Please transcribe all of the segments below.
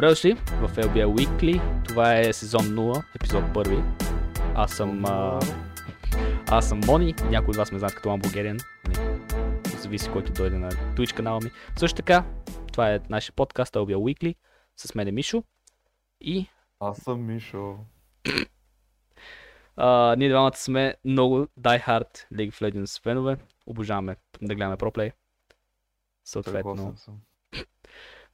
Добре дошли в LBA Weekly. Това е сезон 0, епизод 1. Аз съм... А... Аз съм Мони, някои от вас ме знаят като Ламбогерен. Зависи който дойде на Twitch канала ми. Също така, това е нашия подкаст LBA Weekly. С мен е Мишо. И Аз съм Мишо. а, ние двамата сме много Die Hard League of Legends фенове. Обожаваме да гледаме проплей. Съответно, Съгласен съм.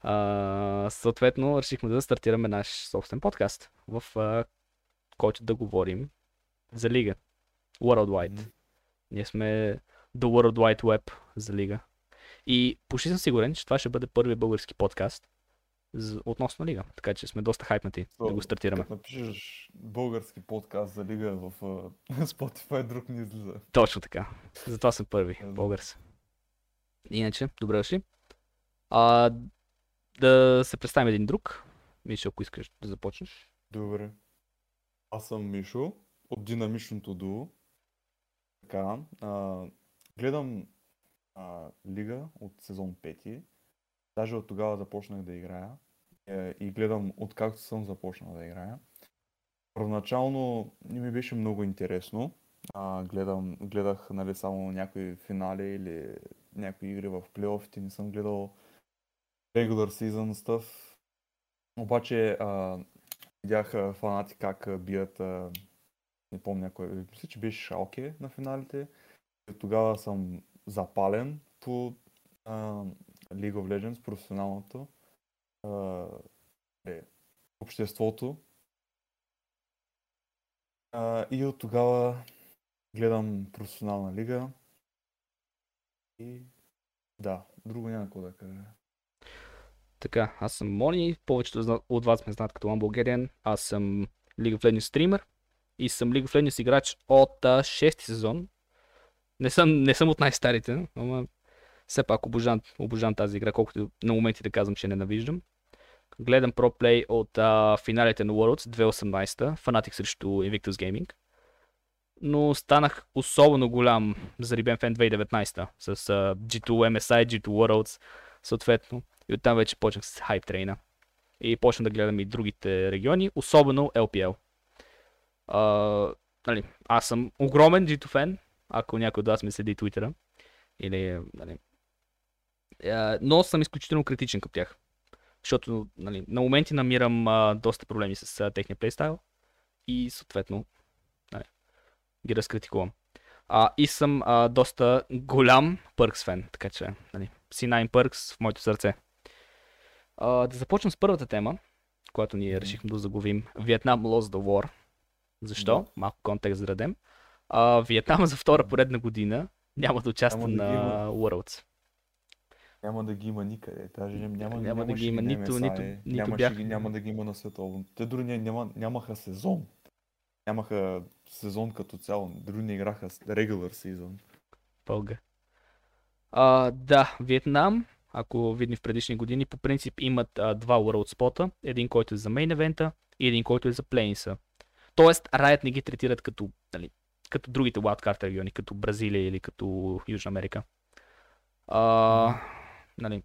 А, съответно, решихме да стартираме наш собствен подкаст, в а, който да говорим за лига. Worldwide. Мгм. Ние сме The World Wide Web за лига. И почти съм сигурен, че това ще бъде първият български подкаст относно лига. Така че сме доста хайпнати да го стартираме. Като напишеш български подкаст за лига в а, Spotify, друг не излиза. Точно така. Затова съм първи. Мгм. Българс. Иначе, добре дошли. А, да се представим един друг. Мишо, ако искаш да започнеш. Добре. Аз съм Мишо от динамичното дуо. Така, а, гледам а, Лига от сезон 5. Даже от тогава започнах да играя. Е, и гледам откакто съм започнал да играя. Първоначално не ми беше много интересно. А, гледам, гледах нали, само някои финали или някои игри в плейофите. Не съм гледал regular season stuff. Обаче а, видях фанати как бият, а, не помня кой, мисля, че беше Шалке на финалите. И тогава съм запален по а, League of Legends, професионалното, а, е, обществото. А, и от тогава гледам професионална лига. И да, друго няма какво да кажа. Така, аз съм Мони, повечето от вас ме знаят като Ламбогерен. Аз съм League of Legends стример и съм League of Legends играч от а, 6 сезон. Не съм, не съм от най-старите, но все пак обожавам, обожавам тази игра, колкото на моменти да казвам, че ненавиждам. Гледам проплей от а, финалите на Worlds 2018, фанатик срещу Invictus Gaming. Но станах особено голям зарибен фен 2019 с а, G2 MSI, G2 Worlds, съответно. И оттам вече почнах с хайп трейна. И почнах да гледам и другите региони, особено LPL. А, нали, аз съм огромен G2 фен, ако някой от вас ме следи Твитъра. Или, нали, но съм изключително критичен към тях. Защото нали, на моменти намирам а, доста проблеми с а, техния плейстайл и съответно нали, ги разкритикувам. А, и съм а, доста голям Perks фен, така че нали, C9 Perks в моето сърце. А, да започнем с първата тема, която ние решихме да заглавим. Виетнам Lost the War. Защо? Да. Малко контекст да дадем. А, Виетнам за втора поредна година няма да участва Няма да на има. Worlds. Няма да ги има никъде. Даже няма, няма, Няма да ги има нито- MSI, нито- нито нямаше бях- ги, няма да ги има на световно. Те дори ня- няма, нямаха сезон. Нямаха сезон като цяло. Дори не играха regular season. Бълга. А, да, Виетнам, ако видни в предишни години, по принцип имат а, два World спота. Един, който е за мейн евента и един, който е за плейнса. Тоест, Riot не ги третират като, нали, като другите wildcard региони, като Бразилия или като Южна Америка. А, нали.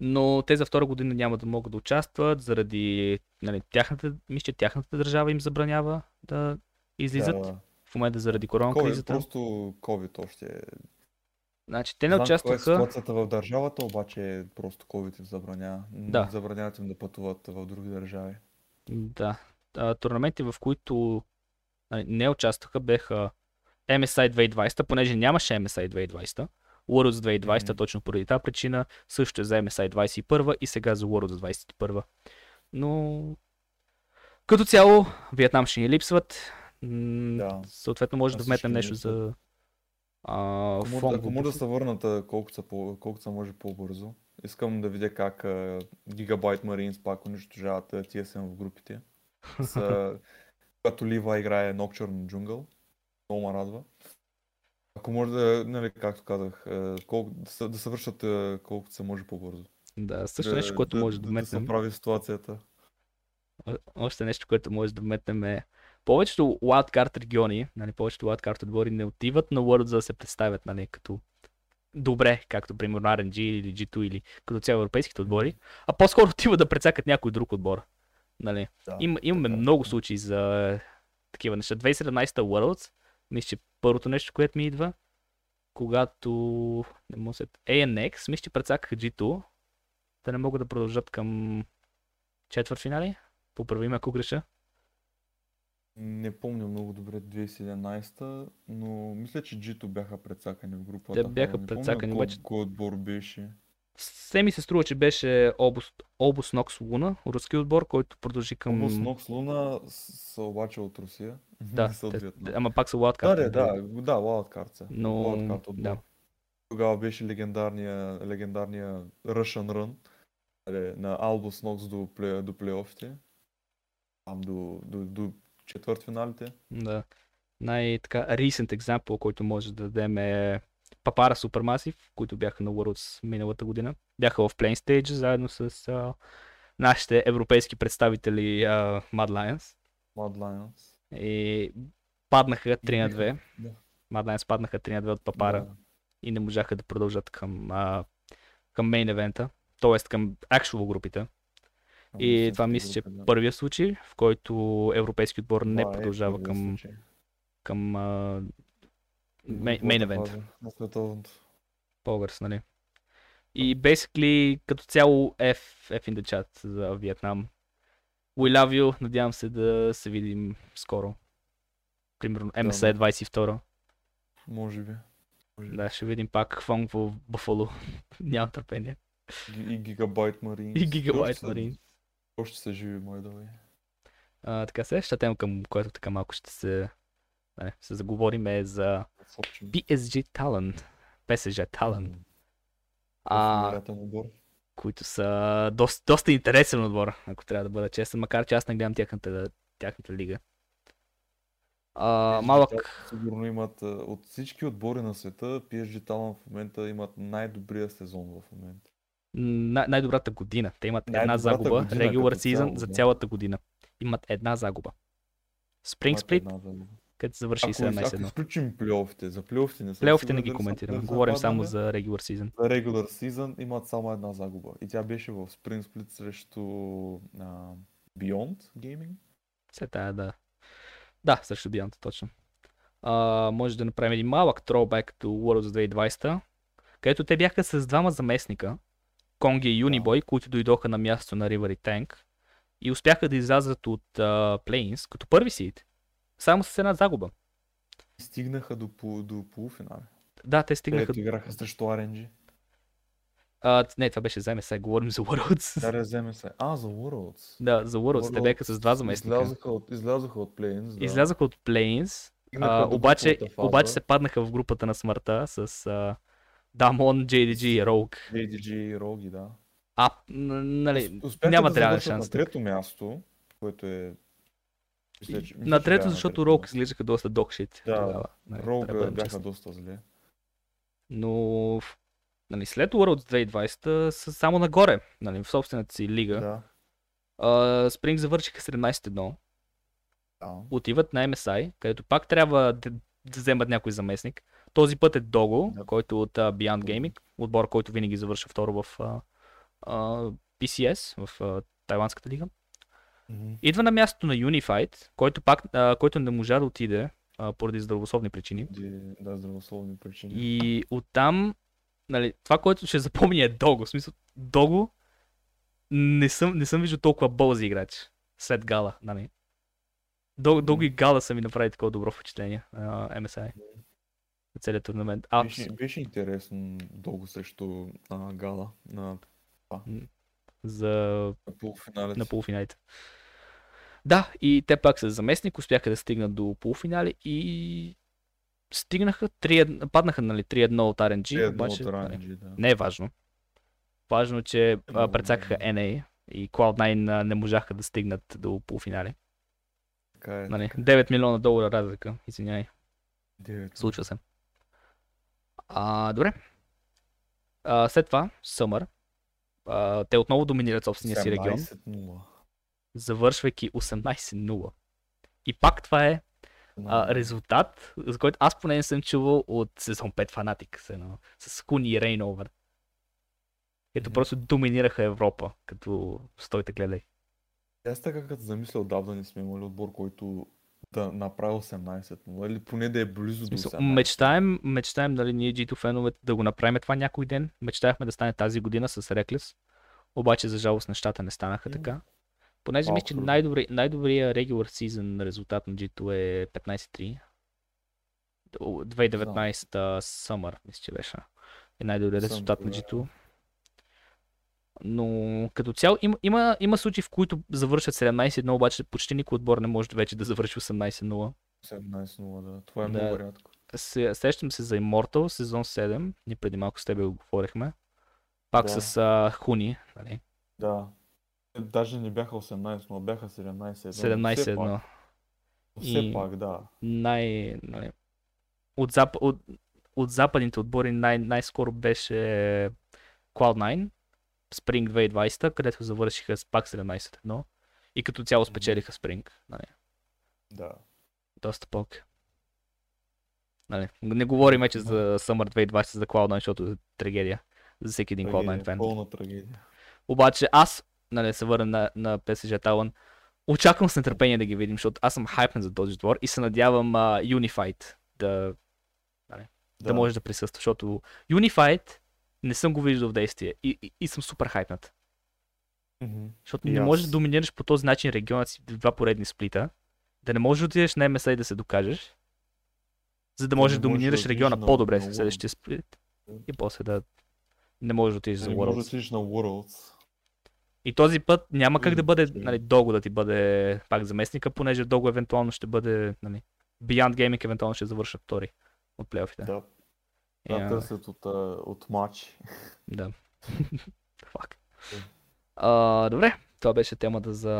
Но те за втора година няма да могат да участват заради нали, тяхната, мисля, тяхната държава им забранява да излизат Да, в момента заради корона кризата. просто COVID още. Е. Значи, те не Знам е участваха. ситуацията в държавата, обаче просто COVID им забранява. Да. Забраняват им да пътуват в други държави. Да. А, турнаменти, в които нали, не участваха, беха MSI 2020, понеже нямаше MSI 2020. Worlds 2020 Мгм. точно поради тази причина, също е за MSI 21 и сега за Worlds 21. Но като цяло, Виетнам ще ни липсват. Да. Съответно, може да вметнем нещо за а, Ако може, фон ако може да се върнат а, колкото са, по, колкото са може по-бързо. Искам да видя как а, Gigabyte Marines пак унищожават TSM в групите. С, когато Лива играе Nocturne Jungle. Много ме радва. Ако може да, нали, както казах, колко, да, се, да се вършат а, колкото се може по-бързо. Да, също да, нещо, което може да да, да се прави ситуацията. О- още нещо, което може да вметнем е повечето wildcard региони, нали, повечето wildcard отбори не отиват на World за да се представят, нали, като добре, както примерно RNG или G2 или като цяло европейските отбори, а по-скоро отива да прецакат някой друг отбор. Нали? Да, Им, имаме е. много случаи за такива неща. 2017 Worlds, мисля, че първото нещо, което ми идва, когато не да се... ANX, мисля, че прецакаха G2, да не могат да продължат към четвъртфинали. Поправи ме, ако греша. Не помня много добре 2017, но мисля, че G2 бяха прецакани в групата. Те бяха Не помня прецакани, кой- обаче- Кой отбор беше? Все ми се струва, че беше Обус, Обус Нокс Луна, руски отбор, който продължи към... Област Нокс Луна са обаче от Русия. Да, те- ама пак са Wildcard. да, да, да, Wildcard са. Но, Wildcard отбор. да. Тогава беше легендарния, легендарния Russian Run нали, на Albus Nox до, плей, до плейофите. Там до, до, до четвъртфиналите. Да. Най-така recent example, който може да дадем е Папара Supermassive, които бяха на Worlds миналата година. Бяха в Plane Stage заедно с а, нашите европейски представители а, Mad Lions. Mad Lions. И паднаха 3 на 2. Да. Mad Lions паднаха 3 на 2 от Папара Да. и не можаха да продължат към, а, към мейн евента, т.е. към actual групите. Там И това мисля, че е да. първия случай, в който европейски отбор не Това е продължава първият към, случай. към а, мейн евент. На световното. Българс, нали? И basically, като цяло F, F in the chat за Виетнам. We love you, надявам се да се видим скоро. Примерно MSA 22. Може би. Може би. Да, ще видим пак Фонг в Буфало. Нямам търпение. Ги- И Гигабайт Марин. И Gigabyte Marines. Още са живи, мои дълги. А, така, следващата тема, към която така малко ще се, не, се заговорим е за. PSG Talent. PSG Talent. А... А, които са доста, доста интересен отбор, ако трябва да бъда честен, макар че аз не гледам тяхната, тяхната лига. А, малък, Сигурно имат от всички отбори на света, PSG Talent в момента имат най-добрия сезон в момента. Най- най-добрата година. Те имат една загуба, година regular като season цяло, за цялата година. Имат една загуба. Spring Split, където завърши Ако, 17 ако изключим плейофите, за плейофите не съм Плейофите не ги са- коментираме. са Говорим само за regular season. За regular season имат само една загуба. И тя беше в Spring Split срещу а, Beyond Gaming. Все тая да. Да, срещу Beyond, точно. А, може да направим един малък throwback до Worlds 2020, където те бяха с двама заместника, Конги и Юнибой, които дойдоха на място на River и Tank и успяха да излязат от uh, Plains като първи сид. Само с една загуба. Стигнаха до, до полуфинале. Да, те стигнаха. Където играха срещу RNG. А, не, това беше сега говорим за Worlds. Да, вземе се. А, за Worlds. да, за Worlds. Те бяха с два заместника. Излязоха от, излязоха от Plains. Да. Излязаха от Plains, А, обаче, обаче се паднаха в групата на смъртта с а, Дамон, JDG и Rogue. JDG и Роги, да. А, нали, Успяха няма да реален завършат шанс. На трето място, което е... Мисля, че- мисля, на трето, защото Rogue изглеждаха доста докшит. Да, тогава, нали, трябва Rogue бяха честни. доста зле. Но нали, след Worlds 2020 са само нагоре, нали, в собствената си лига. Да. А, Spring завършиха 17-1. да. Отиват на MSI, където пак трябва да, да вземат някой заместник. Този път е Дого, Да. който от uh, Beyond. Gaming, отбор, който винаги завършва второ в uh, uh, PCS, в uh, Тайландската лига. Мгм. Идва на мястото на Unified, който, пак, а, който не можа да отиде а, поради здравословни причини. Да, здравословни причини. И оттам, нали, това, което ще запомня е Дого. В смисъл, Дого не съм, не съм виждал толкова бълзи играч след Гала. Нали. Дого, Дого и Гала са ми направили такова добро впечатление на MSI. На целият турнамент. А, Беше, беше интересно дълго срещу а, Гала на, за на полуфиналите. на полуфиналите. Да, и те пак с заместник успяха да стигнат до полуфинали и стигнаха 3 паднаха нали 3-1 от RNG, Е, обаче от нали, RNG, да. не е важно. Важно, че а, много прецакаха NA и Cloud9 а, не можаха да стигнат до полуфинали. Така е. Нали, така е. 9 милиона долара разлика, извиняй, Девет. случва се. А, добре. А, след това, а, те отново доминират собствения си регион. 17-0. завършвайки 18-0. И пак това е а, резултат, за който аз поне не съм чувал от сезон 5 фанатик, с, едно, с Хуни и Рейновър. Ето Мгм. просто доминираха Европа, като стойте гледай. Аз така като замисля отдавна не сме имали отбор, който да направи 18 или поне да е близо до смисъл, 18. мечтаем, мечтаем, нали, ние G2 феновете да го направим това някой ден. Мечтаяхме да стане тази година с Reckless. Обаче, за жалост, нещата не станаха така. Понеже мисля, че най-добри, най-добрият regular season резултат на G2 е 15-3. О, 2019 Summer, мисля, че беше. Е най-добрият резултат на да. G2. Но като цяло има, има, има случаи, в които завършат 17-1, обаче почти никой отбор не може вече да завърши 18-0. 17-0, да. Това е Да. много рядко. се, сещам се за Immortal, сезон 7. Ние преди малко с тебе го говорихме. Пак Да. с а, Хуни. Нали? Да. Даже не бяха 18, но бяха 17-1. но 17-1. Все пак, все И- пак да. Най... Нали, от, зап... от, от западните отбори най- най-скоро беше Cloud9, Spring 2020, където завършиха с пак 17-1. И като цяло спечелиха Spring. Нали? Да. Доста пок. Нали, не говорим вече за Summer 2020 за Cloud9, защото е трагедия за всеки един Cloud9 Трагедия, фен. Пълна трагедия. Обаче аз, нали, се върна на, на PSG Talon, очаквам с нетърпение да ги видим, защото аз съм хайпен за този двор и се надявам uh, Unified да, да. да може да присъства, защото Unified не съм го виждал в действие и, и, и съм супер хайпнат. Мгм. Защото И не можеш да доминираш по този начин регионът си два поредни сплита, да не можеш да отидеш на МСА и да се докажеш, за да Да можеш да можеш да доминираш отидеш региона на- по-добре на в следващия сплит Да. и после да не можеш да отидеш за Не може да Worlds. отидеш на Worlds. И този път няма как да бъде да. нали, Дого да ти бъде пак заместника, понеже Дого евентуално ще бъде нали, Beyond Gaming евентуално ще завършат втори от плейофите. Да. И, Да, а, търсят от, от матчи. да. Фак. А, добре, това беше темата за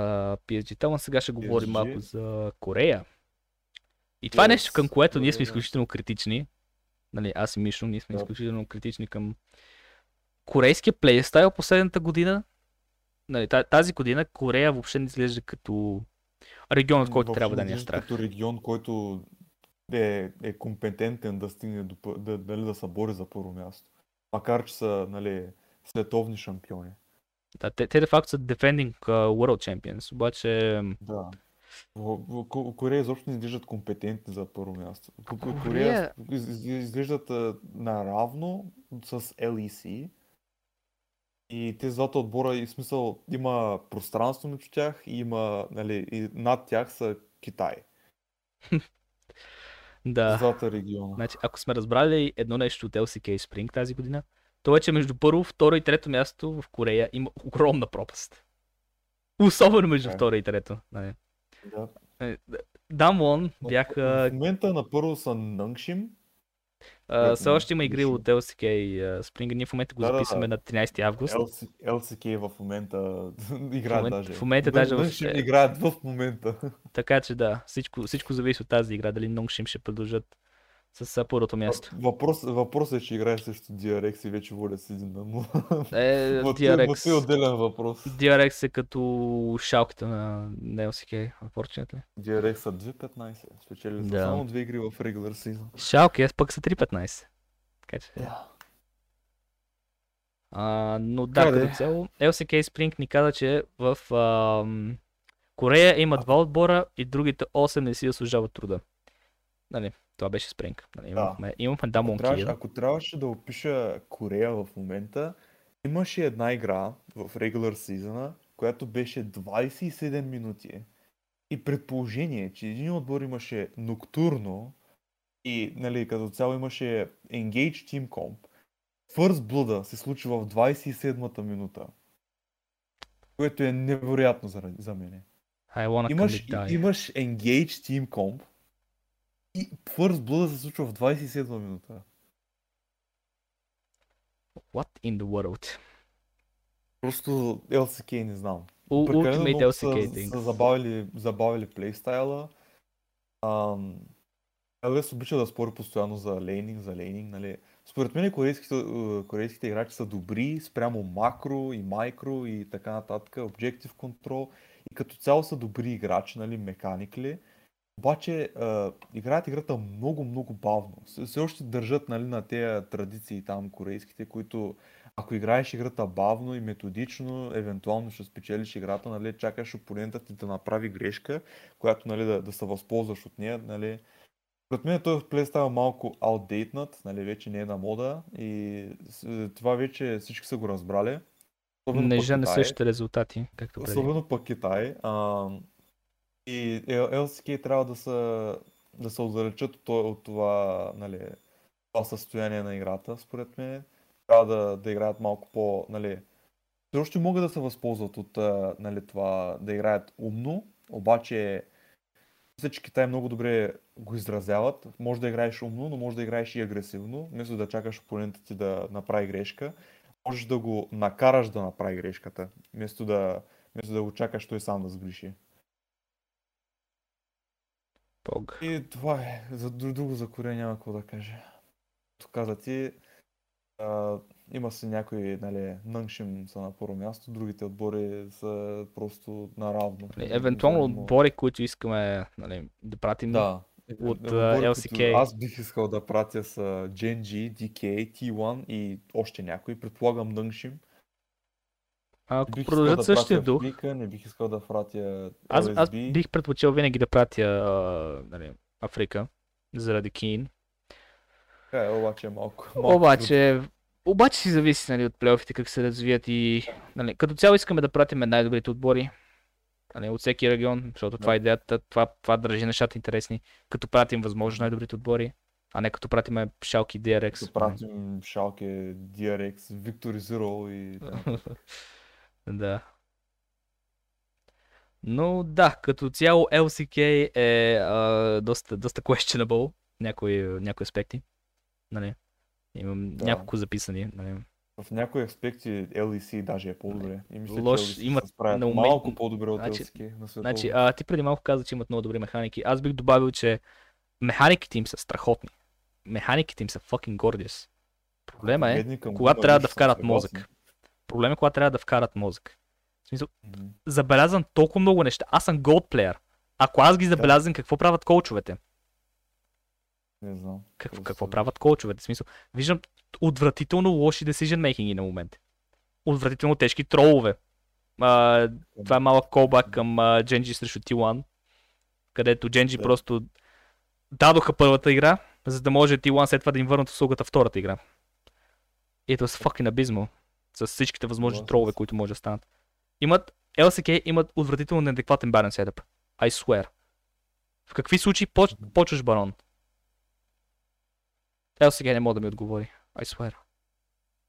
PSG Talon. Сега ще говорим PSG. малко за Корея. И това е нещо, към Yes, което ние сме изключително критични. Нали, аз и Мишо, ние сме Да. изключително критични към корейския плейстайл последната година. Нали, та- тази година Корея въобще не изглежда като регион, от който трябва да ни е страх. Като регион, който е, е компетентен да стигне до, да, дали да се бори за първо място. Макар, че са нали, световни шампиони. Да, те, те де факто са defending uh, World Champions, обаче Да. В, в, Ко- Корея изобщо не изглеждат компетентни за първо място. Ко- Ко- Корея- Корея из- из- изглеждат наравно с LEC. И тези двата отбора, и в смисъл, има пространство между тях и има, нали, и над тях са Китай. да. Двата региона. Значи, ако сме разбрали едно нещо от LCK Spring тази година, то е, че между първо, второ и трето място в Корея има огромна пропаст. Особено между Така е. второ и трето. Да. Дамвон В бяха... момента на първо са Нънгшим. А, Все още има игри от LCK а, Spring. Ние в момента го Да, да, записваме да. на 13 август. LC, LCK в момента В играят момента- даже. в момента Нън- даже в- Нънгшим играят в момента. Така че да, всичко, всичко зависи от тази игра. Дали Нонгшим ще продължат с а, първото място. Въпрос, въпросът е, че играеш срещу DRX и вече водят с 1 на 0. Е, Ма ти- ма ти е DRX. отделен въпрос. DRX е като шалката на, на LCK, unfortunately. DRX са 2.15. Спечели са Да. само две игри в regular season. Шалки, аз пък са 3.15. Така че. Yeah. А, но да, Къде? като цяло, LCK Spring ни каза, че в ам, Корея има два отбора и другите 8 не си заслужават труда. Нали, това беше Spring. Нали, Да. имахме, имахме Ако, Дамон трябваше, ако трябваше да опиша Корея в момента, имаше една игра в regular season, която беше 27 минути. И предположение, че един отбор имаше ноктурно и нали, като цяло имаше Engage Team Comp, First Blood се случи в 27-та минута. Което е невероятно за, за мен. I wanna Имаш, имаш Engage Team Comp и First Blood се случва в 27 минута. What in the world? Просто LCK не знам. U- Ultimate LCK са, са забавили, забавили плейстайла. Ам, обича да спори постоянно за лейнинг, за лейнинг, нали. Според мен корейските, е, корейските играчи са добри спрямо макро и майкро и така нататък, Objective Control и като цяло са добри играчи, нали, меканикли. Обаче а, играят играта много, много бавно. Все още държат нали, на тези традиции там корейските, които ако играеш играта бавно и методично, евентуално ще спечелиш играта, нали, чакаш опонентът ти да направи грешка, която нали, да, да се възползваш от нея. Нали. Според мен този плей става малко outdated, нали, вече не е на мода и това вече всички са го разбрали. Особено Не Китай. същите резултати, както преди. Особено пък Китай. А, и LCK трябва да се, да се отдалечат от, от това, нали, това състояние на играта, според мен. Трябва да, да играят малко по, нали, все още могат да се възползват от нали, това да играят умно, обаче мисля, че Китай много добре го изразяват. Може да играеш умно, но може да играеш и агресивно. Вместо да чакаш опонента ти да направи грешка, можеш да го накараш да направи грешката, вместо да, вместо да го чакаш той сам да сгреши. Пог. И това е. За дру- друго за Корея няма какво да кажа. Като каза ти, а, има си някои, нали, Нъншим са на първо място, другите отбори са просто наравно. Нали, Евентуално Но- отбори, които искаме нали, да пратим. Да. от, Отбори, LCK. Аз бих искал да пратя с Genji, DK, T1 и още някой. Предполагам Нъншим. Ако Бих продължат да същия дух, Флика, не бих искал да пратя аз, аз бих предпочел винаги да пратя а, нали, Африка, заради Кин. Е, обаче малко. малко Обаче, обаче си зависи нали, от плейофите как се развият и нали, като цяло искаме да пратим най-добрите отбори нали, от всеки регион, защото това е Да. идеята, това, това държи нещата интересни, като пратим възможно най-добрите отбори, а не като пратиме Шалки DRX. Като пратим Шалке, DRX, Victory Zero и. Да. Но да, като цяло LCK е а, доста, доста questionable някои, някои аспекти. Нали? Имам Да. няколко записани. Нали? В някои аспекти LEC даже е по-добре. И мисля, Лош- че имат се справят на момент- малко по-добре от Значи- LCK на. Значи, а, ти преди малко каза, че имат много добри механики. Аз бих добавил, че механиките им са страхотни. Механиките им са fucking gorgeous. Проблема е, Бедни към когато Гуна, трябва да вкарат мозък. Проблем е, когато трябва да вкарат мозък. В смисъл, Мгм. забелязвам толкова много неща. Аз съм gold player. Ако аз ги забелязвам, какво правят коучовете? Не знам. Какво, какво правят коучовете? В смисъл, виждам отвратително лоши decision making на момент. Отвратително тежки тролове. А, това е малък колбак към а, Дженджи срещу T1, където Дженджи Да. просто дадоха първата игра, за да може T1 след това да им върнат услугата втората игра. И it was fucking abysmal. С всичките възможни Съгласен тролове, които може да станат. Имат, LCK имат отвратително неадекватен барен седъп. I swear. В какви случаи поч, почваш барон? LCK не мога да ми отговори. I swear.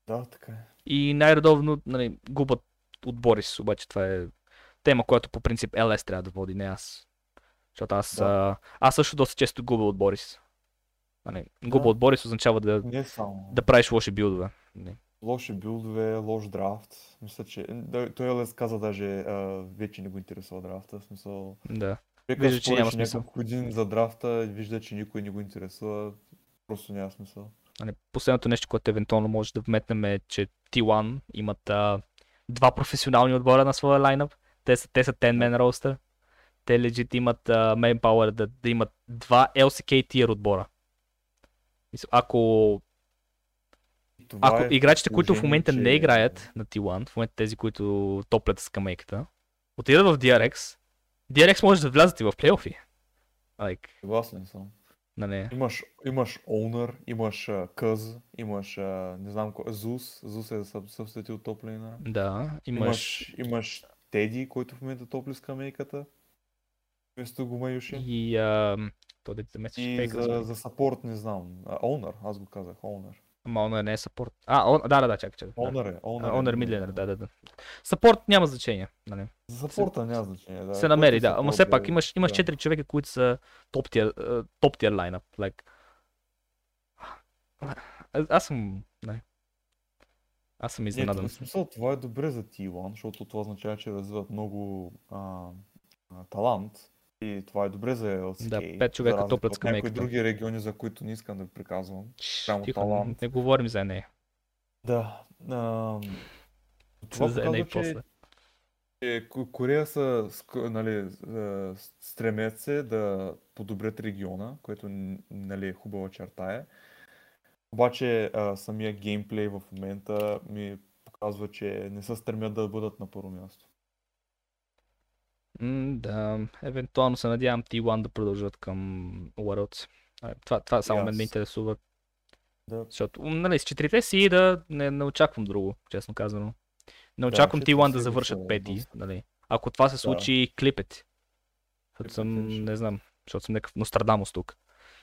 Да, така е. И най-редовно нали, губят от Борис, обаче това е тема, която по принцип LS трябва да води, не аз. Защото аз, Да. а, аз също доста често губя от Борис. Нали, губа Да. от Борис означава да, Не само. да правиш лоши билдове. Нали. Лоши билдове, лош драфт. Мисля, че той Елес каза даже а, вече не го интересува драфта. В смисъл, Да. човека Вижда, че няма смисъл. няколко години за драфта, вижда, че никой не го интересува. Просто няма смисъл. Нали, последното нещо, което евентуално може да вметнем е, че T1 имат а, два професионални отбора на своя лайнъп. Те са, те са 10-man roster. Те легит имат а, main power да, да имат два LCK tier отбора. Ако това Ако е играчите, които в момента че- не играят на T1, в момента тези, които топлят с камейката, отидат в DRX, DRX може да влязат и в плейофи. Like, Съгласен съм. нали, Имаш, имаш Owner, имаш Къз, имаш, не знам кой, Зус. Зус е съб- събсетил топлейна. да, имаш... Имаш, имаш Теди, който в момента топли с камейката. Вместо го Маюши. И а, то да заместиш И за, за сапорт не знам. Owner, аз го казах, Owner. Ама Honor не е сапорт. А, он... да, да, да, чакай, чакай. Owner е, Honor е Midlaner, да, да, да. Сапорт няма значение, нали. За сапорта няма значение. Да. се намери, да. Ама все пак е- имаш, имаш да. 4 човека, които са топ тир, топ тир лайнъп. Like... Аз, аз съм, нали. Аз съм Не, изненадан. в смисъл това е добре за T1, защото това означава, че развиват много а, а, талант. И това е добре за LCK. Да, пет човека за разлика топлят от с камейката. някои други региони, за които не искам да ви приказвам. Само Тихо, талант. не говорим за нея. Да. А, това за показва, че, че Ко- Корея са, нали, стремят се да подобрят региона, което нали, е хубава черта е. Обаче а, самия геймплей в момента ми показва, че не се стремят да бъдат на първо място. М, да, евентуално се надявам T1 да продължат към Worlds. Това, това само мен ме интересува, Да, защото, нали, с четирите си да не, не очаквам друго, честно казано. Не Да, очаквам четири T1 да завършат пети, нали. Ако това се случи, клипет. Защото съм, беше. не знам, защото съм някакъв Нострадамус тук.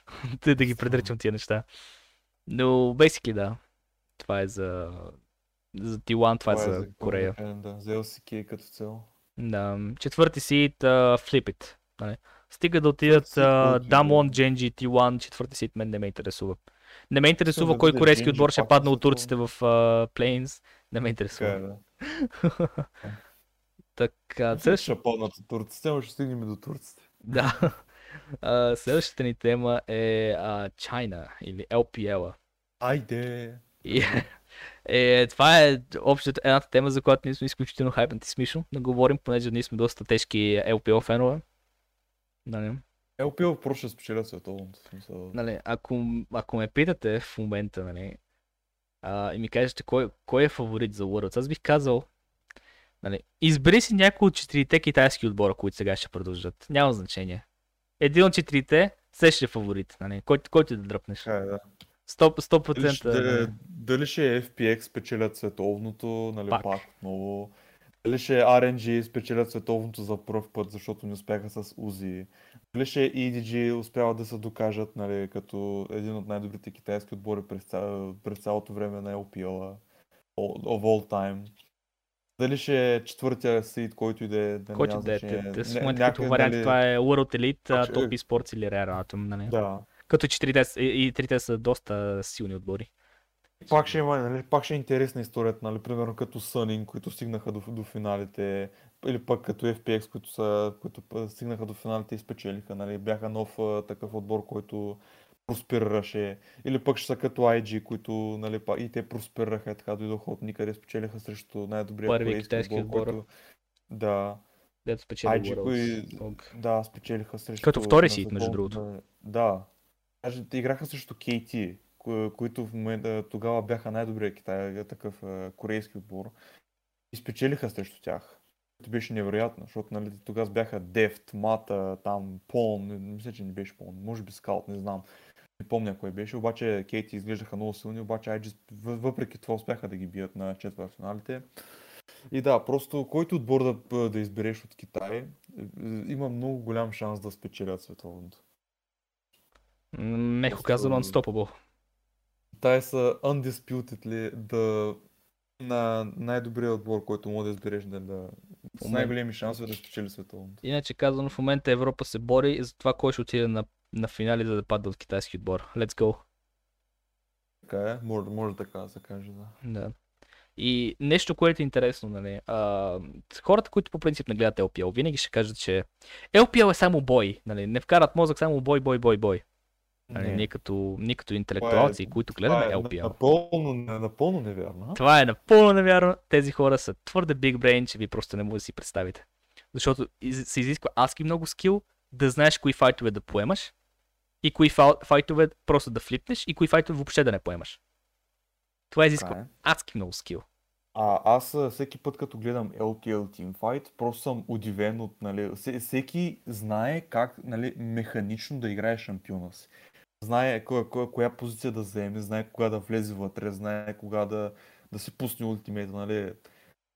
да, да ги предричам тия неща. Но, basically, да. Това е за, за T1, това е това е за за. Корея, Да, за LCK като цяло. Да, четвърти сид, uh. Нали? Стига да отидат uh, е. Genji, T1, четвърти сид мен не ме интересува. Не ме интересува кой корейски отбор ще пак на падне от турците в uh, Plains. Не ме е, интересува. така, че следващ... ще паднат от турците, но ще стигнем до турците. да. Uh, следващата ни тема е uh, China или LPL. Айде! е, това е общо едната тема, за която ние сме изключително хайпнати с Мишо. Да говорим, понеже ние сме доста тежки LPL фенове. Нали? LPL просто ще спечелят световното. нали, ако, ако ме питате в момента, нали, а, и ми кажете кой, кой е фаворит за Worlds, аз бих казал, нали, избери си някой от четирите китайски отбора, които сега ще продължат. Няма значение. Един от четирите, се ще е фаворит, нали, който, който да дръпнеш. Така е, да. 100%. Дали 100% ще, дали ще е FPX спечелят световното, нали, Пак. пак, отново. Дали ще е RNG спечелят световното за първ път, защото не успяха с Узи. Дали ще EDG успяват да се докажат, нали, като един от най-добрите китайски отбори през, ця... през цялото време на LPL-а. All- Of all time. Дали ще е четвъртия сид, който и да е, Който да е. те- те с Не- момента като някъде, варианти, нали, това е World Elite, а, Точно, Top е. Esports или Rare Atom, нали. Да. Като четирите, с- и, и трите са доста силни отбори. Пак ще има, нали, пак ще е интересна историята, нали, примерно като Sunning, които стигнаха до, до финалите, или пък като FPX, които, са, които стигнаха до финалите и спечелиха, нали, бяха нов такъв отбор, който просперираше, или пък ще са като IG, които, нали, и те просперираха и така дойдоха от никъде, спечелиха срещу най-добрия Първи китайски отбор, който, да, Дето спечели IG, кои, да, спечелиха срещу... Като втори сид, между другото. Да. Даже играха срещу KT, ко- които в момента тогава бяха най-добрият Китай, такъв корейски отбор. И спечелиха срещу тях. Това беше невероятно, защото нали, тогава бяха Deft, Мата, там Пон, мисля, че не беше Пон, може би Скаут, не знам. Не помня кой беше, обаче Кейти изглеждаха много силни, обаче IG въ- въпреки това успяха да ги бият на четвъртфиналите. И да, просто който отбор да, да избереш от Китай, е, е, има много голям шанс да спечелят световното. Меко казано Unstoppable. Китай са undisputedly да на най-добрия отбор, който може да избереш да, да с най-големи шансове да спечели световното. Иначе казано, в момента Европа се бори за това кой ще отиде на, на финали, за да падне от китайски отбор. Let's go. Така е, може, може така да се каже, да. Да. И нещо, което е интересно, нали, а, хората, които по принцип не гледат LPL, винаги ще кажат, че LPL е само бой, нали, не вкарат мозък само бой, бой, бой, бой. Нали, Не. ние, като, ние като интелектуалци, които гледаме Това е LPL. Напълно, напълно невярно. Това е напълно невярно. Тези хора са твърде big brain, че ви просто не може да си представите. Защото се изисква адски много скил да знаеш кои файтове да поемаш и кои файтове просто да флипнеш и кои файтове въобще да не поемаш. Това изисква Така е. адски много скил. А, аз всеки път, като гледам LPL Teamfight, просто съм удивен от, нали, все- всеки знае как, нали, механично да играе шампиона си. Знае коя, коя, коя позиция да вземе, знае кога да влезе вътре, знае кога да, да си пусне ултимейта, нали.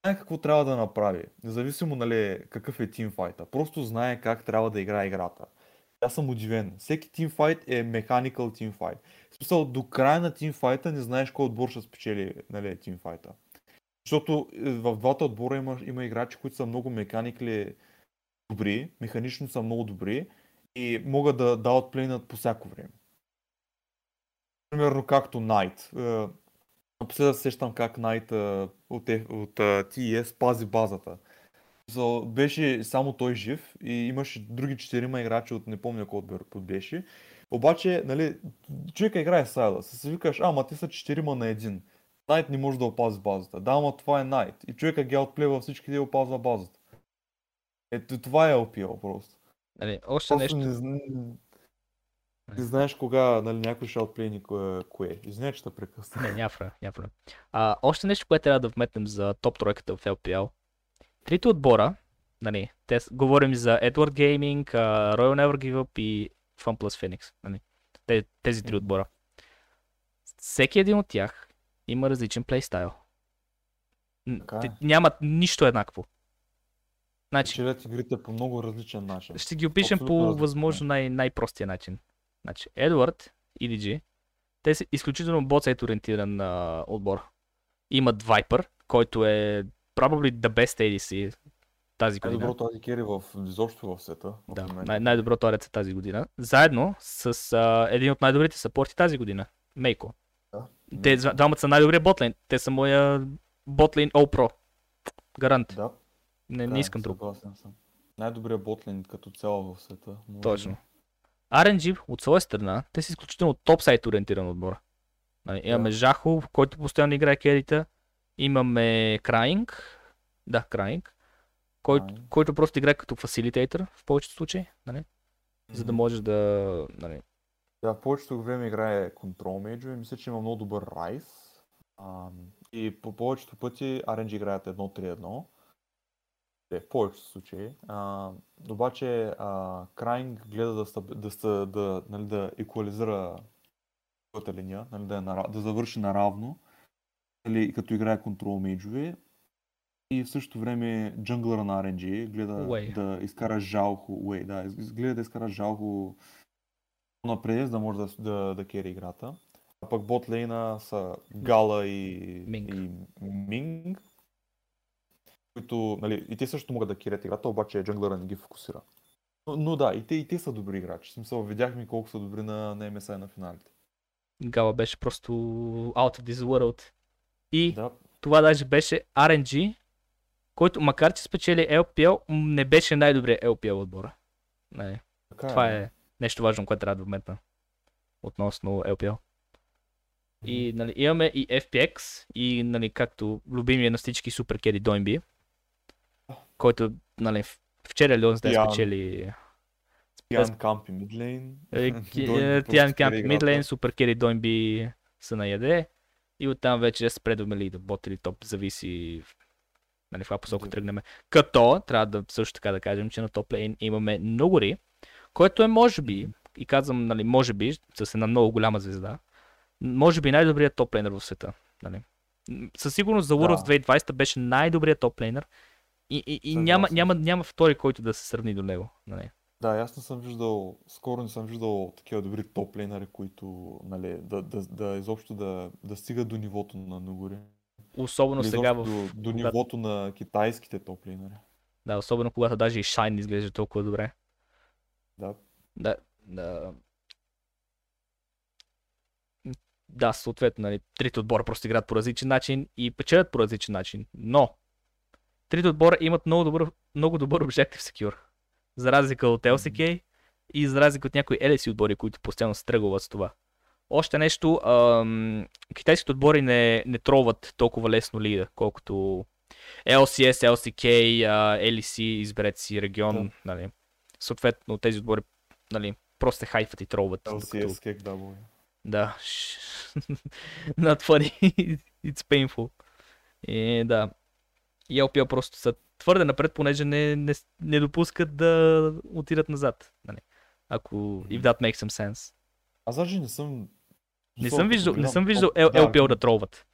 Знае какво трябва да направи, независимо, нали, какъв е тимфайта. Просто знае как трябва да играе играта. Аз съм удивен. Всеки тимфайт е mechanical teamfight. В смисъл, до края на тимфайта не знаеш кой отбор ще спечели, нали, тимфайта. Защото е, в двата отбора има, има играчи, които са много механикли добри, механично са много добри и могат да, да отплейнат по всяко време. Примерно както Найт. Е, Напоследък се сещам как Найт е, от, F- от е, TES пази базата. So, беше само той жив и имаше други четирима играчи от не помня кой отбор беше. Обаче, нали, човека играе Сайла. Се викаш, ама те са четирима на един. Найт не може да опази базата. Да, ама това е Найт. И човека ги отплева всички да опазва базата. Ето това е LPL просто. Нали, още Просто нещо. не, Ти знаеш кога нали, някой ще отплени кое, кое. Извиня, че те прекъсна. Не, няма няма. А, още нещо, което трябва да вметнем за топ тройката в LPL. Трите отбора, нали, те, говорим за Edward Gaming, а, Royal Never Give Up и FunPlus Phoenix. Нали. Те, тези три отбора. Всеки един от тях има различен плейстайл. Така е. Нямат нищо еднакво. Значи, Печелят игрите по много различен начин. ще ги опишем Абсолютно по различно. възможно най- най-простия начин. Значи, Едвард и DG, те са изключително боцайт ориентиран а, отбор. Имат Viper, който е probably the best ADC тази година. Най-доброто ади кери в изобщо в света. в Да, най- най-доброто рец тази година. Заедно с а, един от най-добрите съпорти тази година. Мейко. Да. Те двамата са най-добрия ботлейн. Те са моя ботлейн All Pro. Гарант. Да, Не, така не искам друг. Съгласен съм. Най-добрият ботлин като цяло в света. може Точно. RNG от своя страна, те са изключително топ-сайт ориентиран отбор. Нали, имаме Да. Жахо, който постоянно играе керита. Имаме Крайинг. Да, Крайинг. Който, Crying. който просто играе като фасилитейтър в повечето случаи. Нали? За да можеш да... Нали, Да, в повечето време играе контрол мейджове. Мисля, че има много добър райс. А, и по повечето пъти RNG играят 1-3-1. Те, в повечето случаи. А, обаче а, Крайнг гледа да, стаб... да, ста- да, нали, да екуализира първата линия, нали, да, е нара... да завърши наравно, нали, като играе контрол мейджове. И в същото време джунглера на RNG гледа Уей. да изкара жалко, уей, да, гледа да изкара жалко напред, за да може да, да, да кери играта. А пък бот лейна са Гала и Минг. и Минг които, нали, и те също могат да кирят играта, обаче джунглера не ги фокусира. Но, но да, и те, и те са добри играчи. В смисъл, видяхме колко са добри на, на MSI на финалите. Гала беше просто out of this world. И Да, това даже беше RNG, който макар че спечели LPL, не беше най-добрият LPL отбора. Нали, така това да. е нещо важно, което трябва да вметна относно LPL. И нали, имаме и FPX, и нали, както любимия на всички супер кери Дойнби, който нали, вчера или онзи ден Тиан. спечели Тиан Камп и Мидлейн. е, Тиан Камп играта. Мидлейн, супер кери Дойнби са на яде. И оттам вече спредваме ли да бот или топ, зависи в- нали, в каква посока Да. тръгнем. Като, трябва да също така да кажем, че на топ лейн имаме Ногори, който е може би, и казвам, нали, може би, с една много голяма звезда, може би най-добрият топ лейнер в света. Нали. Със сигурност за Worlds Да. 2020 беше най-добрият топ лейнер и, и, и няма, няма, няма втори, който да се сравни до него. Нали. Да, аз не съм виждал, скоро не съм виждал такива добри топлейнари, които, нали, да, да, да изобщо да, да стигат до нивото на Ногори. Особено Или сега в... до, до когато- нивото на китайските топлейнари. Да, особено когато даже и Shine изглежда толкова добре. Да. Да, да. Да, съответно, нали, трите отбора просто играят по различен начин и печелят по различен начин. Но, трите отбора имат много добър, много добър Objective Secure. За разлика от LCK и за разлика от някои LSC отбори, които постоянно се тръгват с това. Още нещо, ам, китайските отбори не, не тролват толкова лесно лида, колкото LCS, LCK, LEC, изберете си регион, Да. нали. Съответно, тези отбори, нали, просто се хайфат и тролват. LCS, Cake W. Да. Not funny. It's painful. И да. И LPL просто са твърде напред, понеже не, не, не допускат да отидат назад. Нали. Ако if that makes some sense. Аз даже не съм... Не съм виждал, не съм виждал L- да, LPL да тролват.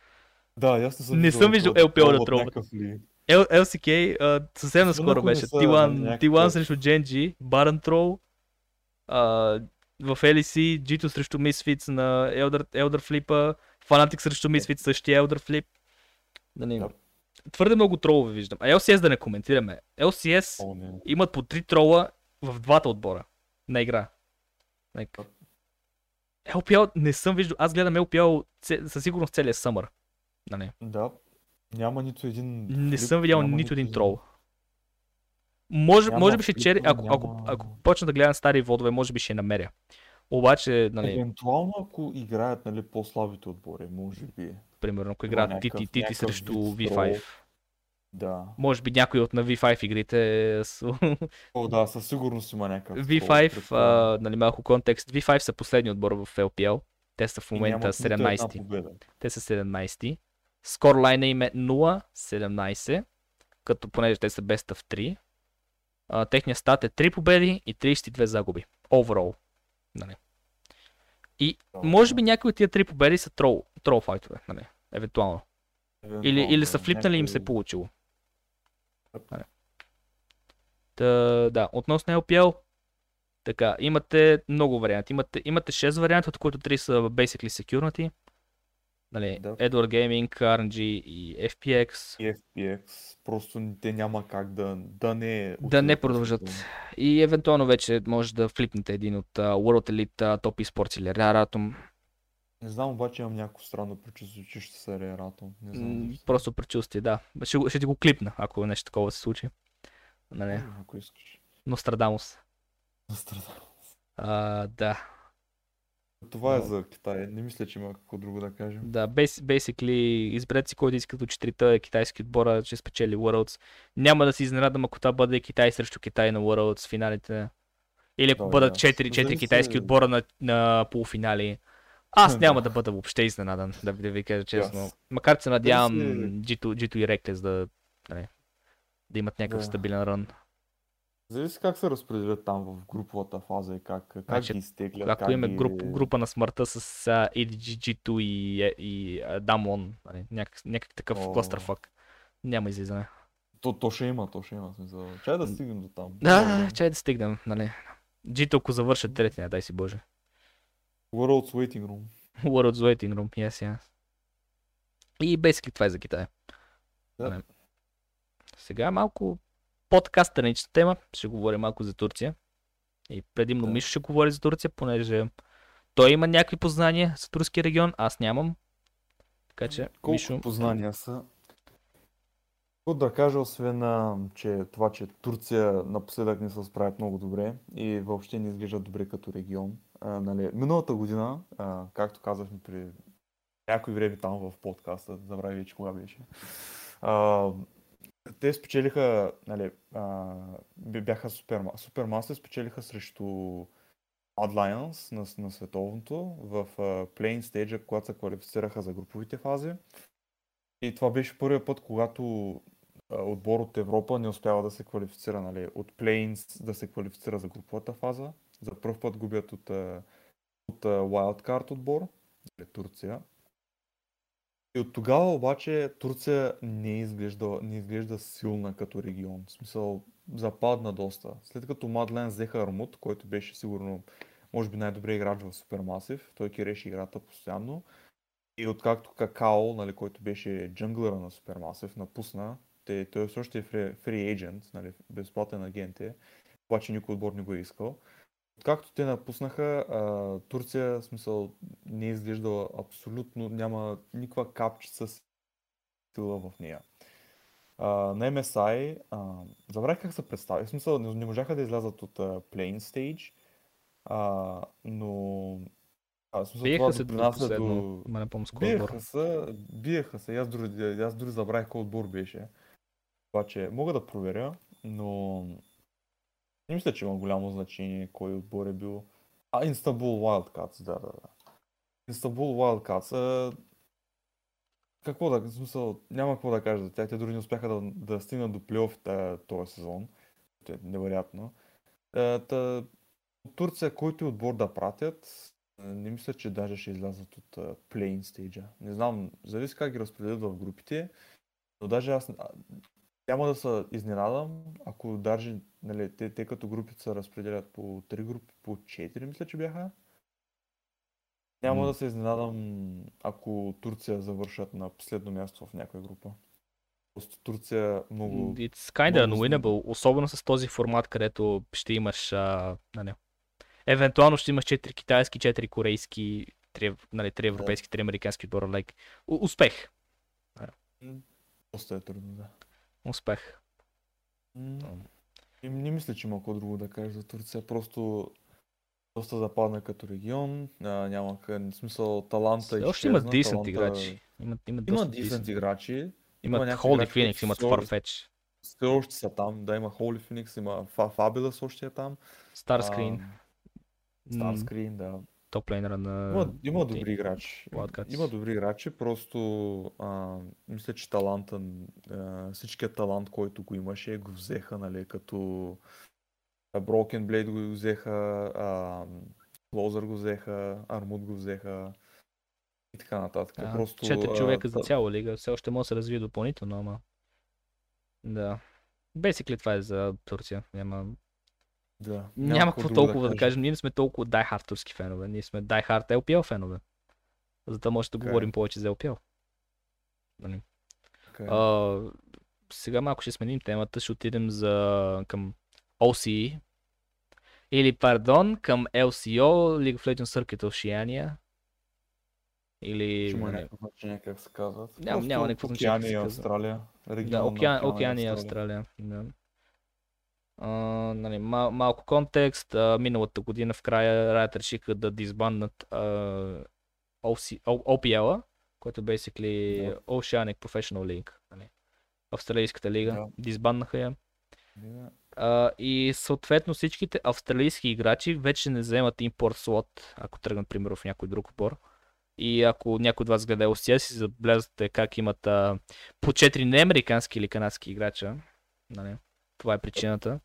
Да, аз не съм Не съм виждал LPL да ли. L- LCK а, съвсем наскоро не беше. са T1, някакъв- T1 срещу Genji, Baron Troll, в LEC, G2 срещу Misfits на Elder, Elder Flip, Fnatic срещу Misfits същия Elder Flip. Нали, Да. Твърде много тролове виждам. А LCS да не коментираме. LCS О, не. имат по три трола в двата отбора на игра. Like, LPL не съм виждал. Аз гледам LPL със сигурност целия съмър. Нали. Да, няма нито един... Не флип, съм видял няма нито един трол. Може, Няма може би ще чери, флипа, ако, ако, няма- ако почна да гледам стари водове, може би ще намеря. Обаче, нали, Евентуално ако играят нали, по-слабите отбори, може би. примерно, ако играят Тити, Тити срещу вид V5. Да. Може би някой от на V5 игрите с... О, да, със сигурност има някакъв. V5, предполагам. а, нали малко контекст, V5 са последни отбор в LPL. Те са в момента нямат нито една 17. победа. Те са 17. Скорлайна им е 0-17, като понеже те са best of 3. А, техният стат е 3 победи и 32 загуби. Overall. Нали. И може би някои от тия 3 победи са трол, трол файтове, нали. Евентуално. Или, или са флипнали и им се е получило. Нали. Та, да, относно LPL, така, имате много варианти. Имате, имате 6 варианта, от които 3 са basically security. Нали, Да. Edward Gaming, RNG и FPX. И FPX, просто те няма как да, да не... Да не продължат. И евентуално вече може да флипнете един от uh, World Elite, uh, Top Esports или Rare Atom. Не знам, обаче имам някакво странно предчувствие, че ще се Рератом. Не знам. М. Просто предчувствие, да. Ще, ще ти го клипна, ако нещо такова се случи. Нали, Ако искаш. Нострадамус. Страдам. А, да. Това е за Китай. Не мисля, че има какво друго да кажем. Да, bas- basically, изберете си който искате от четирите китайски отбора, ще спечели Worlds. Няма да се изненадам, ако това бъде Китай срещу Китай на Worlds финалите. Или ако Да, бъдат да. 4, 4 Зависи- китайски отбора на, на полуфинали. Аз Да. няма да бъда въобще изненадан, да ви, да ви кажа честно. аз. Макар че се надявам Зависи- G2, G2 и Reckless да, нали, да имат някакъв Да. стабилен рън. Зависи как се разпределят там в груповата фаза и как, как Значи, ги изтеглят. Ако имаме ги... груп, група на смъртта с uh, EDG, G2 и, е, и uh, Damwon, нали, някак, някак такъв О. clusterfuck, няма излизане. То, то ще има, то ще има смисъл. Чай да стигнем до там. Да, чай да стигнем, нали. G2 ако завършат трети, не дай си боже. World's Waiting Room. World's Waiting Room, yes, yes. И basically това е за Китай. Да. Нали. Сега малко по-така странична тема, ще говорим малко за Турция. И предимно Да. Мишо ще говори за Турция, понеже той има някакви познания за турския регион, аз нямам. Така че, Колко Мишо, познания са? Какво да кажа, освен че това, че Турция напоследък не се справят много добре и въобще не изглежда добре като регион. А, нали, миналата година, а, както казахме при някой време там в подкаста, забравя вече кога беше, а, те спечелиха, нали, а, бяха. Супермастер спечелиха срещу Mad Lions на, на световното в uh, Playing Stage, когато се квалифицираха за груповите фази. И това беше първият път, когато а, отбор от Европа не успява да се квалифицира, нали, от Plains да се квалифицира за груповата фаза. За първ път губят от, от а, Wildcard отбор, нали, Турция. И от тогава обаче Турция не изглежда, не изглежда силна като регион. В смисъл, западна доста. След като Мадлен взеха Армут, който беше сигурно, може би най-добрият играч в Супермасив, той кереше играта постоянно. И откакто Какао, нали, който беше джунглера на Супермасив, напусна, те, той все още е фри, free agent, нали, безплатен агент е, обаче никой отбор не го е искал. Откакто те напуснаха, а, Турция, в смисъл, не е изглеждала абсолютно, няма никаква капчица сила в нея. А, на MSI, а, забравих как се представи, в смисъл, не, не можаха да излязат от а, Playing Stage, а, но а, смисъл, това биеха се до допринася последно, до... ма не помня. Биеха се, биеха се, аз дори, аз дори забравих кой отбор беше. Обаче мога да проверя, но не мисля, че има голямо значение кой отбор е бил. А, Истанбул Wildcats, да, да, да. Истанбул Wildcats, а... какво да, в смисъл, няма какво да кажа за тях, те дори не успяха да, да стигнат до плейоф този сезон, което е невероятно. А, Та, от Турция, който и отбор да пратят, не мисля, че даже ще излязат от uh, Playing Stage. Не знам, зависи как ги разпределят в групите, но даже аз няма да се изненадам, ако даже, нали, те, те като групите се разпределят по 3 групи, по 4 мисля, че бяха. Няма М. да се изненадам, ако Турция завършат на последно място в някоя група. Просто Турция много... It's kinda много unwinnable, особено с този формат, където ще имаш, а, нали, евентуално ще имаш 4 китайски, 4 корейски, 3, нали, 3 европейски, 3 американски отбора, like, успех, Доста е трудно, да. Успех. И не мисля, че има какво друго да кажа за Турция. Просто доста западна като регион. А, няма къ- смисъл таланта и още има decent играчи. Има, има Има decent играчи, Имат някакви Holy Phoenix, имат все- Farfetch, Все още са там, да има Holy Phoenix, има Fa- Fabulous още е там. Starscreen, м, Starscreen, да. Топ лейнера на... Има, има добри играчи. Има, Wildcats. има добри играчи, просто а, мисля, че таланта, а, всичкият талант, който го имаше, го взеха, нали, като а, Broken Blade го взеха, а, Closer го взеха, Armut го взеха и така нататък. А, просто, Четири а, човека за та- цяла лига, все още може да се развие допълнително, ама... Да. Basically това е за Турция. Няма, Да, няма какво толкова да кажем. Ние не сме толкова турски фенове. Ние сме die-hard LPL фенове. Затова може да Така е. говорим повече за LPL. Нали? Така е. А, сега малко ще сменим темата, ще отидем за, към OCE. Или, пардон, към LCO, League of Legends Circuit Oceania. Или... Ще има нали, някакво значение как се казват. Няма- Просто няма никакво значение Океания и. Австралия. Да, Регион океан, на Океания и Австралия. Да. А, нали, мал, малко контекст. А, миналата година в края Riot решиха да дисбанднат а, OC, O- OPL, което е basically Да. Oceanic Professional League. Нали. Австралийската лига. Да. Дисбанднаха я. А, и съответно всичките австралийски играчи вече не вземат импорт слот, ако тръгнат примерно в някой друг отбор. И ако някой от вас гледа OCS, си забелязвате как имат а, по 4 неамерикански или канадски играча. Нали? Това е причината.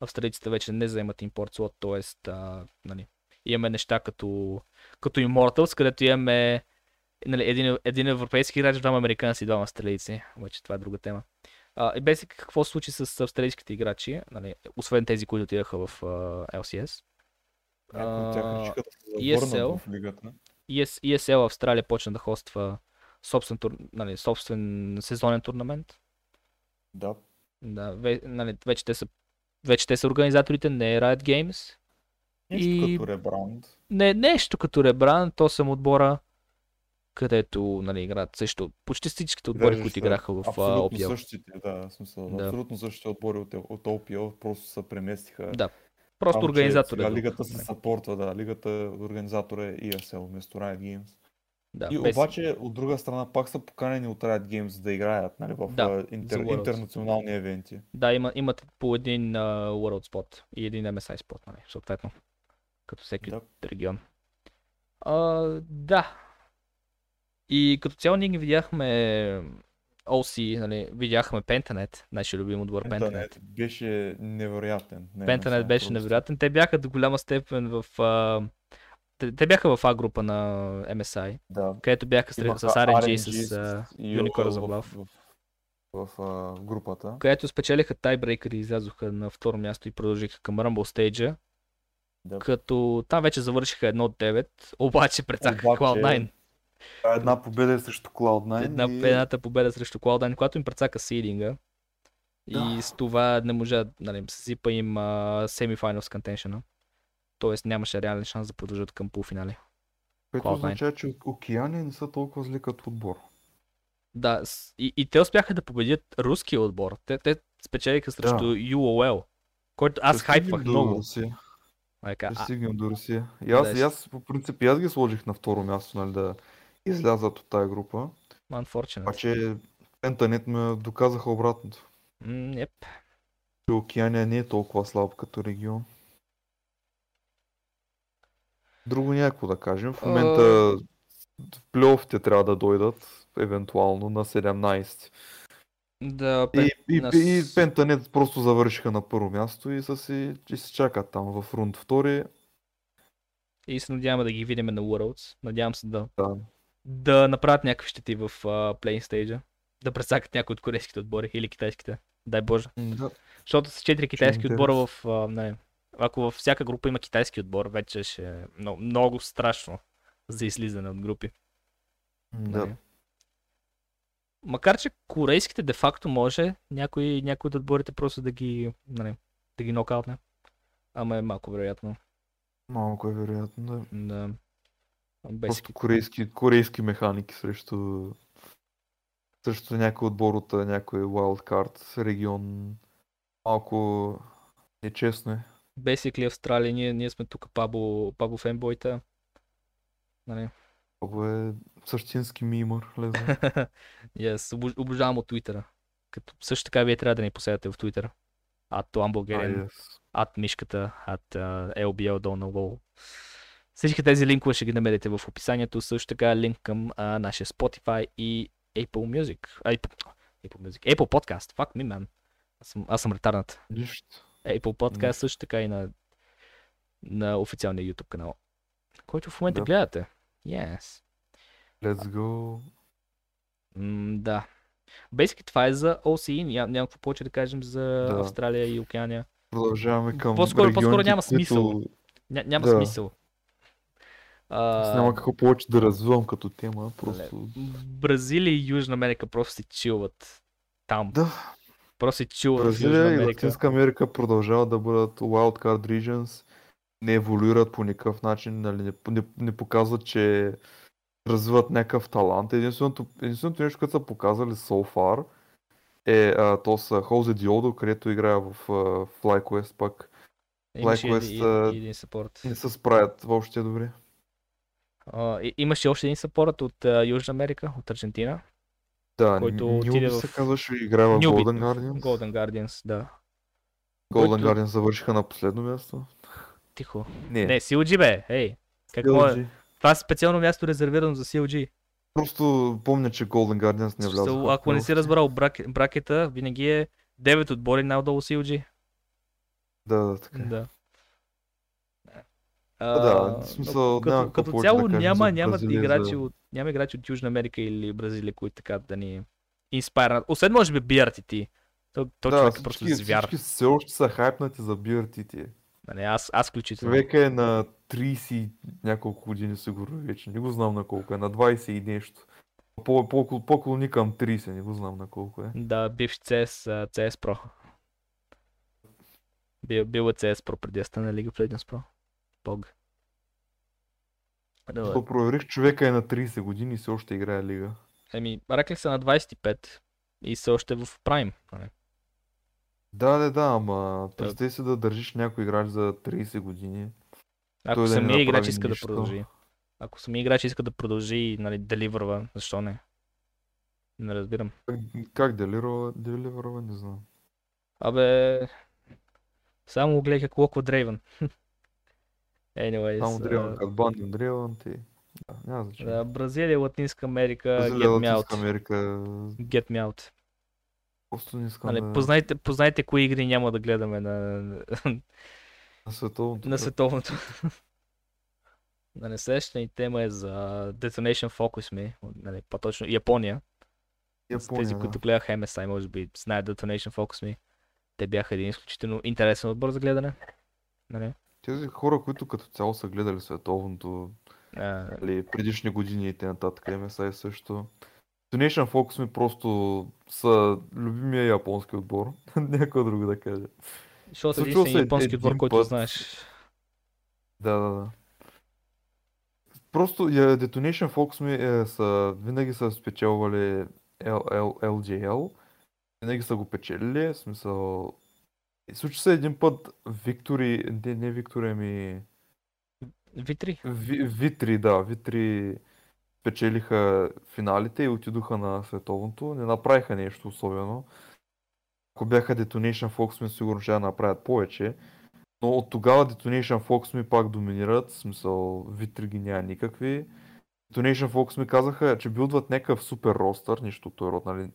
Австралийците вече не вземат импорт слот, т.е. Нали, имаме неща като, като Immortals, където имаме нали, един, един европейски играч, двама американци и двама австралийци. Вече това е друга тема. А, и без какво се случи с австралийските играчи, нали, освен тези, които отидаха в а, LCS. Се ESL. ES, ESL Австралия почна да хоства собствен, тур, нали, собствен сезонен турнамент. Да. Да, ве, нали, вече, те са, вече те са организаторите, не е Riot Games. Нещо И- като ребранд. Не, нещо като Ребран, то съм отбора, където нали, играят също почти всичките отбори, Даже които играха в Абсолютно OPL. същите, да, смисъл. Да. Абсолютно същите отбори от, от OPL просто се преместиха. Да, просто Само, че организатор е Сега лигата се съпортва, да. Лигата организатор е ESL вместо Riot Games. Да, И без- обаче, от друга страна, пак са поканени от Riot Games да играят нали, в Да, интер, интернационални евенти. Да, има, имат по един uh, World Spot и един MSI Spot, нали, съответно. Като всеки Да. регион. А, да. И като цяло ние ги видяхме OC, нали, видяхме Pentanet, нашия любим отбор Pentanet. Интернет беше невероятен. Не, Pentanet не, беше просто. невероятен. Те бяха до голяма степен в... А... Те, те бяха в А група на MSI, Да. където бяха Имаха с RNG, RNG с а, и Unicorns в, of в, в, в, а, групата. където спечелиха тайбрейкър и излязоха на второ място и продължиха към Rumble Stage. Да. Като там вече завършиха 1 от 9, обаче прецакаха Обаче, Cloud9. Една победа е срещу Cloud9. Една, и... едната победа срещу Cloud9, която им прецака сидинга. И Да. с това не можа, нали, сипа им семифинал с контеншена. Тоест нямаше реален шанс да продължат към полуфинали. Което Cloud9. означава, че Океания не са толкова зли като отбор. Да, и, и те успяха да победят руския отбор. Те, те спечелиха срещу Да. UOL, който аз хайпвах много. Русия. Айка, Ще стигнем до Русия. И аз, Да, и аз по принцип, и аз ги сложих на второ място, нали, да излязат от тази група. unfortunate. Обаче Пентанет ме доказаха обратното. М, Yep. Океания не е толкова слаб като регион. Друго някакво да кажем. В момента в плейофите трябва да дойдат, евентуално на 17. Да, И, пе- и, на и Пентанет просто завършиха на първо място и са си, и се чакат там в рунд втори. и се надяваме да ги видим на Worlds. Надявам се да, Да. да направят някакви щети в uh, плейн стейджа. Да пресакат някои от корейските отбори или китайските. Дай Боже. да. Защото с 4 китайски отбора в... Uh, не, ако във всяка група има китайски отбор, вече ще е много, много страшно за излизане от групи. Да. Нали? Макар, че корейските де-факто може някои, някои от отборите просто да ги, нали, да ги нокаутне. Ама е малко вероятно. Малко е вероятно, да. Да. Без Просто корейски, корейски механики срещу срещу някой отбор от някой wildcard регион. Малко нечестно е. Basically Австралия, ние, ние сме тук пабо, пабо фенбойта. Нали? Това е същински мимър, лезе. yes, обож- обожавам от Твитъра. Като също така вие трябва да ни последвате в Твитър. Ат А, Ламбогерен, yes. ат Мишката, ат uh, LBL Donald Wall. Всички тези линкове ще ги намерите в описанието. Също така линк към а, нашия Spotify и Apple Music. А, Apple, Apple Music. Apple Podcast. Fuck me, man. Аз съм, аз съм ретарнат. Нищо. Apple Podcast Нищо. също така и на, на официалния YouTube канал, който в момента Да. гледате. Yes. Let's go. М, да. Basically това е за OCE. Ням, няма какво повече да кажем за Да. Австралия и Океания. Продължаваме към По-скоро- по-скоро няма смисъл. които Ня, няма Да. смисъл. Аз А, няма какво повече да развивам като тема, просто... Бразилия и Южна Америка просто се чилват там. Да, Просто се чилват в Южна Бразилия и. Латинска Америка продължават да бъдат wildcard regions, не еволюират по никакъв начин, нали, не, не, не показват, че развиват някакъв талант. Единственото, единственото нещо, което са показали so far е а, то са Хозе Диодо, където играе в а, FlyQuest, и, FlyQuest, един съпорт. не се справят въобще добре. А, и, имаше още един съпорт от а, Южна Америка, от Аржентина. Да, който Нюби отиде се в- казваше, играе в Нюби. Golden Guardians. Golden Guardians, да. Golden който- Guardians завършиха на последно място. Тихо. Не, Не, CLG бе, ей. Какво е? LG. Това е специално място резервирано за CLG. Просто помня, че Golden Guardians не В смисъл, влязоха. ако не си разбрал брак, бракета, винаги е 9 отбори най-долу CLG. Да, да, така. е. Да. да, А, в смисъл, но няма като, като цяло да няма, няма играчи, от, няма играчи от Южна Америка или Бразилия, които така да ни инспайрат. Освен може би BRTT. То, то да, човек е просто звяр. всички все още са хайпнати за BRTT. Нали, аз, аз включително. Човека е на 30 и няколко години сигурно вече. Не го знам на колко е. На 20 и нещо. По, по, по-клони към 30, не го знам на колко е. Да, бивш CS, а, CS Pro. Бил, бил е CS Pro преди да стане of Legends Pro. Бог. Добре. То проверих, човека е на 30 години и все още играе лига. Еми, Раклик са на 25 и все още в Prime. Да, да, да, ама Та- представи си да държиш някой играч за 30 години. Ако Той да самия играч направи иска нищо. да продължи. Ако самия играч иска да продължи, нали, деливърва, защо не? Не разбирам. Как, как делирова, деливърва, не знам. Абе, само гледай как локва Дрейвен. Anyways, Само Древан, а, като Бандин Древан, ти. Да, няма значение. да, Бразилия, Латинска Америка, Бразилия, get me out. Америка, Get me out. просто не искам Нали, да... познайте, познайте кои игри няма да гледаме на, На световното. на световното. Нали, следващата ни тема е за Detonation Focus Me, нали, по-точно Япония. Япония, тези, да. които гледаха MSI, може би знаят Detonation Focus Me. Те бяха един изключително интересен отбор за гледане. Нали? Тези хора, които като цяло са гледали световното, А, нали, предишни години и т.н. MSI също. Donation Focus ми просто са любимия японски отбор. Някой друго да каже. защото единствен се японски отбор, който път. знаеш. Да, да, да. Просто я, Detonation Fox ми е, са, винаги са спечелвали L, L, LJL. Винаги са го печелили, в смисъл... И Случи се един път Виктори, не, не Виктори, ами... Витри? Ви, Витри, да, Витри печелиха финалите и отидоха на световното. Не направиха нещо особено. Ако бяха Detonation Fox, ми сигурно ще да направят повече. Но от тогава Detonation Fox ми пак доминират, в смисъл Витри ги няма никакви. Detonation Fox ми казаха, че билдват някакъв супер ростър, нищо от този род, нали?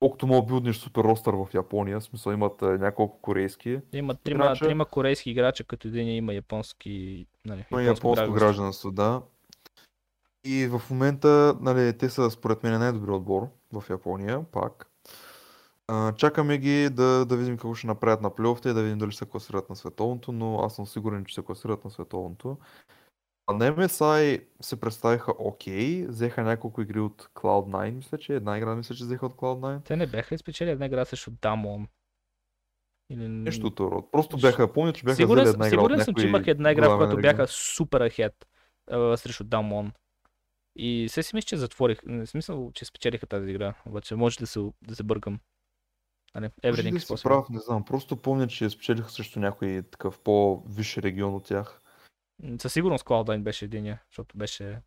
Колкото мога билднеш супер ростър в Япония, в смисъл имат е, няколко корейски. Има трима, Играча. трима корейски играча, като един има японски, нали, Има японско японско гражданство. да. И в момента, нали, те са според мен най-добри отбор в Япония, пак. А, чакаме ги да, да видим какво ще направят на плейофта и да видим дали ще се класират на световното, но аз съм сигурен, че се класират на световното. А на MSI се представиха окей, взеха няколко игри от Cloud9, мисля, че една игра мисля, че взеха от Cloud9. Те не бяха ли спечели една игра срещу Дамон? Или... Нещо от род. Просто бяха, помня, че бяха Сигурен, взели една игра сигурен съм, че имах една игра, в която бяха супер ахет а, срещу Дамон. И се си мисля, че затворих. Не смисъл, че спечелиха тази игра. Обаче може да се, да се бъркам. Нали, Може everything is possible. прав, не знам. Просто помня, че спечелиха срещу някой такъв по-висш регион от тях. Със сигурност Cloud9 беше единия, защото беше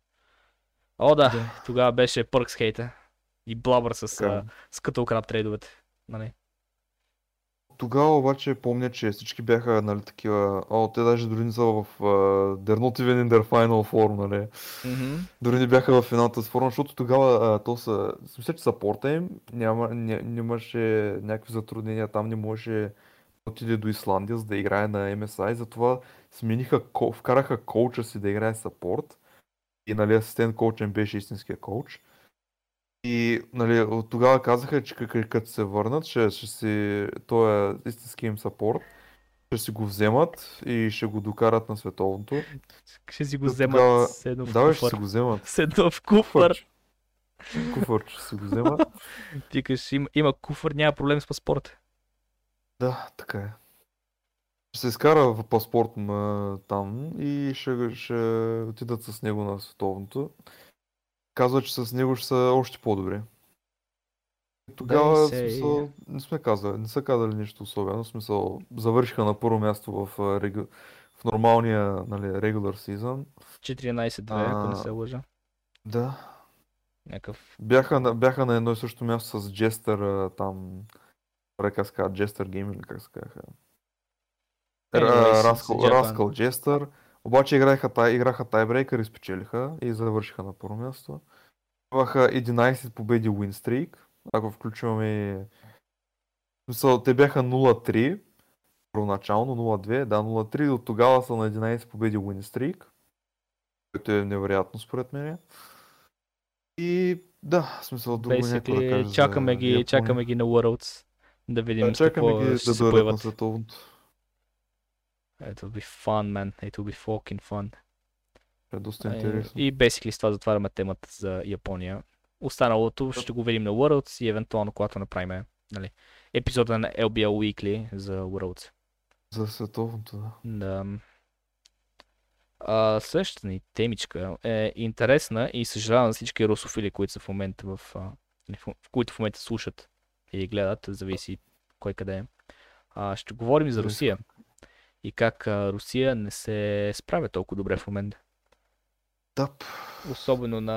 О, да, Да. тогава беше Пъркс хейта. И Блабър с, а, с краб трейдовете. Нали? Тогава обаче помня, че всички бяха, нали, такива... О, те даже дори не са в... Uh, they're not even in their final form, нали. Дори не бяха в финалната форма, защото тогава а, то са... Мисля, че сапорта им няма, ня, нямаше някакви затруднения, там не можеше да отиде до Исландия, за да играе на MSI, затова смениха, вкараха коуча си да играе сапорт и нали асистент коуч им беше истинския коуч. И нали, от тогава казаха, че като се върнат, ще, ще си, той е истински им сапорт, ще си го вземат и ще го докарат на световното. Ще си го До вземат тогава- с едно в Да, ще си го вземат. С едно в куфър. Куфър ще си го вземат. Ти кажеш, има, има куфър, няма проблем с паспорта. Да, така е. Ще се изкара в паспорт м, там и ще, ще отидат с него на световното. Казва, че с него ще са още по-добри. Тогава в се- смисъл, не сме казали, не са казали нищо особено. В смисъл, завършиха на първо място в, а, регу... в нормалния нали, regular season. 14-2, ако не А. се лъжа. Да. Някакъв... Бяха на, бяха на едно и също място с Джестър а, там. Се казва, Джестър Гейм или как се казаха. Раскъл Джестър. Обаче играха, играха тайбрейкър и спечелиха и завършиха на първо място. Имаха 11 победи win streak, ако включваме... в Смисъл, те бяха 0-3, първоначално 0-2, да 0-3, от тогава са на 11 победи win streak, което е невероятно според мен. И да, смисъл друго някой да Basically, каже чакаме ги, Япония. чакаме ги на Worlds. Да видим Да, с чакаме какво ги ще да се дойдат на появят. световното. It will be fun, man. It will be fucking fun. Е доста Е, интересно. И basically с това затваряме темата за Япония. Останалото ще го видим на Worlds и евентуално когато направим нали, епизода на LBL Weekly за Worlds. За световното, да. Да. А, следващата ни темичка е интересна и съжалявам за всички русофили, които са в момента в, нали, в, в които в момента слушат или гледат, зависи кой къде е. А, ще говорим за Русия и как Русия не се справя толкова добре в момента. Да. Особено на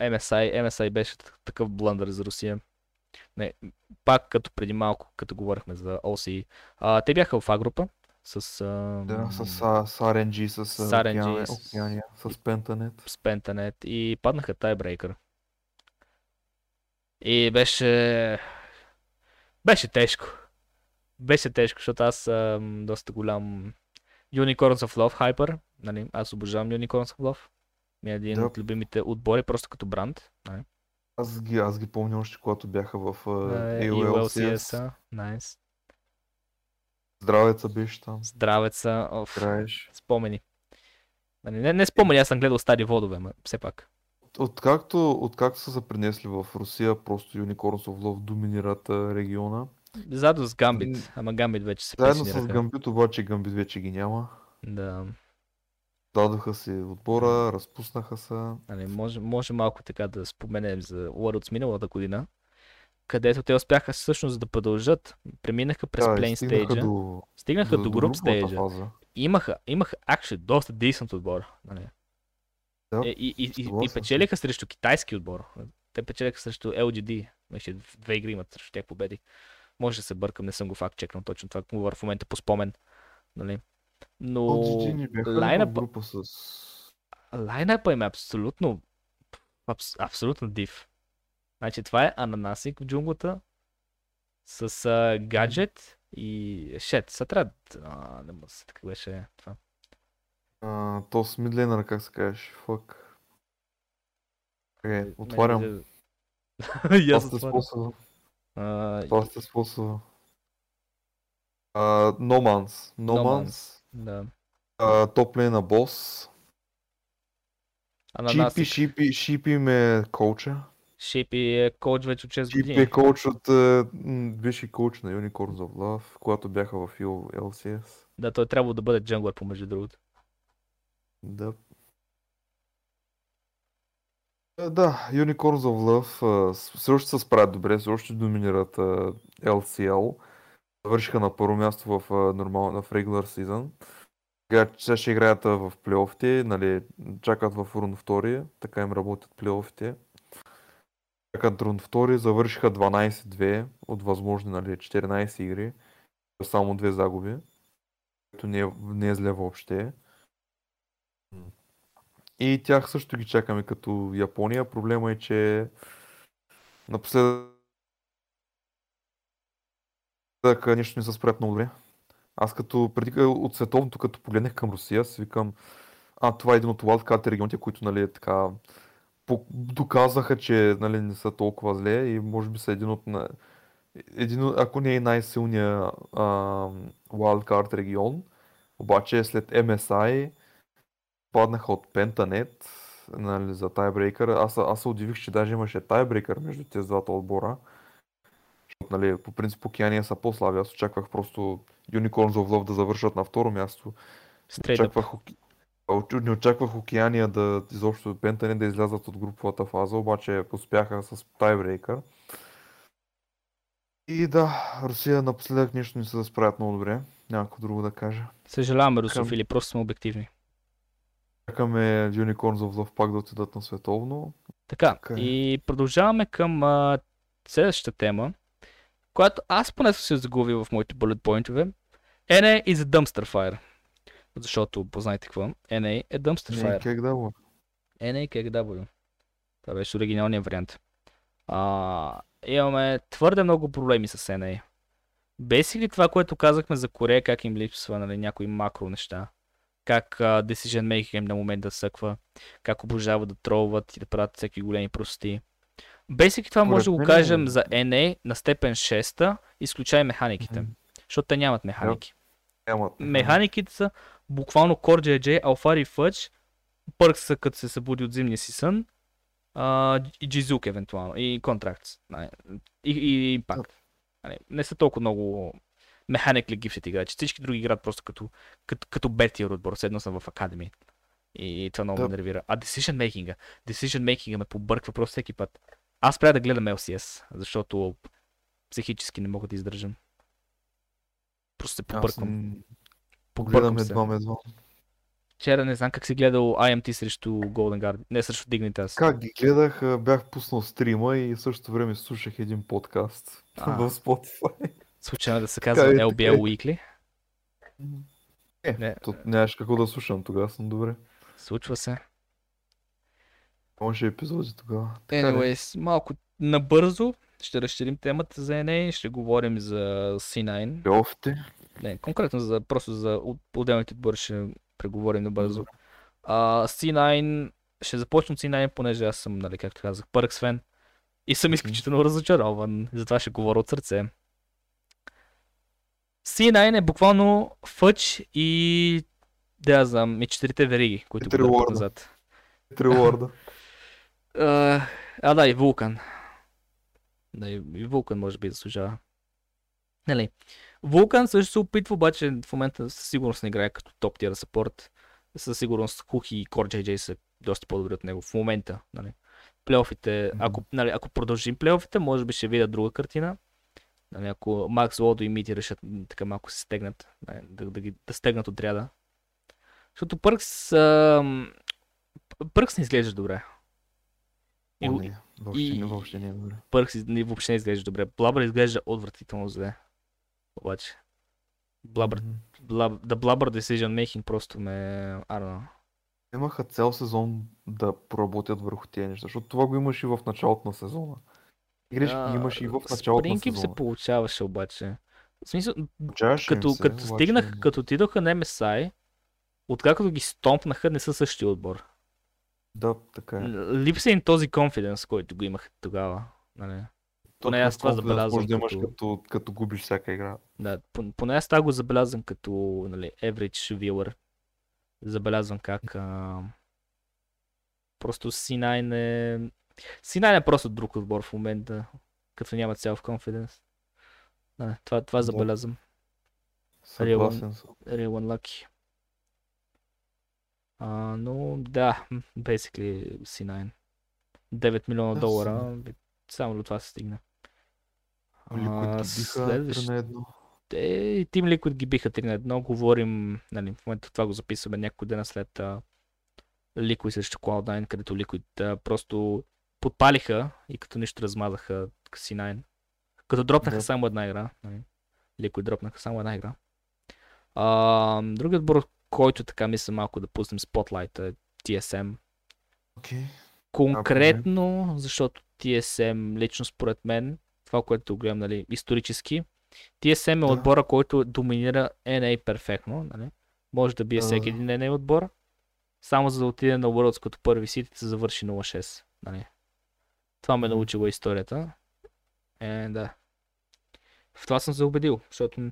MSI. MSI беше такъв блъндър за Русия. Не, пак като преди малко, като говорихме за OCE. А, те бяха в А група с, а, Да, с, а, с RNG, С с RNG, Океания, с- Океания, с Pentanet. с Pentanet и паднаха тайбрейкър. И беше... Беше тежко. Беше тежко, защото аз съм доста голям Unicorns of Love хайпер. Нали? Аз обожавам Unicorns of Love. Ми е един Да. от любимите отбори, просто като бранд. Нали? Аз ги, аз ги помня още когато бяха в uh, Е. LCS. Найс. Здравеца беше там. Здравеца. Оф, Играеш. спомени. Нали, Не, не спомени, аз съм гледал стари водове, но все пак. Откакто, откакто са се принесли в Русия, просто Unicorns of Love доминират региона. Заедно с Гамбит, ама Гамбит вече се Заедно с. Гамбит, обаче Гамбит вече ги няма. Да. Дадоха си отбора, разпуснаха се. Нали, може, може малко така да споменем за Worlds миналата година, където те успяха всъщност да продължат. Преминаха през Да, стигнаха стейджа, до, стигнаха до, груповата стейджа. фаза. Имаха, имаха actually доста decent отбор. Нали. Да, Е, и, и, и, печелиха срещу китайски отбор. Те печелиха срещу LGD. Беше две игри имат срещу тях победи. Може да се бъркам, не съм го факт чекнал точно това, говоря в момента по спомен. Нали. Но лайнапа, група с... лайнапа им е абсолютно абс, абсолютно див. Значи това е ананасик в джунглата с а, гаджет и шет. Са трябва... А, не мога да се така беше това. А, то с мидлейнър, как се казваш? Фък. Е, отварям. И Това аз отварям. А, Това сте способа. А, No Man's. No No Man's. да. Топ лейна бос. Шипи. Шипи, Шипи ме коуча. Шипи е коуч вече от 6 Шипи години. е коуч от... Беше коуч на Unicorns of Love, когато бяха в LCS. Да, той трябва да бъде джанглър, помежду другото. Да. Е, Да, Unicorns of Love с- все още се справят добре, все още доминират LCL. Завършиха на първо място в, а, нормал, в regular season. Сега ще играят в плейофите, нали, чакат в рун 2, така им работят плейофите. Чакат рун 2, завършиха 12-2 от възможни нали, 14 игри, само две загуби, което не е, не е зле въобще. И тях също ги чакаме като Япония. Проблема е, че напоследък нищо не се справят много добре. Аз като преди от световното, като погледнах към Русия, си викам, а това е един от wildcard регионите, които нали, така, доказаха, че нали, не са толкова зле и може би са един от, един, ако не е най-силния а, wildcard регион. Обаче след MSI паднаха от Pentanet нали, за тайбрейкър. Аз, аз се удивих, че даже имаше тайбрейкър между тези двата отбора. Защото, нали, по принцип Океания са по-слаби. Аз очаквах просто Unicorns of Love да завършат на второ място. Straight. Очаквах, не очаквах Океания да изобщо Пентане да излязат от груповата фаза, обаче успяха с тайбрейкър. И да, Русия напоследък нещо не се да справят много добре. Няма какво друго да кажа. Съжаляваме, Към- русофили, просто сме обективни. Чакаме Unicorns of Love пак да отидат на световно. Така, Така е. и продължаваме към а, следващата тема, която аз поне съм се загубил в моите bullet поинтове. NA is a dumpster fire. Защото познайте какво. NA е dumpster fire. NA KW. Това беше оригиналният вариант. А, имаме твърде много проблеми с NA. Basically това, което казахме за Корея, как им липсва нали, някои макро неща. Как а, decision making им на момент да съква. Как обожават да тролват и да правят всеки големи прости. Basically това може да го кажем за NA на степен 6, изключая механиките. Мгм. Защото те нямат механики. Нямат. Механиките са буквално Core JJ, Alphari и Fudge, Пърк са като се събуди от зимния си сън, а, и Джизук евентуално, и Contracts, и, и Impact. Нали, Не са толкова много mechanically gifted играчи. Всички други играят просто като, като, като бетиер отбор, седно съм в Academy. И това много ме Да. нервира. А decision making decision making ме побърква просто всеки път. Аз трябва да гледам LCS, защото психически не мога да издържам. Просто се побърквам. м, Побърквам гледам се. едва едва. Вчера не знам как си гледал IMT срещу Golden Guard. Не, срещу Dignitas. Как ги гледах, бях пуснал стрима и в същото време слушах един подкаст А. в Spotify. Случайно да се казва е, LBL е. Weekly. Е, Не. нямаш какво да слушам тогава, съм добре. Случва се. Имаше епизоди тогава. Така ли? Anyways, малко набързо ще разширим темата за NA, ще говорим за C9. Плейофите. Не, конкретно за, просто за от- отделните отбори ще преговорим набързо. А, C9, ще започна от C9, понеже аз съм, нали, както казах, Пъркс фен. И съм изключително разочарован, затова ще говоря от сърце. C9 е буквално Фъч и да я знам, и четирите вериги, които И го назад. Три лорда. А, а да, и Вулкан. Да, и, и Вулкан може би заслужава. Нали. Вулкан също се опитва, обаче в момента със сигурност не играе като топ тир саппорт. Със сигурност Кухи и Core JJ са доста по-добри от него в момента. Нали. Плейофите, ако, нали, ако продължим плейофите, може би ще видя друга картина. Нали, ако Макс Лодо и Мити решат така малко се стегнат, нали, да, да, ги, да стегнат отряда. Защото Пъркс, ам, Пъркс не изглежда добре. И, О, не, въобще, и- не, въобще не е добре. Пъркс не- въобще не изглежда добре. Блабър изглежда отвратително зле. Обаче. Блабър, Мгм. блаб, the Blabber Decision Making просто ме... Know. Имаха цял сезон да поработят върху тези неща, защото това го имаш и в началото на сезона. Грешки А, имаш и в началото им се получаваше обаче. В смисъл, Получаваше като, се, като обаче стигнах, като отидоха на MSI, откакто ги стомпнаха, не са същия отбор. Да, така е. Липса им този конфиденс, който го имах тогава. Нали? поне аз това забелязвам Може да имаш като- като, като губиш всяка игра. Да, пон- поне аз това го забелязвам като нали, average viewer. Забелязвам как а... просто C9 е... C9 е просто друг отбор в момента, като нямат self-confidence. Да, това, това Да. забелязвам. Съгласен съм. Real unlucky. А, но да, basically C9. 9 милиона Да, долара, бе, само до това се стигна. Ликвид А, биха следващ- на едно. Те, Team Liquid ги биха 3 на 1. Говорим, нали, в момента това го записваме някой ден след а, Liquid срещу Cloud9, където Liquid а, просто подпалиха и като нищо размазаха C9. Като дропнаха Да. само една игра. Нали. Liquid дропнаха само една игра. А, другият отбор, който така мисля малко да пуснем спотлайта е TSM. Окей. Конкретно, защото TSM, лично според мен, това, което гледам, нали, исторически, TSM е Да. отбора, който доминира NA перфектно, нали? Може да бие Да. всеки един NA отбор, само за да отиде на Worlds като първи сит и да завърши 0-6, нали? Това ме научила историята. Е, да. В това съм се убедил, защото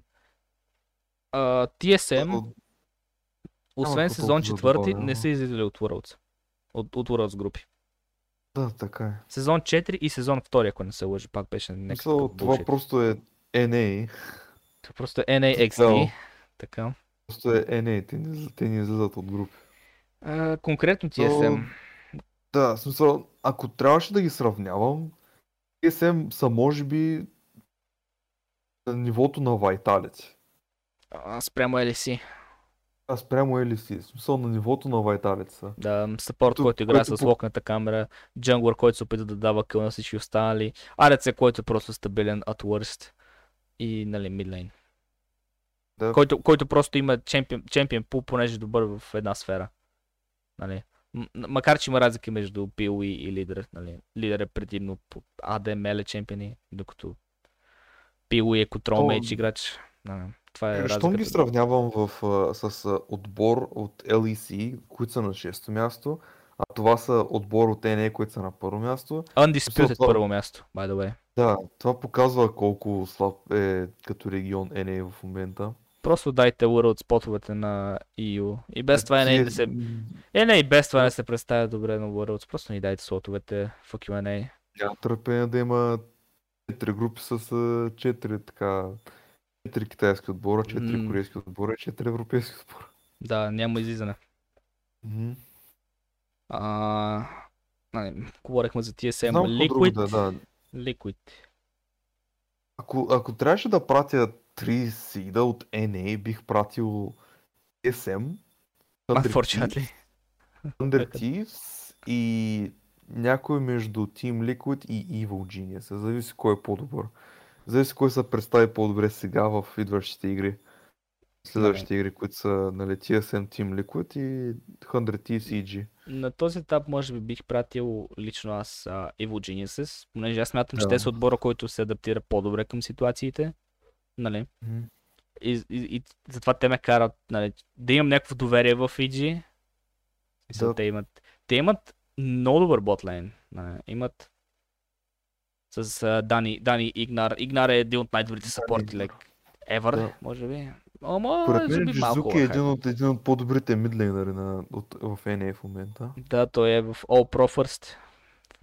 а, TSM, освен сезон да четвърти, не са излизали от Worlds. От, от Worlds групи. Да, така е. Сезон 4 и сезон 2, ако не се лъжа, пак беше някакъв Мисъл, това bullshit. просто е NA. Това просто е NAXT. Цяло. Така. Просто е NA. Те не, те не излизат от групи. А, конкретно TSM. Да, в смисъл, ако трябваше да ги сравнявам, TSM са може би на нивото на Vitality. А, спрямо LC. А спрямо LC, в смисъл на нивото на Vitality са. Да, съпорт, Който- който играе с локната камера. Джанглър, който се опита да дава къл на всички останали. ADC, който е просто стабилен at worst. И, нали, мидлейн. Да. Който, който просто има чемпион, чемпион пул, понеже е добър в една сфера. Нали. Макар, че има разлики между POE и лидер. Нали. Лидер е предимно по ADML чемпиони, докато POE е контрол мейдж играч. Нали. Това е Е, Щом ги сравнявам в, с отбор от LEC, които са на 6-то място, а това са отбор от NA, които са на първо място. Undisputed това- първо място, by the way. Да, това показва колко слаб е като регион NA в момента. Просто дайте World спотовете на EU. И без това Тие- NA не се... NA и без това не се представя добре на Worlds. Просто ни дайте слотовете в Q&A. Няма търпение да има 4 групи с 4 така 4 китайски отбора, 4 М. корейски отбора и 4 европейски отбора. Да, няма излизане. Мгм. А, нали, говорихме за TSM. Знам Liquid. да, да. Liquid. Ако, ако трябваше да пратя 3 сида от NA, бих пратил SM, Thunder. Thieves, Thunder Thieves и някой между Team Liquid и Evil Genius. Зависи кой е по-добър. Зависи кой се представи по-добре сега в идващите игри. Следващите игри, които са нали, TSM Team Liquid и 100 Thieves EG. На този етап може би бих пратил лично аз uh, Evil Geniuses, понеже аз смятам, че Да. те са отбора, който се адаптира по-добре към ситуациите. Нали? И, и, и затова те ме карат нали, да имам някакво доверие в. Мисля, Да. те, имат, те имат много добър ботлейн. Нали, имат с uh, Дани, Дани Игнар. Игнар е един от най-добрите Игнар. like, ever, Да. може би. О, може Според мен. Джизуки е лъха. един от, един от по-добрите мидлейнери на, от, в NA в момента. Да, той е в All Pro First.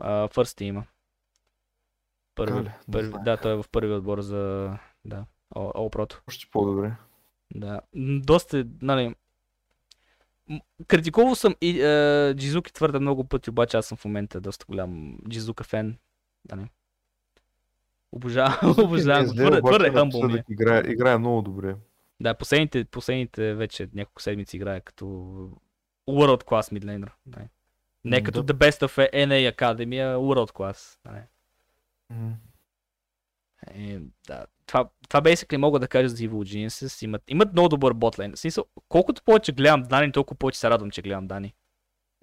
Uh, first има. Първи? Не първи, да, той е в първи отбор за да, All, All Pro. Още по-добре. Да. Доста, нали... Критикувал съм и е, Джизуки твърде много пъти, обаче аз съм в момента доста голям Джизука фен. Нали. Обожавам, обожавам. го. Твърде, твърде хъмбъл ми. е. Играе, играе много добре. Да, последните, последните вече няколко седмици играе като World Class midlaner. Нали. Не като да. The Best of NA Academy, а World Class. Нали. М. Е, да. Това, това basically мога да кажа за Evil Geniuses. Имат, имат много добър ботлейн. В смисъл, колкото повече гледам Дани, толкова повече се радвам, че гледам Дани.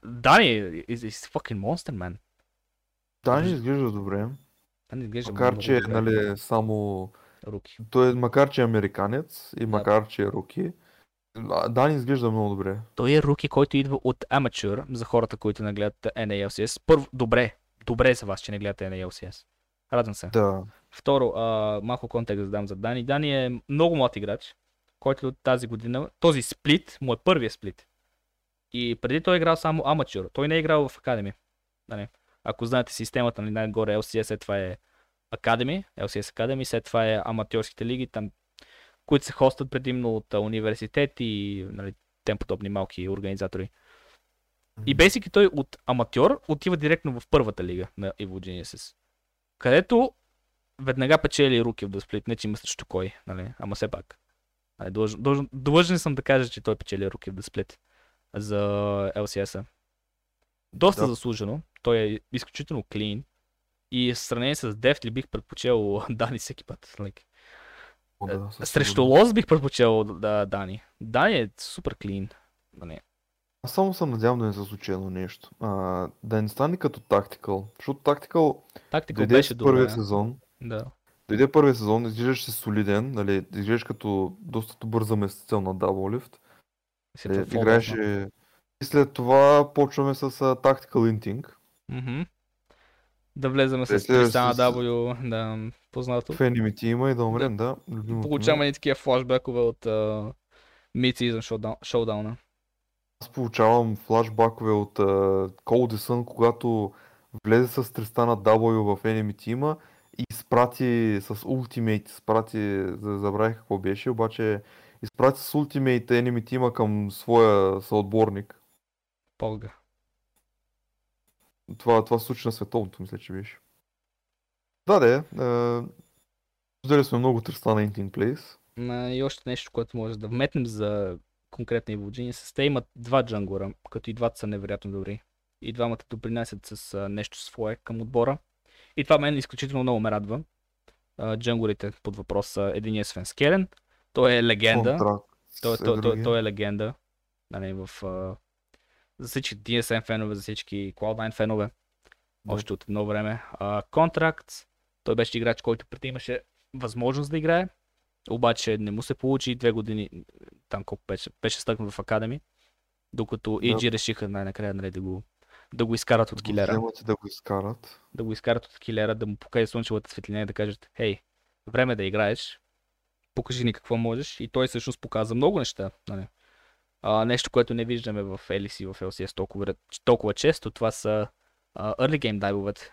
Дани is, is fucking monster, man. Дани изглежда добре, Дани изглежда макар че добре. нали, само... Руки. Той е, макар че е американец и макар че е руки, Дани изглежда много добре. Той е руки, който идва от аматюр, за хората, които не гледат NALCS. Първо, добре. Добре за вас, че не гледате NALCS. Радвам се. Да. Второ, а, малко контекст да дам за Дани. Дани е много млад играч, който тази година, този сплит, му е първия сплит. И преди той е играл само аматюр. Той не е играл в Academy. Нали? Ако знаете системата, нали, най-горе LCS, след това е Academy, LCS Academy, след това е аматьорските лиги, там, които се хостят предимно от университети и нали, тем подобни малки организатори. И basically той от аматьор отива директно в първата лига на Evo Geniuses. Където веднага печели руки в Split, не че има срещу кой, нали? Ама все пак. Нали, длъжен, длъжен, длъжен съм да кажа, че той печели руки в Split за LCS-а. Доста Да. заслужено. Той е изключително клин. И в сравнение с Дефт ли бих предпочел Дани всеки път. Like, О, да, срещу. Лоз бих предпочел да, Дани. Дани е супер клин. Нали. Аз само се надявам да не се случи едно нещо. А, да не стане като тактикал. Защото тактикал Тактика дойде беше с първия добре. сезон. Да. Дойде първия сезон, изглеждаш си солиден, нали, изглеждаш като доста добър заместител на Double Lift. Fall Играеше... И след това почваме с uh, Tactical Inting. Мгм. Да влеземе с Тристана с- W, да, познато. В Enemy Team и да умрем, да. ми. Получаваме и такива флашбекове от uh, Mid-Season Showdown. Аз получавам флашбакове от uh, Cold Sun, когато влезе с Тристана W в Enemy Team изпрати с Ultimate, изпрати, за- забравих какво беше, обаче изпрати с Ultimate Enemy Team към своя съотборник. Полга. Това, това се случи на световното, мисля, че беше. Да, да, е. Сме много Тристана Inting Plays. Ма, И още нещо, което може да вметнем за конкретни Evil Geniuses. Те имат два джангура, като и двата са невероятно добри. И двамата допринасят с нещо свое към отбора. И това мен изключително много ме радва. А, джангурите под въпрос са единия Свен Скелен. Той е легенда. Контракт Той, е той, той, другия. той е легенда. Нали, в, за всички DSM фенове, за всички Cloud9 фенове. Да. Още от едно време. Контракт. Той беше играч, който преди имаше възможност да играе. Обаче не му се получи две години. Там колко беше, беше стъкнат в Академи. Докато Да. EG решиха най-накрая нали, да, го, да го изкарат от килера. да го изкарат. Да го изкарат от килера, да му покажат слънчевата светлина и да кажат, хей, време е да играеш, покажи ни какво можеш. И той всъщност показа много неща. Нали. А, нещо, което не виждаме в LEC и в LCS толкова, толкова често, това са а, early game дайвовете.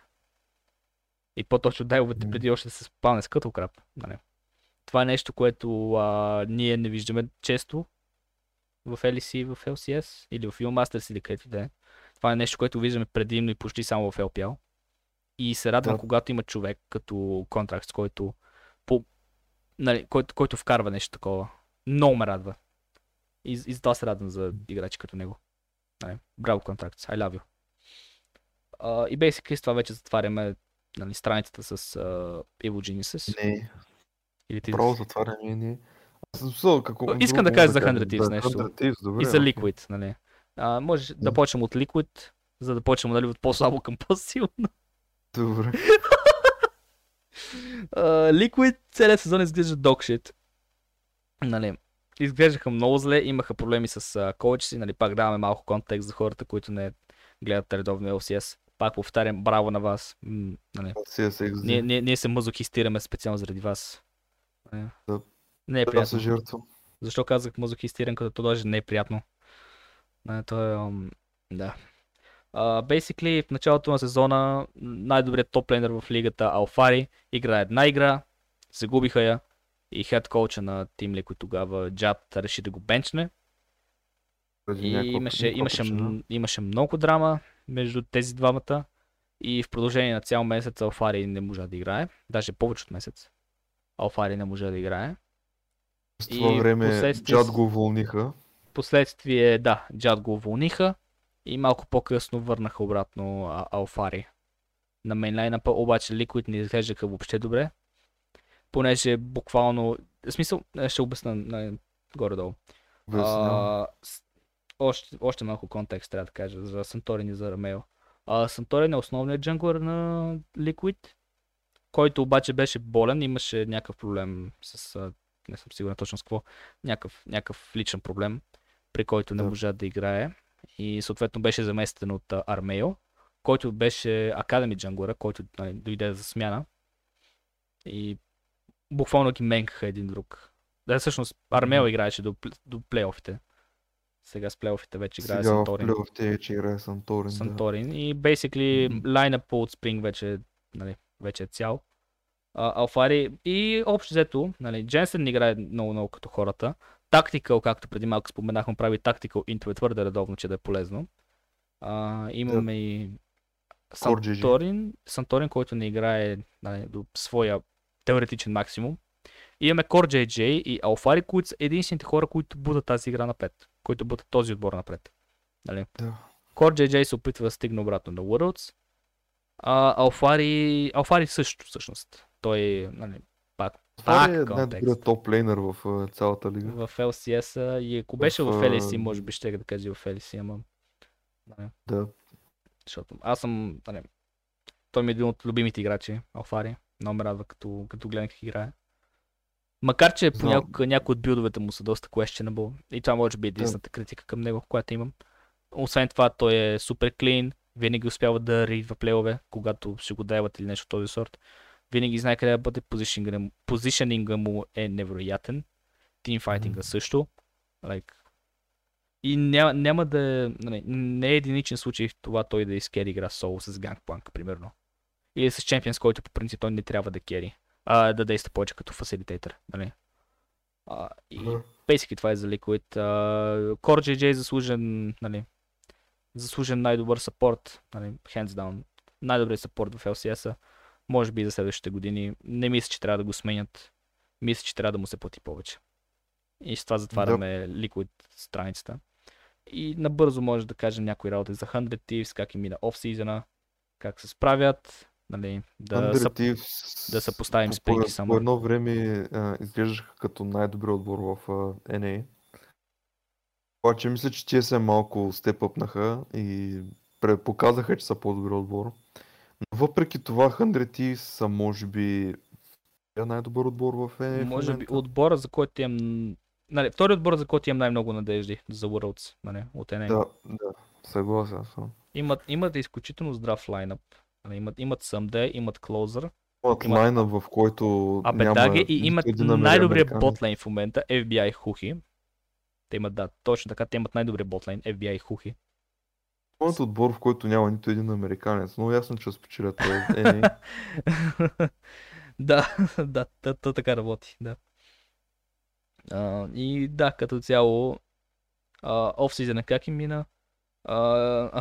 И по-точно дайвовете преди още да се спалне с Cuttleкраб. Нали. Това е нещо, което а, ние не виждаме често в LEC в LCS или в Masters или където да е. Това е нещо, което виждаме предимно и почти само в LPL. И се радвам, Да. когато има човек като контракт, който, по, нали, който, който вкарва нещо такова. Много ме радва. И, и затова се радвам за играчи като него. Нали, браво контракт, I love you. Uh, и basically с това вече затваряме нали, страницата с uh, Evil Geniuses. Не, Или ти... право затваряне, не. Аз съм какво... Искам да кажа за кажа. 100 Thieves нещо. 100 Thieves, добре. И за. Liquid, нали. А, може да почнем от Liquid, за да почнем нали, от по-слабо към по-силно. Добре. Uh, Liquid целият сезон изглежда shit. Нали, изглеждаха много зле, имаха проблеми с uh, си, нали, пак даваме малко контекст за хората, които не гледат редовно LCS. Пак повтарям, браво на вас. М, нали. CSXD. Ние, ние, ние се мазохистираме специално заради вас. Нали. Да. Не е Трябва да приятно. се жертвам. Защо казах мазохистиран, като то даже не е приятно? Не, то е... ам, да. Uh, basically, в началото на сезона най-добрият топлейнер в лигата Алфари играе една игра, загубиха я и хед коуча на Team Liquid тогава Джад реши да го бенчне и имаше, имаше, имаше много драма между тези двамата и в продължение на цял месец Алфари не можа да играе, даже повече от месец. Алфари не може да играе. С това и време впоследствие Джад го уволниха. Последствие, да, Джад го уволниха и малко по-късно върнаха обратно а, Алфари. На мейнлайна, обаче Liquid не изглеждаха въобще добре, понеже буквално, в смисъл, е, ще обясна на, горе-долу. А, още, още малко контекст трябва да кажа за Санторин и за Рамео. А, Санторин е основният джанглър на Liquid, който обаче беше болен, имаше някакъв проблем с, а, не съм сигурен точно с какво, някакъв, някакъв личен проблем, при който не Да. можа да играе и съответно беше заместен от а, Армео, който беше Академи джанглъра, който нали, дойде за смяна и буквално ги менкаха един друг. Да, всъщност Армео играеше до, до плейофите. Сега с плейофите вече играе Сега Санторин. плейофите вече играе Санторин. да. Санторин. И basically лайнъпа от Spring вече, нали, вече е цял. А, Алфари и общо взето, нали, Дженсен играе много, много като хората. Тактикал, както преди малко споменахме, прави тактикал интро е твърде редовно, че да е полезно. А, имаме и. Санторин, Санторин, който не играе нали, до своя теоретичен максимум. И имаме Core JJ и Алфари, които са единствените хора, които будат тази игра напред. Които будат този отбор напред. Нали? Да. Core JJ се опитва да стигне обратно на Worlds. А Алфари, Алфари също всъщност. Той нали, Това е контекст. най-добрият топ лейнер в цялата лига. В LCS и ако беше в, В, а, може би ще да кажа в LCS, ама... Нали, Да. защото аз съм... Нали, той ми е един от любимите играчи, Алфари. Много ме радва, като, като гледам как играе. Макар, че Знам. понякога някои от билдовете му са доста questionable. И това може би е единствената критика към него, която имам. Освен това, той е супер клин, винаги успява да ридва плейове, когато ще го дайват или нещо от този сорт. Винаги знае къде да бъде, позишнинга, позишнинга му е невероятен. Тимфайтинга също. Like, и няма, няма да нали, не е единичен случай в това той да изкери игра соло с Gangplank, примерно. Или с Champions, който по принцип той не трябва да кери. А, да действа повече като фасилитейтър. Нали? А, и basically това е за Liquid. Uh, Core JJ е заслужен, нали, заслужен най-добър сапорт, нали, hands down. Най-добрият сапорт в LCS-а. Може би за следващите години. Не мисля, че трябва да го сменят. Мисля, че трябва да му се плати повече. И с това затваряме Liquid страницата. И набързо може да кажем някои работи за 100 Thieves, как им мина оф-сизона, как се справят, нали, да, Thieves да съпоставим по- с по, само. по едно време а, изглеждаха като най-добри отбор в а, NA. Обаче мисля, че тия се малко степъпнаха и показаха, че са по-добри отбор. Но въпреки това 100 Thieves са може би най-добър отбор в NA. в Може би отбора, за който имам... Нали, втори отбор, за който имам най-много надежди за Worlds, нали, от NA. Да, да, съгласен съм. Имат, имат изключително здрав лайнъп. Нали, имат, имат Someday, имат Closer, Имат Има- лайна, в който Абедаге няма и нито имат най-добрия ботлейн в момента, FBI Хухи. Те имат, да, точно така, те имат най-добрия ботлейн, FBI Хухи. Моят отбор, в който няма нито един американец. Много ясно, че спечелят този NA. да, да, то, то така работи, да. А, и да, като цяло, офсизъна как им мина, а,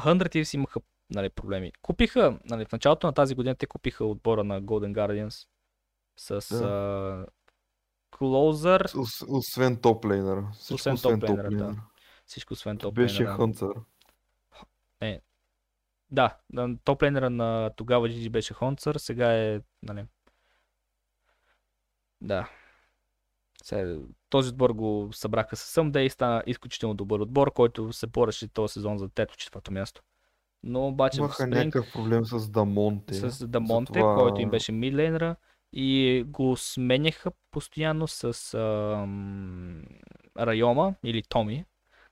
100 Thieves имаха нали, проблеми. Купиха, нали, в началото на тази година те купиха отбора на Golden Guardians с Да. а, Closer, Ос- Освен топ лейнера. Всичко Освен освен топ топ лейнера, да. всичко освен топ Беше лейнера. Хънцър. Да, топ на тогава GG беше Хонцър, сега е, нали... Да. Сега, този отбор го събраха с Someday и стана изключително добър отбор, който се бореше този сезон за трето четвърто място. Но обаче Имаха Спринг някакъв проблем с Дамонте. с Дамонте, затова- който им беше мидлейнера и го сменяха постоянно с ам, Райома или Томи,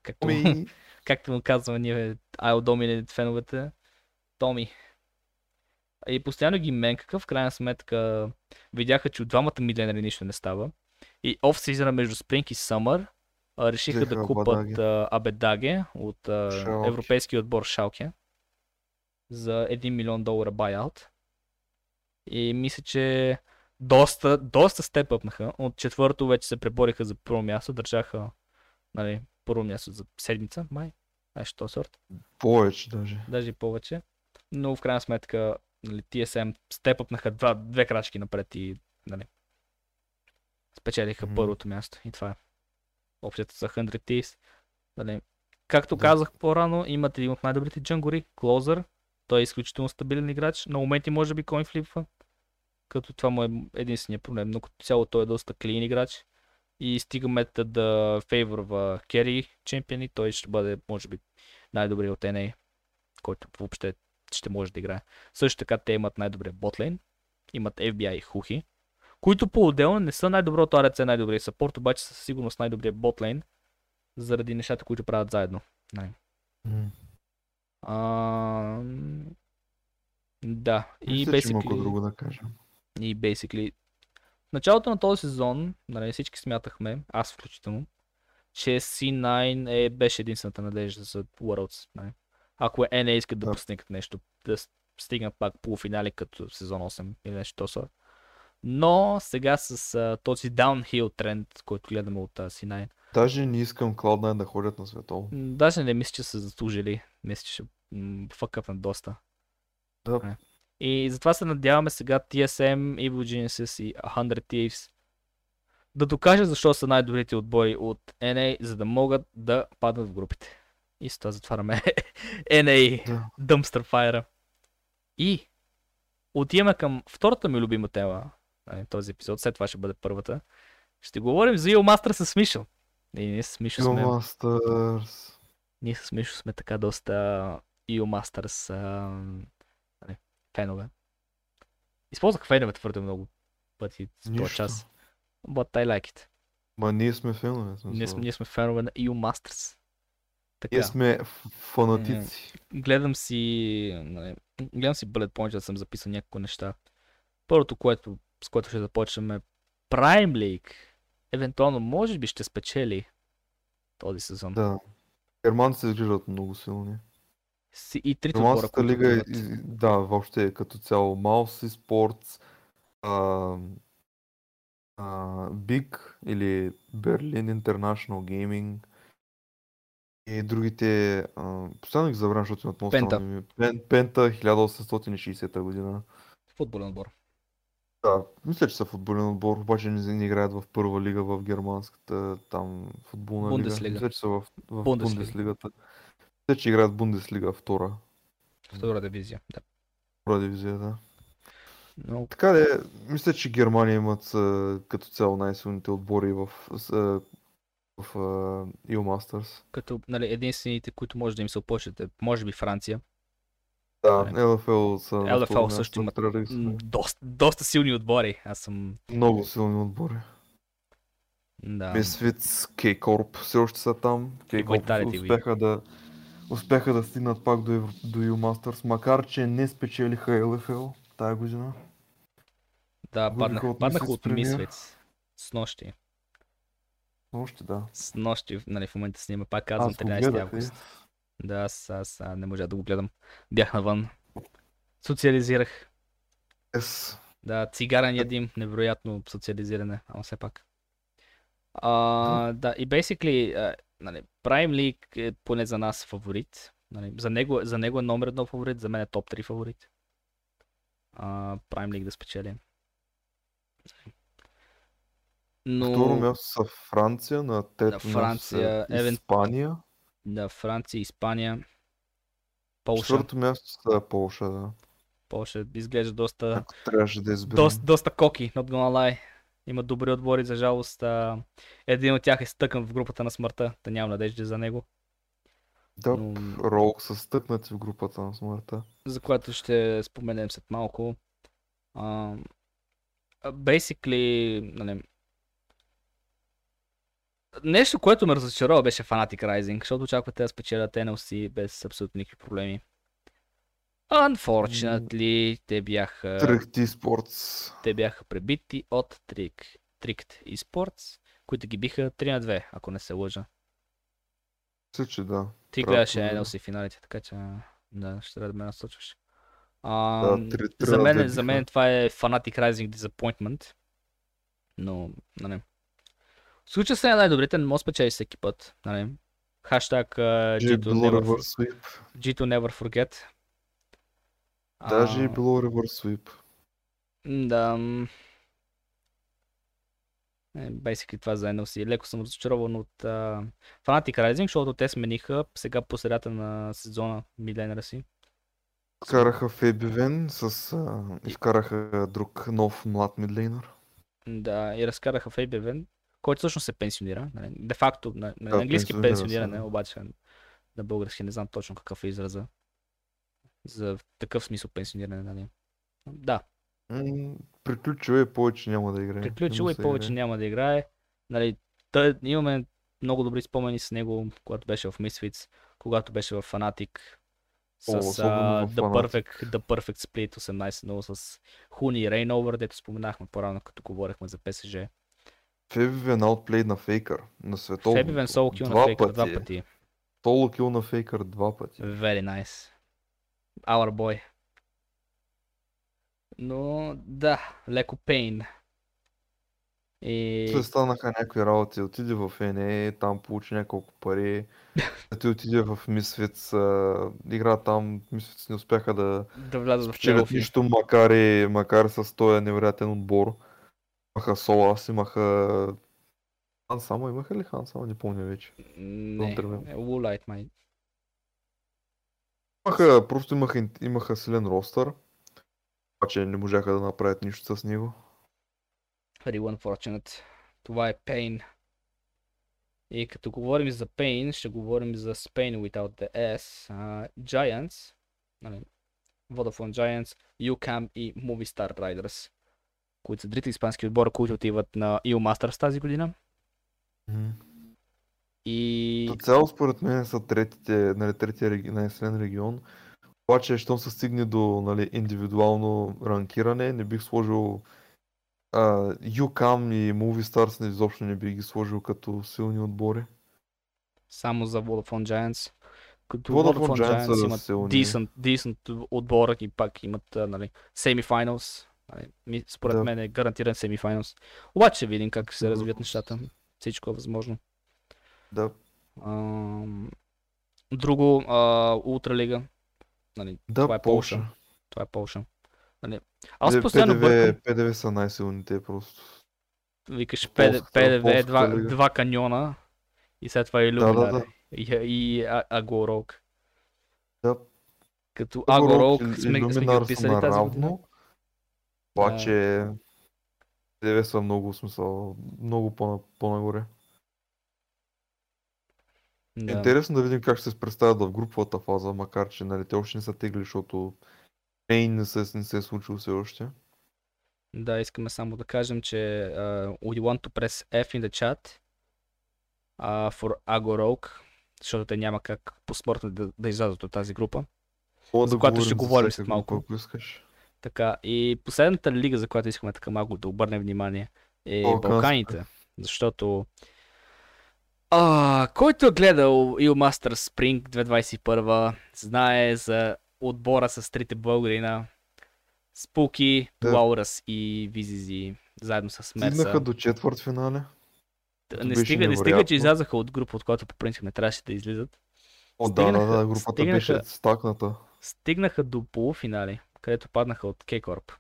както, Ами, както му казваме ние Isle Dominant феновете. Томи. И постоянно ги менкаха, в крайна сметка видяха, че от двамата мидленери нищо не става. И оф сезона между Спринг и а, решиха да Взеха купат Абадаге. а, Абедаге от а, Шалке. европейски отбор Шалке за 1 милион долара buyout. И мисля, че доста, доста степъпнаха. От четвърто вече се пребориха за първо място, държаха нали, първо място за седмица, май. Нещо този сорт повече даже. даже и повече. Но в крайна сметка нали, TSM степъпнаха два, две крачки напред и нали, спечелиха Мгм. първото място. И това е общото за 100 Thieves. Нали, както Да. казах по-рано, имат един от най-добрите джангори, Клозър. Той е изключително стабилен играч. На моменти може би коин флипва, като това му е единствения проблем. Но като цяло той е доста клин играч. И стига мета да фейворва Кери чемпиони, той ще бъде, може би, най-добрият от NA, който въобще ще може да играе. Също така те имат най-добрия ботлейн, имат FBI и Хухи, които по-отделно не са най-доброто АРЦ, най-добрият саппорт, обаче са със сигурност най-добрият ботлейн, заради нещата, които правят заедно. Нали. А, да, и има какво basically, друго да кажа. и basically, в началото на този сезон, нали, всички смятахме, аз включително, че C9 е, беше единствената надежда за Worlds. Нали. Ако NA искат да Да. постигнат нещо, да стигнат пак полуфинали като сезон 8 или нещо сорт. Но сега с а, този downhill тренд, който гледаме от а, C9, Даже не искам Cloud9 да ходят на световно. даже не мисля, че са заслужили. Мисля, че ще фъкъпнат доста. Да. И затова се надяваме сега TSM, Evil Geniuses и 100 Thieves да докажат защо са най-добрите отбори от NA, за да могат да паднат в групите. И с това затваряме NA Да. Dumpster Fire. И отиваме към втората ми любима тема на този епизод, след това ще бъде първата. Ще говорим за Ил Мастър с Мишо. И ние с Мишо сме, Masters. ние с Мишо сме така доста Ил Мастърс нали, фенове. Използвах фенове твърде много пъти с този час. But I like it. Ма ние сме фенове. в Ние сме, ние сме фенове на EU Masters. Така, Ние сме фанатици. гледам си, нали, гледам си bullet point, да съм записал няколко неща. Първото, което, с което ще започнем е Prime League. Евентуално, може би ще спечели този сезон. Да. Германците изглеждат много силни. Си, и трите отбора, които лига е, да, въобще като цяло. Mouse Sports, Big или Berlin International Gaming и другите, а, постоянно ги забравям, защото имат много Пента. Пен, Пента 1860 година. Футболен отбор. Да, мисля, че са футболен отбор, обаче не, не играят в първа лига в германската там футболна Бундеслига. лига. Мисля, че са в, в Бундеслига. Бундеслигата. Мисля, че играят в Бундеслига втора. Втора дивизия. Да. Втора дивизия, да. Но Така де, мисля, че Германия имат като цяло най-силните отбори в, в а, EU Masters. като нали, единствените, които може да им се опочат е, може би Франция. Да, Добре. LFL са второ също имат Доста, доста силни отбори. Аз съм... Много силни отбори. Да. Misfits, K-Corp все още са там. K-Corp бе. успяха да, успяха да стигнат пак до, Евро, до EU Masters, макар че не спечелиха LFL тая година. Да, паднаха, от Misfits от. Misfits. С нощи. Още да. С нощи, нали, в момента снима, пак казвам Аз го 13 гледах, е. август. Да, аз, аз не можа да го гледам. Бях навън. Социализирах. Yes. Да, цигарен ядим, невероятно социализиране, ама все пак. А, да, и basically, нали, Prime League е поне за нас фаворит. Нали, за, него, за него е номер едно фаворит, за мен е топ 3 фаворит. А, Prime League да спечели. Но... Второ място са Франция, на трето място Франция, са евен- Испания. Да, Франция, Испания, Полша. Четвърто място са Полша, да. Полша изглежда доста, Ако трябваше да изберем. доста, доста коки, not gonna lie. Има добри отбори, за жалост. А, един от тях е стъкан в групата на смъртта, да няма надежда за него. Да, но- Ролк са стъпнати в групата на смъртта. за което ще споменем след малко. А, basically, нали, нещо, което ме разочарова беше Fanatic Rising, защото очаквате да спечелят NLC без абсолютно никакви проблеми. Unfortunately, те бяха, Трехти спортс. те бяха пребити от Trick, Tricked Esports, които ги биха 3 на 2, ако не се лъжа. Мисля, че да. Ти Прав гледаше. NLC финалите, така че да, ще трябва да ме насочваш. А, Да, три- три за, на мен, две за биха. мен това е Fanatic Rising Disappointment. Но, нали. В случая са най-добрите, не може да всеки път. Нали. Хаштаг uh, Даже е G2, било never, reverse sweep. G2 Never Forget. Даже А, е било reverse sweep. м, Да. Е, basically това за NLC. Леко съм разочарован от uh, Fanatic Rising, защото те смениха сега по средата на сезона миленера си. Вкараха Фебивен с... А, и вкараха друг нов млад мидлейнер. Да, и разкараха Фейбевен, който всъщност се пенсионира. Нали? Де факто, на, на Да, английски пенсиониране, да. обаче на български не знам точно какъв е израза. За такъв смисъл пенсиониране, нали? Да, М, Приключил е, повече няма да играе. приключил се повече играе. няма да играе. Нали, тъй, имаме много добри спомени с него, когато беше в Misfits, когато беше в Fanatic. С О, в the, perfect, the Perfect Split 18-0 с Хуни и Рейновър, дето споменахме по-рано, като говорихме за ПСЖ. Фебивен аутплейд на Фейкър. На световно. Фебивен соло кил на Фейкър два пъти. пъти. Соло кил на Фейкър два пъти. Very nice. Our boy. Но да, леко пейн. И После станаха някакви работи, отиде в NA, там получи няколко пари. Той отиде в а, игра там, Misfits не успяха да да влязат в нищо, макар и, макар с този невероятен отбор. Имаха Солас, имаха... Хан само, имаха ли Хан само, не помня вече. Не. Лулайт май. Имаха, просто имаха, имаха силен ростър, обаче не можаха да направят нищо с него. Very unfortunate. Това е Pain. И като говорим за Pain, ще говорим за Spain without the S. Uh, Giants, нали, Vodafone Giants, UCAM и Movistar Riders, които са трите испански отбора, които отиват на EU Masters тази година. И Като цяло според мен са третите, нали, третия реги... най-силен регион. Обаче, щом се стигне до нали, индивидуално ранкиране, не бих сложил а, UCAM и Movie Stars не, изобщо не бих ги сложил като силни отбори. само за Vodafone Giants. Като Vodafone Vodafone, Giants Giants, имат силни. decent, decent отбор и пак имат нали, semi-finals. Нали, според Да. мен е гарантиран semi-finals. Обаче ще видим как ще се развият нещата. Всичко е възможно. Да, Ам, друго, а, Ултралига. Нали, да това е Полша. Полша. Това е Полша. Нали, аз П- постоянно ПДВ, бъркам. ПДВ са най-силните просто. Викаш ПД, ПДВ, два, два каньона и след това да, Иллюминари. да. И, и а- Агорок. Да, Като Агорок сме, сме ги отписали тази година. Обаче, ПДВ са много смисъл, много по- по-нагоре. Да. Интересно да видим как ще се представят в груповата фаза, макар че нали, те още не са тегли, защото Пейн не се, не се е случил все още. Да, искаме само да кажем, че uh, we want to press F in the chat uh, for Agorok, защото те няма как по спорта да, да излязат от тази група. Мога За която ще говорим след малко. Ако искаш. Така, и последната лига, за която искаме така малко да обърнем внимание, е Балканската. Балканите. Защото а, който е гледал EU Masters Spring 2021, знае за отбора с трите българина, Спуки, Да. Лаурас и Визизи, заедно с Мерса. Стигнаха до четвърт финале. Не стига, не стига, че излязаха от група, от която по принцип не трябваше да излизат. О, да, да, Стигнаха- да, групата стигнаха- беше стакната. Стигнаха до полуфинали, където паднаха от K-Corp.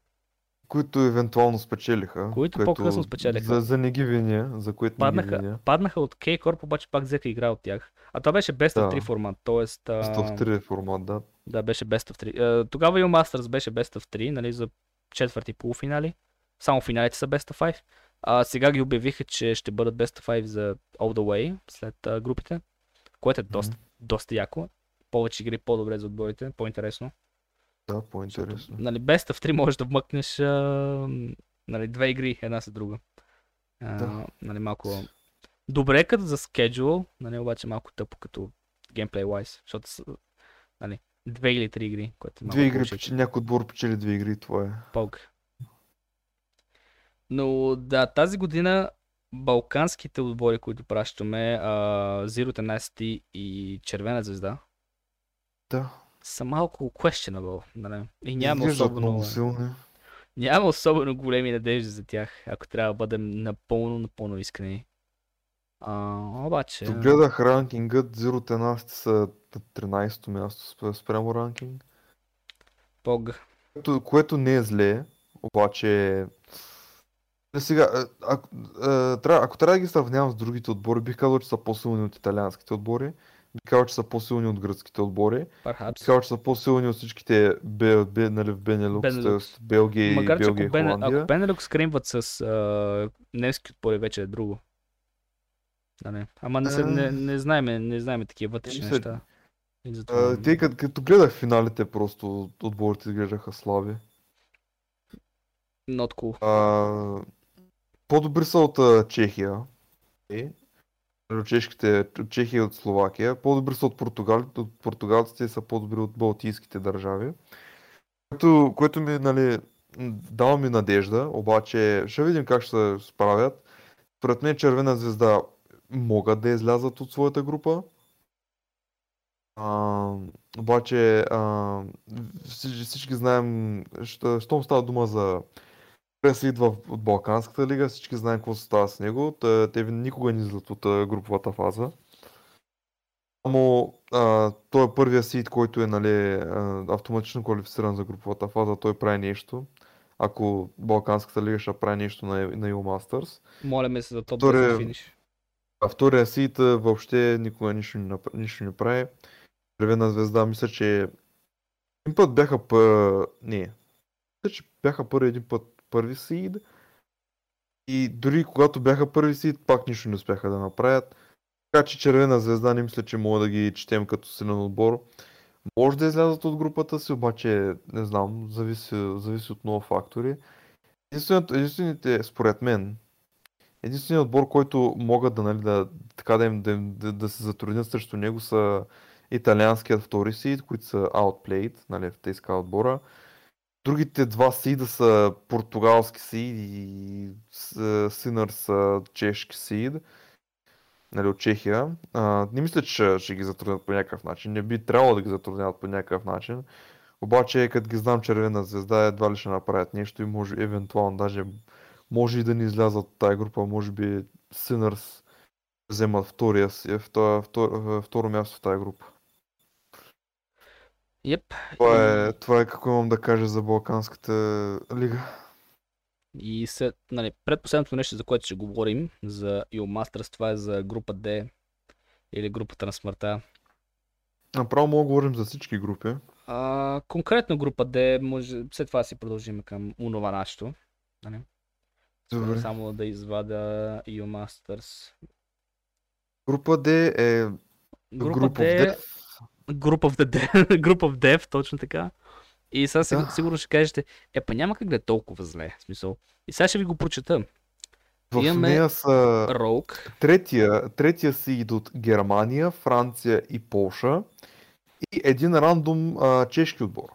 Които евентуално спечелиха. Които което по-късно спечелиха. За, за не ги виня, за което не ги Паднаха, виня. паднаха от K-Corp, обаче пак взеха игра от тях. А това беше Best of Да. 3 формат, т.е. В 3 формат, да. Да, беше Best of 3. А, Тогава EU Masters беше Best of 3, нали, за четвърти полуфинали. Само финалите са Best of 5. А сега ги обявиха, че ще бъдат Best of 5 за All the Way след а, групите, което е доста, доста яко. Повече игри, по-добре за отборите, по-интересно. Да, по-интересно. Нали, Best of 3 можеш да вмъкнеш а, нали, две игри, една след друга. А, Да. нали, малко... Добре като за schedule, нали, обаче малко тъпо като gameplay wise, защото са нали, две или три игри, което е Две игри, печели, някой отбор печели две игри, това е. Пълк. Но да, тази година балканските отбори, които пращаме, а, Zero Tenacity и Червена звезда, Да. Са малко questionable. Нали? И няма Изглеждат особено, много силни. няма особено големи надежди за тях, ако трябва да бъдем напълно, напълно искрени. А, обаче... Като гледах ранкингът, Zero Tenacity са на 13-то място спря- спрямо ранкинг. Пог. Което, което не е зле, обаче... Е, сега, а, ако, ако трябва да ги сравнявам с другите отбори, бих казал, че са по-силни от италианските отбори. Бих казал, че са по-силни от гръцките отбори. Perhaps. казал, че са по-силни от всичките бе, бе, нали, в Бенелюкс, Бенелюкс. Белгия и Макар че Белгия и ако, Бен... Ако Бенелюкс скримват с а, немски отбори, вече е друго. Да, не. Ама не, се, не, не, знаеме, не знаеме такива вътрешни Мисля, неща. И затова... А, Те като, като гледах финалите, просто отборите изглеждаха слаби. Not cool. А, по-добри са от Чехия. Е, чешките, Чехия от Словакия. По-добри са от, Португал, от португалците са по-добри от балтийските държави. Което, което ми, нали, дава ми надежда, обаче ще видим как ще се справят. Според мен Червена звезда могат да излязат от своята група. А, обаче а, всички, всички знаем, що- щом става дума за Си идва от Балканската лига, всички знаем какво се става с него. Те, те никога не излизат от груповата фаза. Само а, той е първия сид, който е нали, автоматично квалифициран за груповата фаза, той прави нещо. Ако Балканската лига ще прави нещо на, на EU Masters. Моля ме се за топ Втория- 10 финиш. А втория сид въобще никога нищо не, нищо не прави. Червена звезда, мисля, че един път бяха пъ... Не. Мисля, че бяха първи един път първи сид. И дори когато бяха първи сид, пак нищо не успяха да направят. Така че Червена звезда не мисля, че мога да ги четем като силен отбор. Може да излязат от групата си, обаче не знам, зависи, зависи от много фактори. Единственият, единствените, според мен, единственият отбор, който могат да, нали, да, така да, им, да, да, да се затруднят срещу него са италианският втори сид, които са outplayed, нали, в тези отбора. Другите два сида са португалски сид и Синър са чешки сид, нали, от Чехия. А, не мисля, че ще, ги затруднят по някакъв начин. Не би трябвало да ги затрудняват по някакъв начин. Обаче, като ги знам червена звезда, едва ли ще направят нещо и може евентуално даже може и да не излязат от тази група, може би Синърс вземат втория, си- втора, втор, второ място в тази група. Йеп. Това е, това е какво имам да кажа за Балканската лига. И след, нали, предпоследното нещо, за което ще говорим, за EU Masters, това е за група D или групата на смъртта. Направо мога да говорим за всички групи. А, конкретно група D, може, след това си продължим към онова нашето. Нали? Добре. Само да извада EU Masters. Група D е Група of D. Group of the Dev, Group of Dev, точно така. И сега Да. сигурно ще кажете, е, па няма как да е толкова зле. В смисъл. И сега ще ви го прочета. В Имаме- нея са Rogue, третия, третия сид от Германия, Франция и Полша и един рандом а, чешки отбор.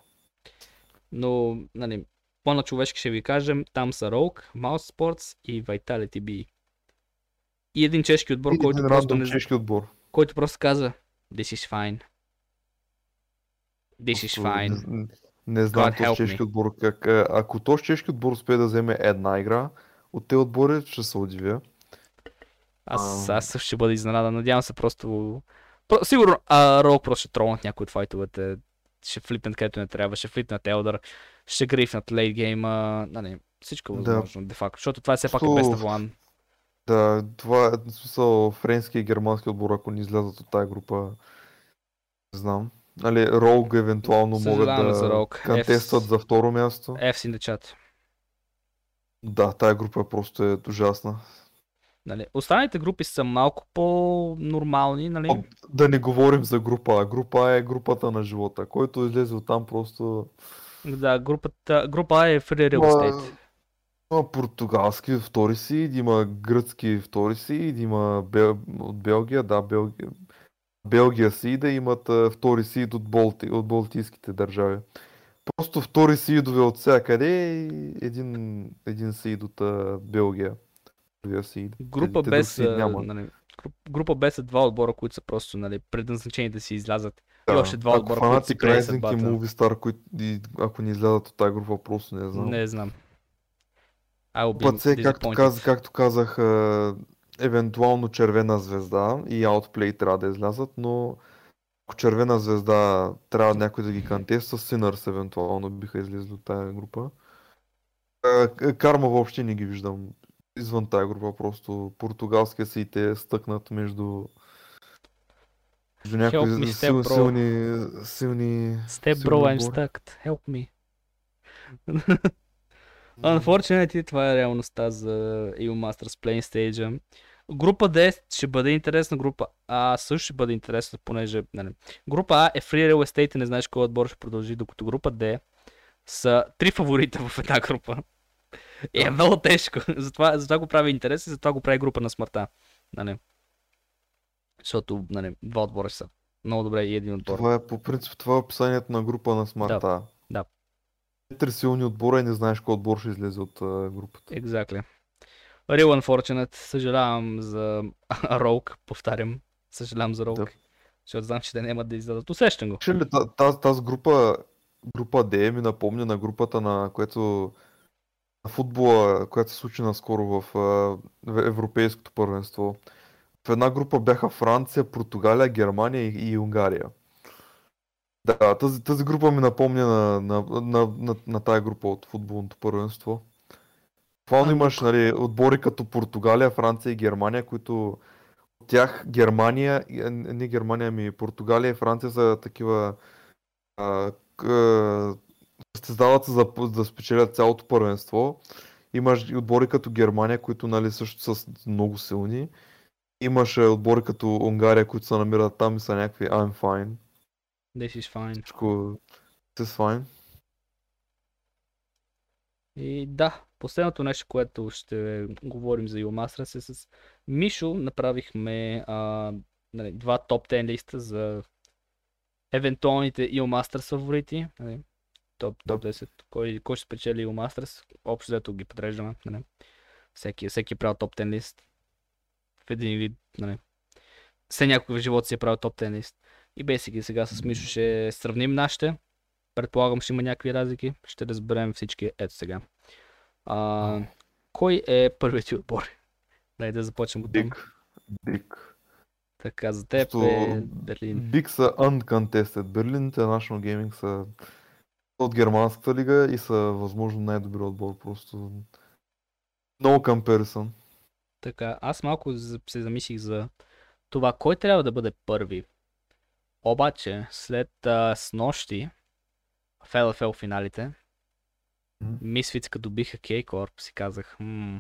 но, нали, по-начовешки ще ви кажем, там са Rogue, Mouse Sports и Vitality B. И един чешки отбор, И който един просто, не, чешки отбор. който просто каза This is fine. This is fine. Не, не знам God този чешки отбор как... а, Ако този чешки отбор успее да вземе една игра от тези отбори, ще се удивя. Аз, аз ще бъда изненадан. Надявам се просто... Про, сигурно а, Rogue просто ще тронат някой от файтовете. Ще флипнат където не трябва, ще флипнат Елдър, ще грифнат лейт гейма. Нали, всичко е Да. възможно, де факто. Защото това е все пак е Best of One. Да, това е смисъл френски и германски отбор, ако не излязат от тази група, не знам. Нали, Роуг евентуално могат Съжаляваме да за Rogue. кантестват Fs. за второ място. F's in the chat. Да, тая група просто е ужасна. Нали. Останалите групи са малко по-нормални, нали? О, Да не говорим за група А. Група А е групата на живота. Който излезе от там просто... Да, групата, група А е Free Real Estate. има португалски втори си, има гръцки втори си, има Бел... от Белгия, да, Белгия. Белгия си да имат а, втори сид от, Болти... от балтийските държави. Просто втори сидове от всякъде и един, един сид от а, Белгия. Сид. Група Те- без, сид няма. нали, груп- група без са два отбора, които са просто нали, предназначени да си излязат. И Да, още два ако отбора, които си Rising и съдбата. Movistar, които, и, ако не излязат от тази група, просто не знам. Не знам. Път се, както, disappointed. каз, както казах, евентуално червена звезда и Outplay трябва да излязат, но ако червена звезда трябва някой да ги кантества, Sinners евентуално биха излезли от тази група. Карма въобще не ги виждам извън тази група, просто португалския си те стъкнат между между някои me, step сил, bro. силни, силни, Step силни bro, I'm stuck. Help me. Unfortunately, това е реалността за EU Masters Playing Stage. Група D ще бъде интересна, група А също ще бъде интересна, понеже нали, група А е Free Real Estate и не знаеш кой отбор ще продължи, докато група D са три фаворита в една група. И е много тежко. Затова, затова го прави интерес и затова го прави група на смъртта. Нали. Защото нали, два отбора ще са много добре и един отбор. Това е по принцип това е описанието на група на смъртта. да. Три силни отбора и не знаеш кой отбор ще излезе от а, групата. Exactly. Real unfortunate. Съжалявам за Rogue, повтарям. Съжалявам за Rogue. Да. Защото знам, че те няма да издадат. Усещам го. Че ли та- тази, тази група, група D ми напомня на групата на което на футбола, която се случи наскоро в, в Европейското първенство. В една група бяха Франция, Португалия, Германия и, и Унгария. Да, тази, тази група ми напомня на, на, на, на, на тая група от футболното първенство. Буквално имаш нали, отбори като Португалия, Франция и Германия, които от тях Германия, е, не Германия, ми Португалия и Франция са такива а, а, състезават се за да спечелят цялото първенство. Имаш отбори като Германия, които нали, също са много силни. Имаше отбори като Унгария, които се намират там и са някакви I'm fine. This is fine. Всичко This is fine. И да, последното нещо, което ще говорим за Masters е с Мишо направихме а, нали, два топ 10 листа за евентуалните Masters фаворити. Нали, топ, топ 10. Кой, кой ще спечели Masters? Общо взето ги подреждаме. Нали. Всеки, всеки е правил топ 10 лист. В един вид, нали. Все някой в живота си е правил топ 10 лист. И basically сега с Мишо ще сравним нашите. Предполагам ще има някакви разлики. Ще разберем всички ето сега. А, кой е първият ти отбор? Дай да започнем от там. Биг. Биг. Така, за теб Просто е Берлин. Биг са uncontested. Берлин International Gaming са от германската лига и са възможно най-добри отбор. Просто no comparison. Така, аз малко се замислих за това, кой трябва да бъде първи. Обаче, след а, с нощи в LFL финалите, Мгм. Мисфиц като биха K-Corp, си казах, хм,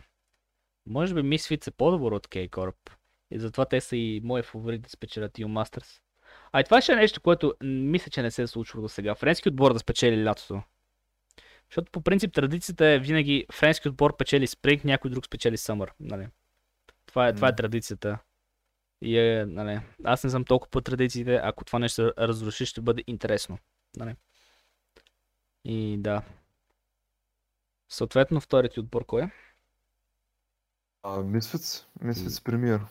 може би Мисфиц е по-добър от K-Corp. И затова те са и мои фаворити да спечелят EU Masters. А и това ще е нещо, което м, мисля, че не се е случвало до сега. Френски отбор да спечели лятото. Защото по принцип традицията е винаги френски отбор печели спринг, някой друг спечели съмър. Нали? Това, е, това е М. традицията. И е, нали, аз не съм толкова по традициите, ако това нещо разруши, ще бъде интересно. Нали? И да. Съответно, вторият ти отбор кой е? Misfits? Misfits премиер.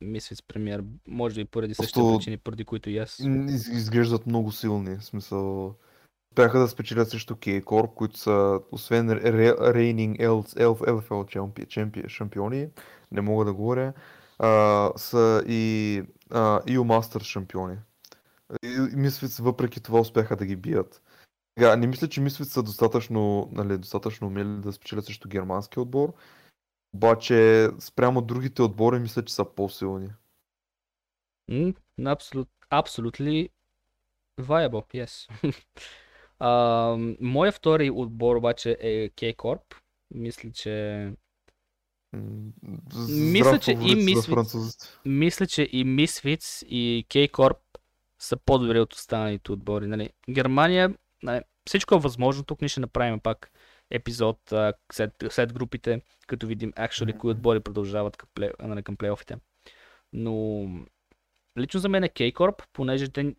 Мисля, премиер. Може би поради същите Просто- причини, поради които и аз. Из, изглеждат много силни. В смисъл, бяха да спечелят срещу K-Corp, които са, освен Reigning LFL шампиони, не мога да говоря, са и а, EU Masters шампиони. И, и Misfits въпреки това успяха да ги бият. Сега, не мисля, че Misfits са достатъчно, нали, достатъчно умели да спечелят срещу германски отбор, обаче спрямо другите отбори мисля, че са по-силни. М, Абсолют, absolutely viable, yes. а, моя втори отбор обаче е K-Corp. Мисля, че Мисля, че и французите. мисля, че и Misfits и K-Corp са по-добри от останалите отбори. Нали? Германия, нали, всичко е възможно. Тук ние ще направим пак епизод а, след, след групите, като видим actually кои отбори продължават към, плей, нали, към плейофите. Но лично за мен е K-Corp, понеже те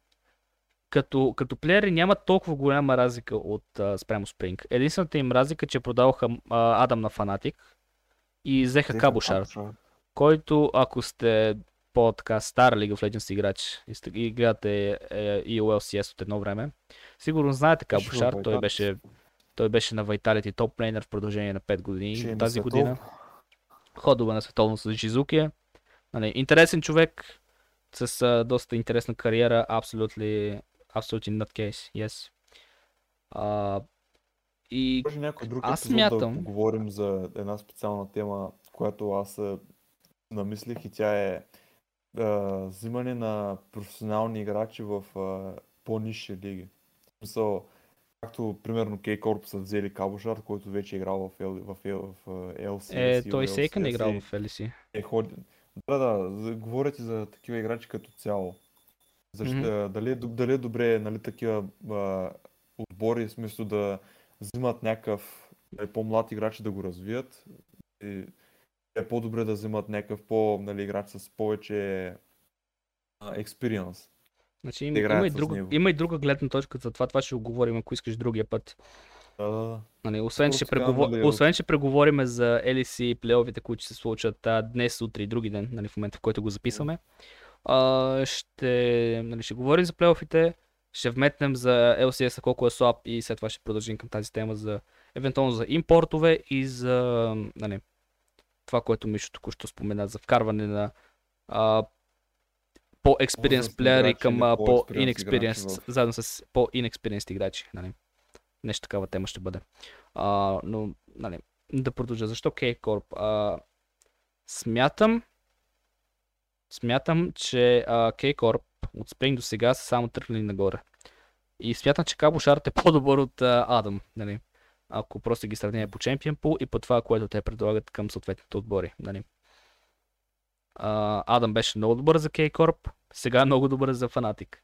като, като плеери нямат толкова голяма разлика от а, спрямо Spring. Единствената им разлика е, че продаваха а, Адам на Фанатик и взеха Кабушар който ако сте по-така стар League of Legends играч и сте- и гледате е, EOL CS от едно време, сигурно знаете Кабушар, той беше, той беше на Vitality топ плейнер в продължение на 5 години на тази година. Ходове на световно с Жизуки. Нали, интересен човек с а, доста интересна кариера, абсолютно absolutely nutcase, yes. А, и Може някой друг Аз смятам- да поговорим за една специална тема, която аз намислих и тя е а, взимане на професионални играчи в а, по-низши лиги. В смисъл, както примерно K-Corp са взели Кабушар, който вече е играл в, L, в, L, в LCS. е, той не е LCS играл в LC. е ходи... Да, да, за- говоря ти за такива играчи като цяло. Защо, а, дали, е, дали е добре нали, такива а, отбори, в смисъл да взимат някакъв нали, по-млад играч да го развият. И е по-добре да взимат някакъв по, нали, играч с повече експириенс. Значи, играят има, и друга, има и друга гледна точка за това. Това ще го говорим, ако искаш другия път. Да, да, да. Нали, освен, ще преговор... нали, освен, че преговориме за LEC и плейофите, които ще се случат а, днес, утре и други ден, нали, в момента в който го записваме, а, ще, нали, ще говорим за плейофите, ще вметнем за LCS колко е слаб и след това ще продължим към тази тема за евентуално за импортове и за нали, това, което Мишо току-що спомена, за вкарване на а, по-експириенс плеери към по-инекспириенс, заедно с по-инекспириенс играчи. Нали. Нещо такава тема ще бъде. А, но, нали, да продължа. Защо K-Corp? А, смятам, смятам, че а, K-Corp от Spring до сега са само тръгнали нагоре. И смятам, че Кабо Шарт е по-добър от а, Адам. Нали. Ако просто ги сравня по Champion Pool и по това, което те предлагат към съответните отбори. Нали. А, Адам беше много добър за K-Corp, сега е много добър за Fnatic.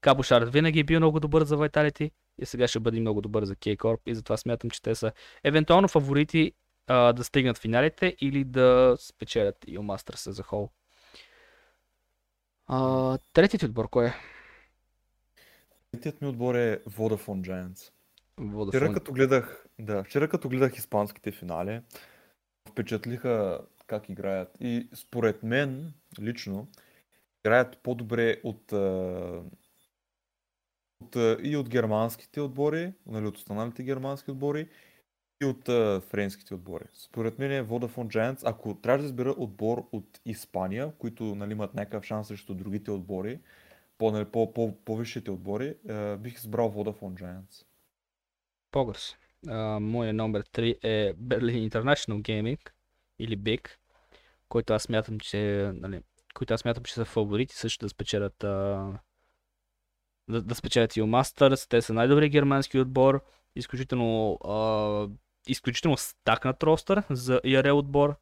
Кабо Шарт винаги е бил много добър за Vitality и сега ще бъде много добър за K-Corp и затова смятам, че те са евентуално фаворити а, да стигнат финалите или да спечелят и Masters за хол. А, третият ти отбор кой е? Третият ми отбор е Vodafone Giants. Вчера Vodafone. като гледах, да, вчера като гледах испанските финали, впечатлиха как играят. И според мен, лично, играят по-добре от, от и от германските отбори, нали, от останалите германски отбори, от а, френските отбори. Според мен е Vodafone Giants, ако трябва да избера отбор от Испания, които нали, имат някакъв шанс срещу другите отбори, нали, по, по, по-висшите отбори, а, бих избрал Vodafone Giants. Погърс. Моя номер 3 е Berlin International Gaming или BIG, който аз смятам, че, нали, които аз смятам, че са фаворити също да спечелят а, да, да спечелят и Masters. Те са най-добрият германски отбор. Изключително а, изключително стакнат ростър за IRL отбор.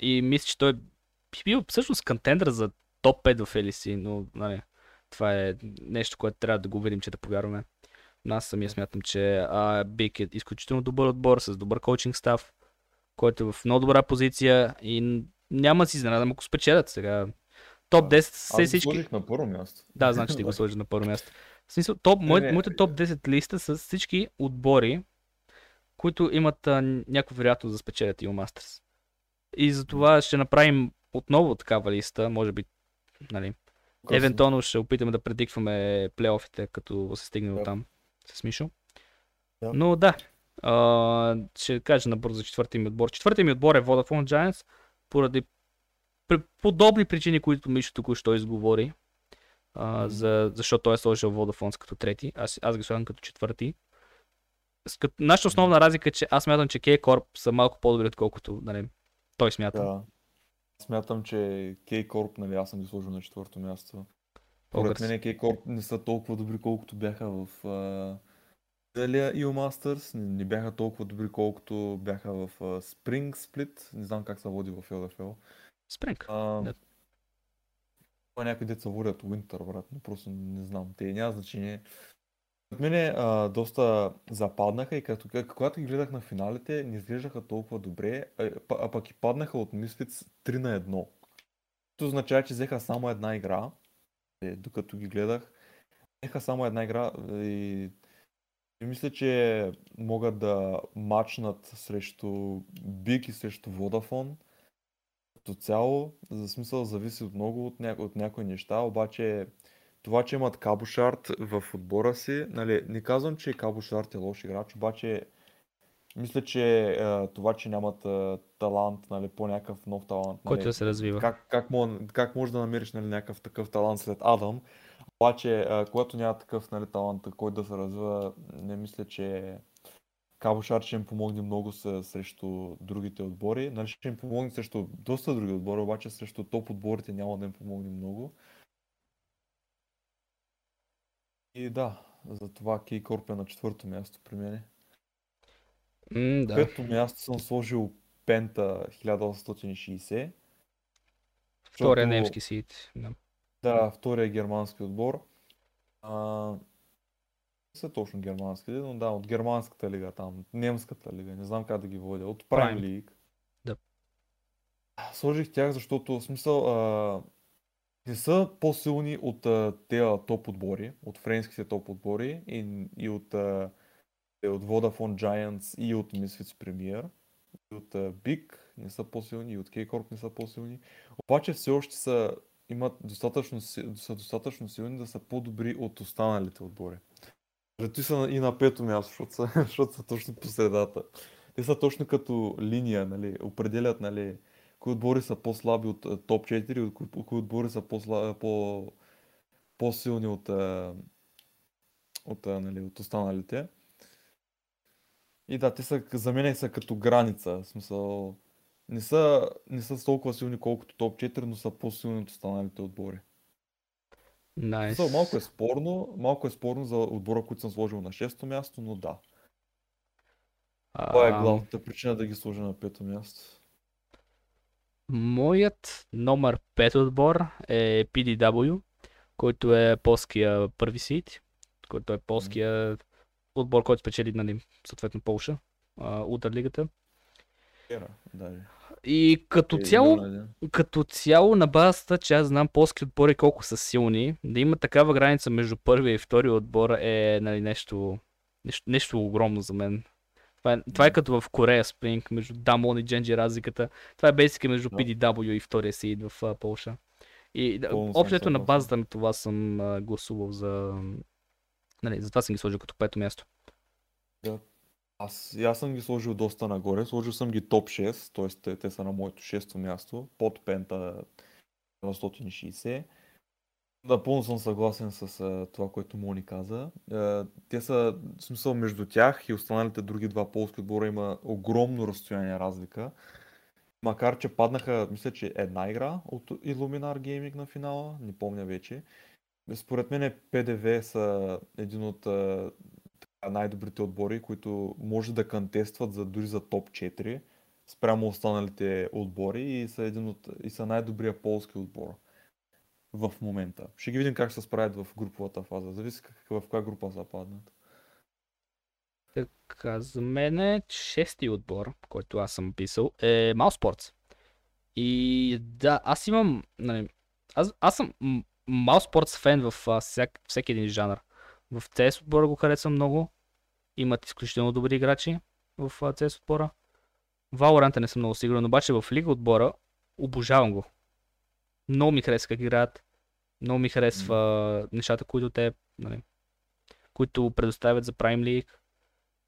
И мисля, че той би бил всъщност контендър за топ 5 в LEC, но нали, това е нещо, което трябва да го видим, че да повярваме. Но аз самия смятам, че а, Бик е изключително добър отбор с добър коучинг став, който е в много добра позиция и няма да си изненадам, ако спечелят сега. Топ Да. 10 са Аз всички. го сложих на първо място. Да, значи ти го сложи на първо място. В смисъл, топ, мой, не. моите топ 10 листа са всички отбори, които имат а, някаква вероятност да спечелят Ил Masters. И затова ще направим отново такава листа, може би, нали, Късно. евентуално ще опитаме да предикваме плейофите, като се стигне до там с Мишо. Да. Но да, а, ще кажа набързо четвъртия ми отбор. Четвъртия ми отбор е Vodafone Giants, поради подобни причини, които Мишо току-що изговори. А, за, защото той е сложил Vodafone като трети, аз, аз ги слагам като четвърти. Нашата основна разлика е, че аз смятам, че K-Corp са малко по-добри, отколкото нали, той смята. Да. Смятам, че K-Corp, нали, аз съм ги сложил на четвърто място. Според мен K-Corp не са толкова добри, колкото бяха в целия EU Masters. Не, не бяха толкова добри, колкото бяха в а, Spring Split. Не знам как се води в LFL. А, Да. Това някои деца водят Winter, брат, но просто не знам. Те няма значение. Мене а, доста западнаха и като, когато ги гледах на финалите, не изглеждаха толкова добре, а, а пък и паднаха от Misfits 3 на 1. Това означава, че взеха само една игра, е, докато ги гледах. Взеха само една игра и, и мисля, че могат да мачнат срещу Big и срещу Vodafone като цяло, за смисъл зависи от много от, няко, от някои неща, обаче това, че имат Кабушарт в отбора си, нали, не казвам, че Кабушарт е лош играч, обаче мисля, че а, това, че нямат а, талант, нали, по-някакъв нов талант, Който нали, да се развива. как, как, мога, как можеш да намериш нали, някакъв такъв талант след Адам, обаче а, когато няма такъв нали, талант, който да се развива, не мисля, че Кабошар ще им помогне много с, срещу другите отбори. Нали, ще им помогне срещу доста други отбори, обаче срещу топ отборите няма да им помогне много. И да, затова Кейкорп е на четвърто място при мен. М, да. Пето място съм сложил Пента 1860. Втория защото- немски сит. Да. Да, втория германски отбор. А, не са точно германски, но да, от германската лига там, немската лига, не знам как да ги водя, от Prime Prime. League. Да. Сложих тях, защото в смисъл а, не са по-силни от тези топ отбори, от френските топ отбори и, и от, а, и от Vodafone Giants и от Misfits Premier. И от а, Big не са по-силни, и от K-Corp не са по-силни. Обаче все още са имат достатъчно, са достатъчно силни да са по-добри от останалите отбори. Зато са и на пето място, защото са, защото са точно по средата. Те са точно като линия, нали, определят нали, кои отбори са по-слаби от топ 4, кои, кои отбори са по, по-силни от, от, нали, от останалите. И да, те са, за мен са като граница. В смисъл, не са, не са толкова силни колкото топ 4, но са по-силни от останалите отбори. Nice. Смисъл, малко е спорно, малко е спорно за отбора, които съм сложил на 6 място, но да. Това е главната причина да ги сложа на пето място. Моят номер 5 отбор е PDW, който е полския първи сид, който е полския отбор, който спечели, нали, съответно Полша, удар лигата. Даже. И като Е, цяло, да. като цяло на базата, че аз знам полски отбори колко са силни, да има такава граница между първия и втория отбор е нали, нещо, нещо, нещо огромно за мен. Това е, това е Да. като в Корея Спринг, между Дамон и Дженджи разликата. Това е бейсика между Да. PDW и втория сид в Полша. И да, общото на базата на това съм гласувал за... Нали, затова съм ги сложил като пето място. Аз, и аз съм ги сложил доста нагоре. Сложил съм ги топ 6, т.е. Те, те са на моето шесто място, под пента 960. Напълно съм съгласен с а, това, което Мони каза. А, те са, в смисъл, между тях и останалите други два полски отбора има огромно разстояние разлика. Макар, че паднаха, мисля, че една игра от Illuminar Gaming на финала, не помня вече. Според мен PDV са един от а, най-добрите отбори, които може да кантестват за, дори за топ 4 спрямо останалите отбори и са, един от, и са най-добрия полски отбор в момента. Ще ги видим как се справят в груповата фаза. Зависи в коя група са паднат. Така, за мен е шести отбор, който аз съм писал, е Mouse И да, аз имам, нали, аз, аз съм м- Mouse Sports фен в а, всяк, всеки един жанр. В CS отбора го харесвам много. Имат изключително добри играчи в CS отбора. Valorant не съм много сигурен, обаче в Лига отбора обожавам го. Много ми харесва как играят. Много ми харесва нещата, които те, нали, които предоставят за Prime League.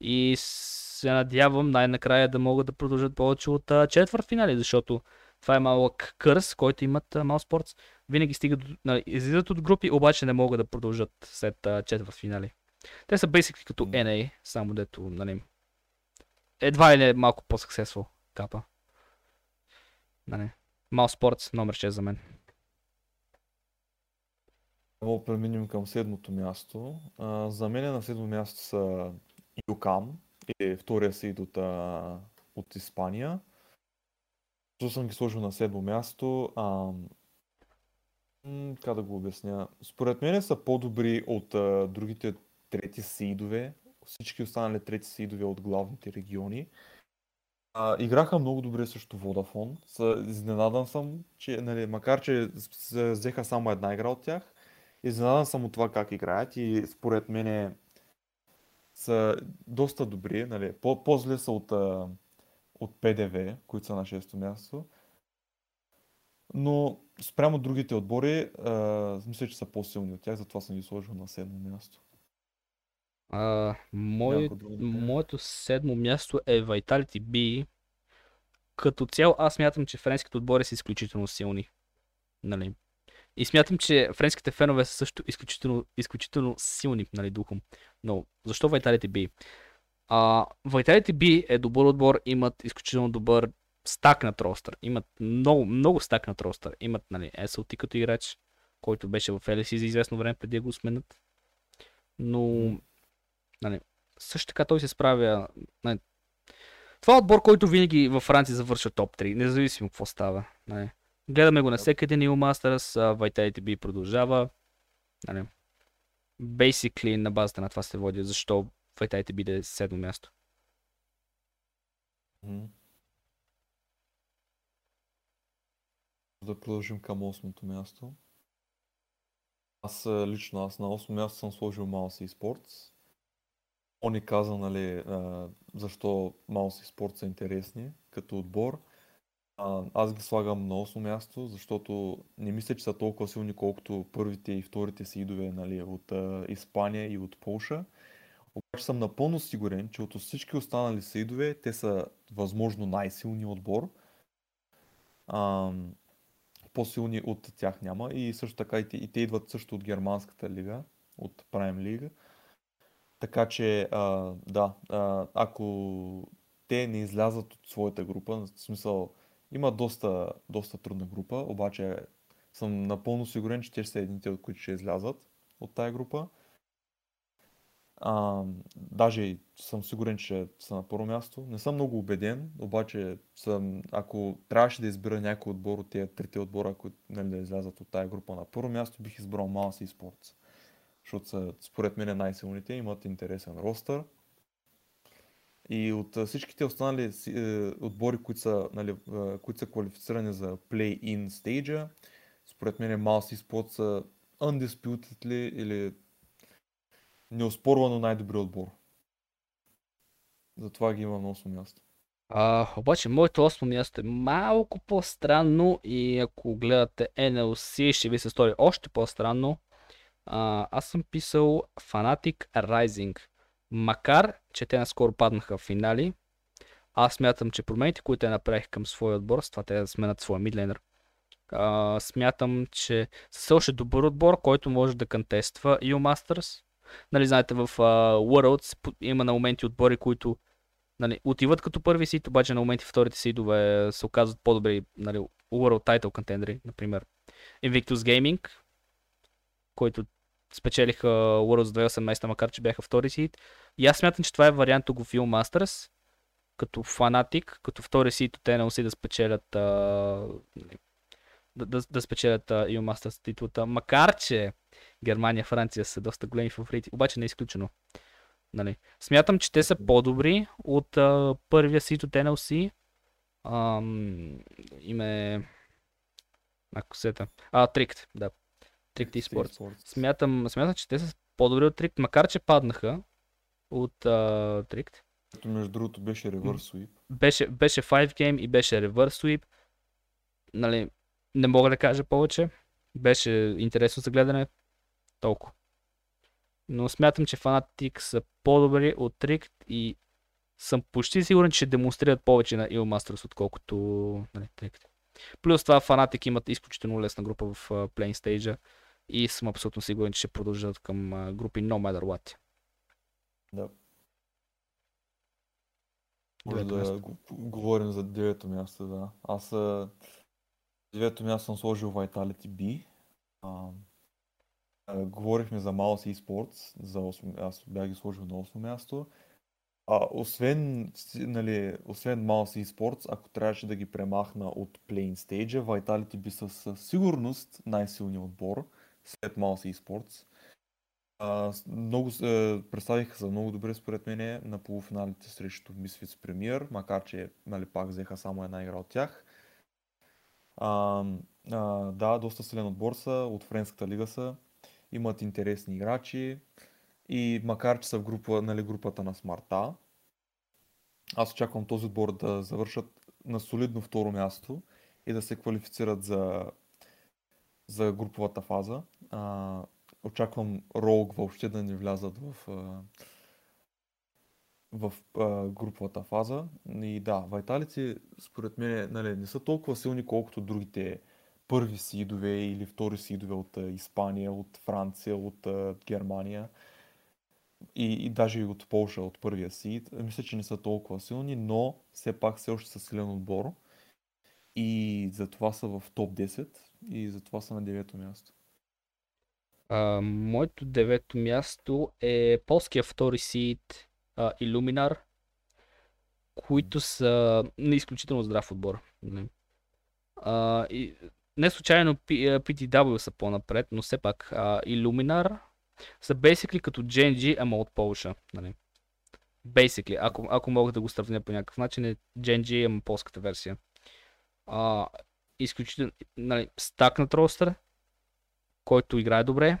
И се надявам най-накрая да могат да продължат повече от четвърт финали, защото това е малък кърс, който имат Mouse Sports. Винаги стигат, нали, излизат от групи, обаче не могат да продължат след четвърт финали. Те са basically като. NA, само дето, нали, едва ли не малко по-successful капа. Нали. Mouse Sports номер 6 за мен. Да преминем към седмото място. А, за мен на седмо място са Юкам, е втория сид от, а, от Испания. Защо съм ги сложил на седмо място? А, как да го обясня? Според мен са по-добри от а, другите трети сидове, всички останали трети сидове от главните региони. А, играха много добре срещу Vodafone. Са, изненадан съм, че, нали, макар че с- взеха само една игра от тях, изненадан съм от това как играят и според мен са доста добри. Нали, по- по-зле са от, от PDV, които са на 6 място. Но спрямо другите отбори, а, мисля, че са по-силни от тях, затова съм ги сложил на 7 място. А, мое, моето седмо място е Vitality B. Като цяло аз смятам, че френските отбори са изключително силни. Нали? И смятам, че френските фенове са също изключително, изключително силни нали, духом. Но защо Vitality B? А, Vitality B е добър отбор, имат изключително добър стакнат ростър. Имат много, много стакнат ростър. Имат нали, SLT като играч, който беше в LSE за известно време преди да го сменят. Но. Нали, също така той се справя. Нали, това е отбор, който винаги във Франция завършва топ 3, независимо какво става. Нали. Гледаме го на един New Masters, Vitality B продължава. Нали. Basically на базата на това се води, защо Vitality B да е седмо място. Да продължим към осмото място. Аз лично, аз на 8 място съм сложил Mouse Sports. Он ни каза, нали, защо Mouse Sports са интересни като отбор. Аз ги слагам на 8 място, защото не мисля, че са толкова силни, колкото първите и вторите сидове нали, от Испания и от Полша. Обаче съм напълно сигурен, че от всички останали сидове, те са възможно най-силни отбор. А, по-силни от тях няма. И също така и те, и те идват също от германската лига, от Prime League. Така че, а, да, а, ако те не излязат от своята група, в смисъл, има доста, доста трудна група, обаче съм напълно сигурен, че те ще са едните, от които ще излязат от тая група. А, даже съм сигурен, че са на първо място. Не съм много убеден, обаче съм, ако трябваше да избера някой отбор от тези трите отбора, които нали, да излязат от тая група на първо място, бих избрал Малси и Спортс. Защото са, според мен, най-силните, имат интересен ростър. И от всичките останали е, отбори, които са, нали, които са квалифицирани за play-in стейджа, според мен Малси Спорт са undisputed или неоспорвано най-добрият отбор. Затова ги има на 8 място. А, обаче моето 8 място е малко по-странно и ако гледате NLC ще ви се стори още по-странно. А, аз съм писал Fanatic Rising. Макар, че те наскоро паднаха в финали, аз смятам, че промените, които те направих към своя отбор, с това те да сменят своя мидленер, смятам, че са още добър отбор, който може да контества EU Masters. Нали, знаете, в uh, Worlds има на моменти отбори, които нали, отиват като първи сид, обаче на моменти вторите сидове се оказват по-добри нали, World Title контендери, например. Invictus Gaming, който спечелиха Worlds 2018, макар че бяха втори сид. И аз смятам, че това е вариант го в Masters, като фанатик, като втори сид от NLC да спечелят а, да, да, да спечелят EU Masters титлата, макар че Германия, Франция са доста големи фаворити, обаче не е изключено. Нали. Смятам, че те са по-добри от а, първия сит от NLC. Ам, име... Ако сета. А, Трикт, да. Трикт и спорт. Смятам, смятам, че те са по-добри от Трикт, макар че паднаха от Трикт. Като между другото беше Reverse Sweep. Беше, беше 5 game и беше Reverse Sweep. Нали, не мога да кажа повече. Беше интересно за гледане. Толкова. Но смятам, че Fnatic са по-добри от Tricked и съм почти сигурен, че ще демонстрират повече на Ill Masters, отколкото нали, Tricked. Плюс това Fnatic имат изключително лесна група в uh, Playing Stage и съм абсолютно сигурен, че ще продължат към групи No Matter What. Да. Може да говорим за девето място, да. Аз девето място съм сложил Vitality B. Uh, говорихме за Mouse Esports, за 8, аз бях ги сложил на 8 място. А, освен, нали, освен Mouse Esports, ако трябваше да ги премахна от Playing Stage, Vitality би със сигурност най-силният отбор след Mouse Esports. А, много, е, представиха се много добре според мен на полуфиналите срещу Misfits Premier, макар че нали, пак взеха само една игра от тях. А, а, да, доста силен отбор са, от Френската лига са имат интересни играчи и макар че са в група, нали, групата на смарта, аз очаквам този отбор да завършат на солидно второ място и да се квалифицират за, за груповата фаза. А, очаквам Rogue въобще да не влязат в, в а, груповата фаза. И да, Вайталици според мен нали, не са толкова силни, колкото другите първи сидове или втори сидове от Испания, от Франция, от Германия и, и даже и от Полша, от първия сид. Мисля, че не са толкова силни, но все пак все още са силен отбор. И затова са в топ 10 и затова са на девето място. А, моето девето място е полския втори сид Иллюминар, които са на изключително здрав отбор. А, и не случайно PTW са по-напред, но все пак uh, Illuminar са basically като Genji, ама от Полша. Нали? Basically, ако, ако мога да го сравня по някакъв начин, е Genji, ама полската версия. Uh, изключително, нали, стакнат ростър, който играе добре,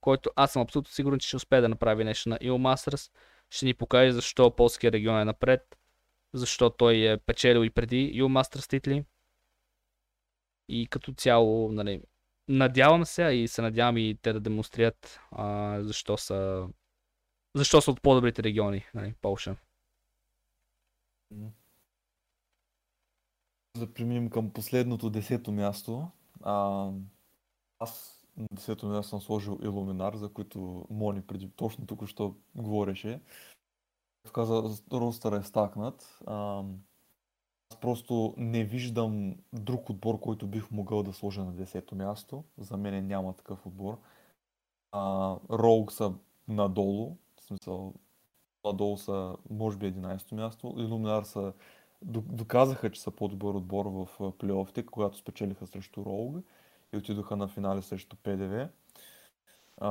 който аз съм абсолютно сигурен, че ще успее да направи нещо на EU Masters, ще ни покаже защо полския регион е напред защо той е печелил и преди Ю Masters титли. И като цяло, нали, надявам се, и се надявам и те да демонстрират а, защо са защо са от по-добрите региони, нали, Полша. Да преминем към последното десето място. А, аз на десето място съм сложил Илуминар, за които Мони преди точно тук що говореше. Каза, ростър е стакнат. А, аз просто не виждам друг отбор, който бих могъл да сложа на десето място. За мен няма такъв отбор. Роуг са надолу, в смисъл надолу са може би 11-то място. Илуминар са доказаха, че са по-добър отбор в плейофите, когато спечелиха срещу Роуг и отидоха на финали срещу ПДВ. А,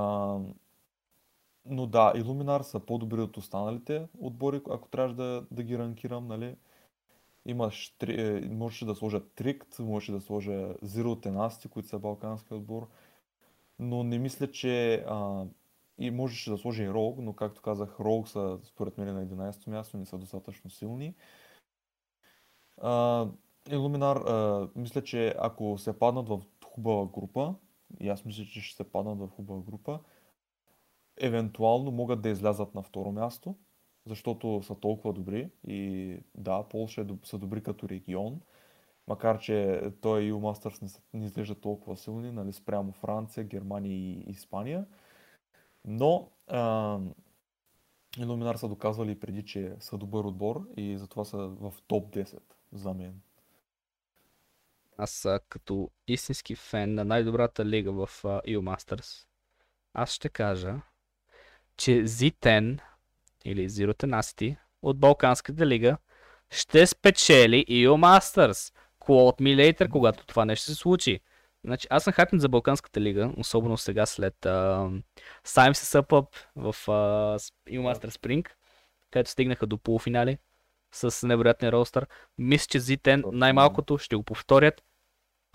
но да, Илуминар са по-добри от останалите отбори, ако трябваше да, да ги ранкирам, нали. Имаш, три, е, можеше да сложа Трикт, можеше да сложа Zero Tenacity, които са балкански отбор, но не мисля, че а, и можеше да сложи и Rogue, но както казах, Rogue са според мен на 11-то място, не са достатъчно силни. А, Illuminar, а, мисля, че ако се паднат в хубава група, и аз мисля, че ще се паднат в хубава група, евентуално могат да излязат на второ място, защото са толкова добри и да, Полша е, са добри като регион, макар че той и Masters не, не изглежда толкова силни, нали, спрямо Франция, Германия и Испания. Но а, Илуминар са доказвали преди, че са добър отбор и затова са в топ 10 за мен. Аз като истински фен на най-добрата лига в EU Masters, аз ще кажа, че Z10 или Zero Tenacity от Балканската лига ще спечели EU Masters. Quote me later, когато това нещо се случи. Значи, аз съм хайпен за Балканската лига, особено сега след uh, Сайм се в uh, EU Master Spring, където стигнаха до полуфинали с невероятния ростър. Мисля, че Z10 най-малкото ще го повторят.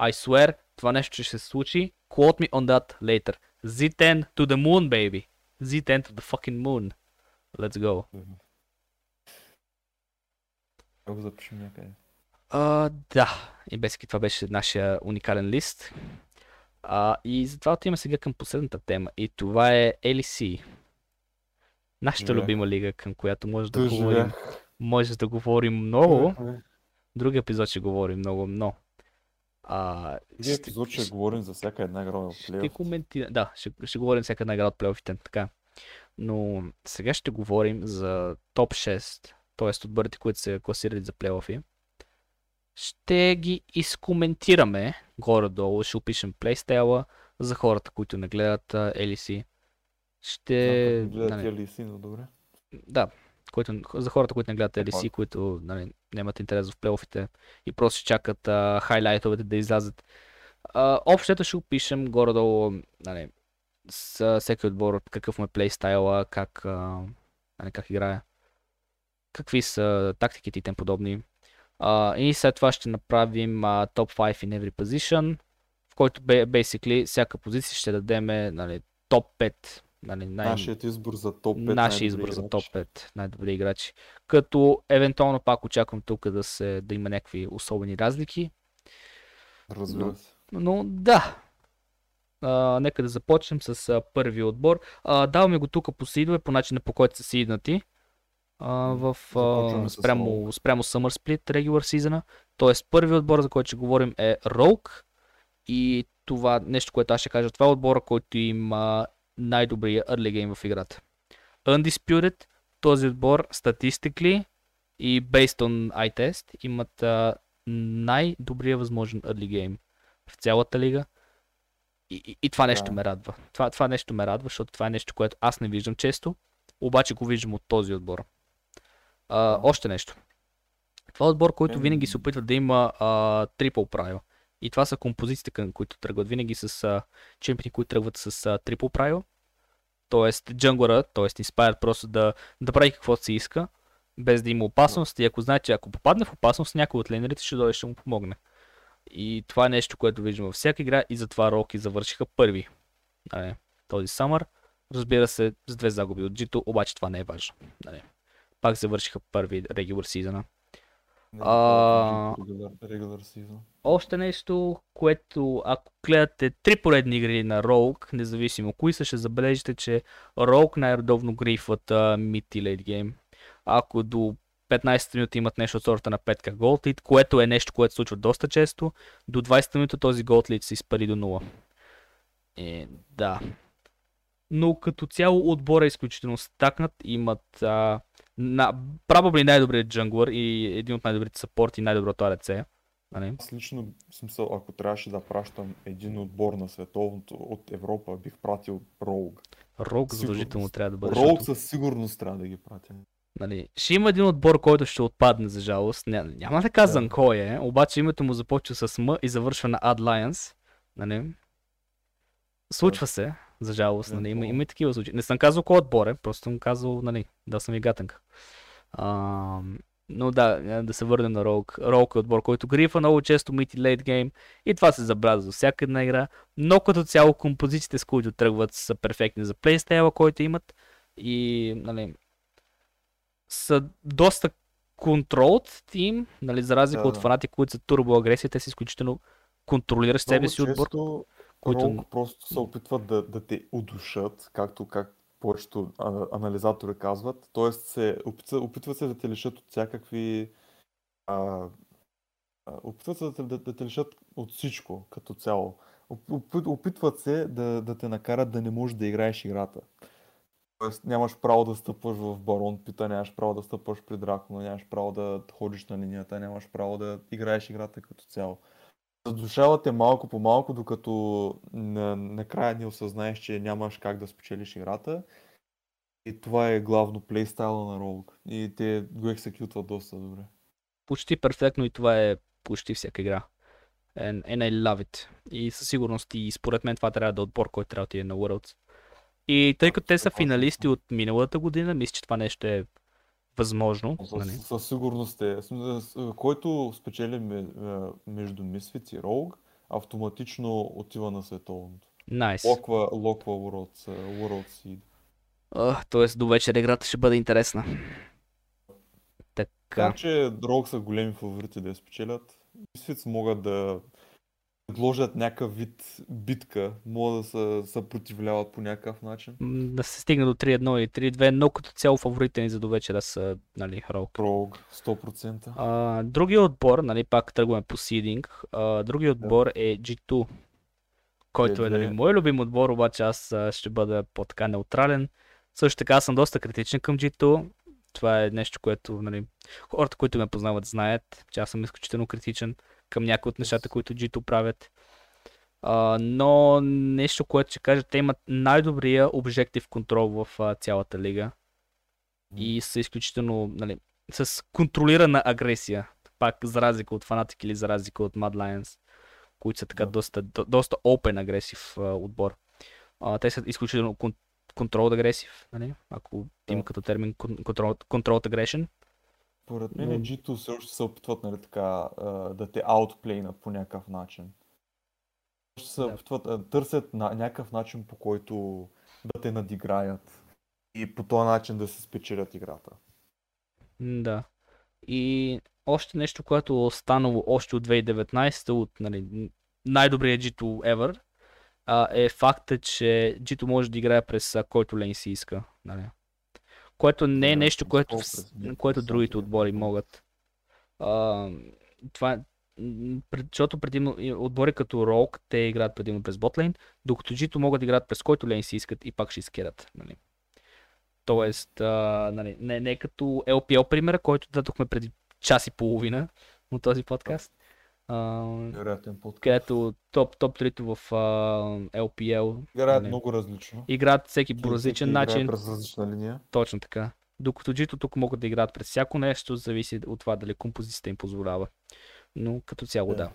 I swear, това нещо ще се случи. Quote me on that later. Z10 to the moon, baby. Z10 to the fucking moon. Let's go. Как го запишем някъде? Да, и безки това беше нашия уникален лист. Uh, и затова отиваме сега към последната тема. И това е LEC. Нашата Живях. любима лига, към която може да говорим. Може да говорим много. Други епизод ще говорим много, но. А, ще, епизод ще, ще говорим за всяка една игра от плейофите. Ще коментира, да, ще, ще говорим всяка една игра от плейофите, така. Но сега ще говорим за топ 6, т.е. отборите, които се класирали за плейофи ще ги изкоментираме горе-долу, ще опишем плейстайла за хората, които не гледат LEC. Ще... Да, гледат LEC, но добре. Да, които, за хората, които не гледат LEC, които нали, нямат интерес в плейофите и просто ще чакат а, хайлайтовете да излязат. А, общото ще опишем горе-долу нали, с всеки отбор какъв му е плейстайла, как, а, нали, как играе, какви са тактиките и тем подобни. Uh, и след това ще направим uh, Top 5 in every position, в който basically всяка позиция ще дадем нали, топ 5. Нали, най... Нашият избор за топ 5. Нашия избор за топ 5 най-добри играчи. Като евентуално пак очаквам тук да, се, да има някакви особени разлики. Разбира се. Но, но да. Uh, нека да започнем с uh, първи отбор. Uh, даваме го тук по сидове, по начина по който са сиднати в, а, спрямо, спрямо Summer Split Regular Season. Тоест първият отбор, за който ще говорим е Rogue. И това нещо, което аз ще кажа, това е отбора, който има най-добрия early game в играта. Undisputed, този отбор статистикли и based on eye test имат а, най-добрия възможен early game в цялата лига. И, и, и това нещо да. ме радва. Това, това нещо ме радва, защото това е нещо, което аз не виждам често, обаче го виждам от този отбор. А, още нещо. Това е отбор, който винаги се опитва да има трипл правил. И това са композициите, към които тръгват. Винаги с а, чемпиони, които тръгват с трипл правил. Тоест, джанглера, т.е. Inspired просто да, да прави каквото си иска, без да има опасност. И ако знае, че ако попадне в опасност, някой от ленерите ще дойде ще му помогне. И това е нещо, което виждам във всяка игра и затова Роки завършиха първи. Нали, този Самър. Разбира се, с две загуби от Джито, обаче това не е важно. Нали пак завършиха първи регулър сезона. Не А. Още нещо, което ако гледате три поредни игри на Rogue, независимо кои са, ще забележите, че Rogue най-редовно грифват mid и late game. Ако до 15 минути имат нещо от сорта на 5 gold което е нещо, което се случва доста често, до 20 минути този gold се изпари до 0. Е, да. Но като цяло отбора е изключително стакнат, имат а, на, probably най-добрият джанглър и един от най-добрите сапорти и най-доброто ръце. Нали? Аз лично, в смисъл, ако трябваше да пращам един отбор на световното от Европа, бих пратил Роуг. Сигурност. задължително трябва да бъде. Роуг защото, със сигурност трябва да ги пратя. нали, ще има един отбор, който ще отпадне, за жалост. Ня, няма да казвам Да. кой е, обаче името му започва с М и завършва на Ad Lions. Нали? Случва се, за жалост. Нали? Има, има и такива случаи. Не съм казал кой отбор е, просто съм казал, нали, да съм и гатънка. А, но да, е, да се върнем на Роук. Роук е отбор, който грифа много често мити лейт гейм и това се забравя за всяка една игра. Но като цяло композициите, с които тръгват, са перфектни за плейстайла, който имат и нали, са доста контролът тим, нали, за разлика Да, от фанати, които са турбо агресия, те са изключително контролиращ себе си отбор. Който- Роуг просто се опитват да, да те удушат, както как повечето анализатори казват. Тоест се, опитват, се да те лишат от всякакви... А, опитват се да, те- да, да те лишат от всичко като цяло. Оп- опит- Опитват се да, да те накарат да не можеш да играеш играта. Тоест нямаш право да стъпваш в барон пита, нямаш право да стъпваш при дракона, нямаш право да ходиш на линията, нямаш право да играеш играта като цяло. Задушавате малко по малко, докато на, накрая не осъзнаеш, че нямаш как да спечелиш играта. И това е главно плейстайла на Rogue. И те го екзекютват доста добре. почти перфектно и това е почти всяка игра. And, and I love it. И със сигурност и според мен това трябва да е отбор, който трябва да отиде на Worlds. И тъй като те са финалисти от миналата година, мисля, че това нещо е възможно. Нали? Със, сигурност е. Който спечели е, между Misfits и Rogue, автоматично отива на световното. Найс. Локва, локва World, е, World Seed. Uh, тоест до вечер играта ще бъде интересна. Така. Така че Rogue са големи фаворити да я спечелят. Misfits могат да предложат някакъв вид битка, могат да се съпротивляват по някакъв начин. Да се стигне до 3-1 или 3-2, но като цяло фаворитите ни за до вечера са нали, Rogue. Rogue 100%. А, другия отбор, нали, пак тръгваме по сидинг, а, другия отбор е G2, който е нали, G2. мой любим отбор, обаче аз ще бъда по-така неутрален. Също така аз съм доста критичен към G2. Това е нещо, което нали, хората, които ме познават, знаят, че аз съм изключително критичен към някои от нещата, които G2 правят. А, но нещо, което ще кажа, те имат най-добрия обжектив контрол в а, цялата лига и са изключително, нали, с контролирана агресия. Пак за разлика от Fnatic или за разлика от Mad Lions, които са така доста, до, доста open агресив а, отбор. А, те са изключително кон, controlled агресив, нали? ако има като термин controlled, controlled aggression. Поред мен Но- G2 все още се опитват нали, така, да те аутплейнат по някакъв начин. Ще се Да. опитват, търсят на, някакъв начин по който да те надиграят и по този начин да се спечелят играта. Да. И още нещо, което останало още от 2019 от нали, н- най-добрият G2 ever, а, е факта, че G2 може да играе през който лейн си иска. Нали. Което не е нещо, което, което другите отбори могат. А, това е- защото предимно отбори като Rogue, те играят предимно през ботлейн, докато G2 могат да играят през който лейн си искат и пак ще изкерат. Нали. Тоест, а, нали, не, не като LPL примера, който дадохме преди час и половина от този подкаст. Вероятен подкаст. където топ, топ 3 в а, LPL Играят нали, много различно. играят всеки по различен начин. През различна линия. Точно така. Докато Джито тук могат да играят през всяко нещо, зависи от това дали композицията им позволява. Но като цяло Да. да.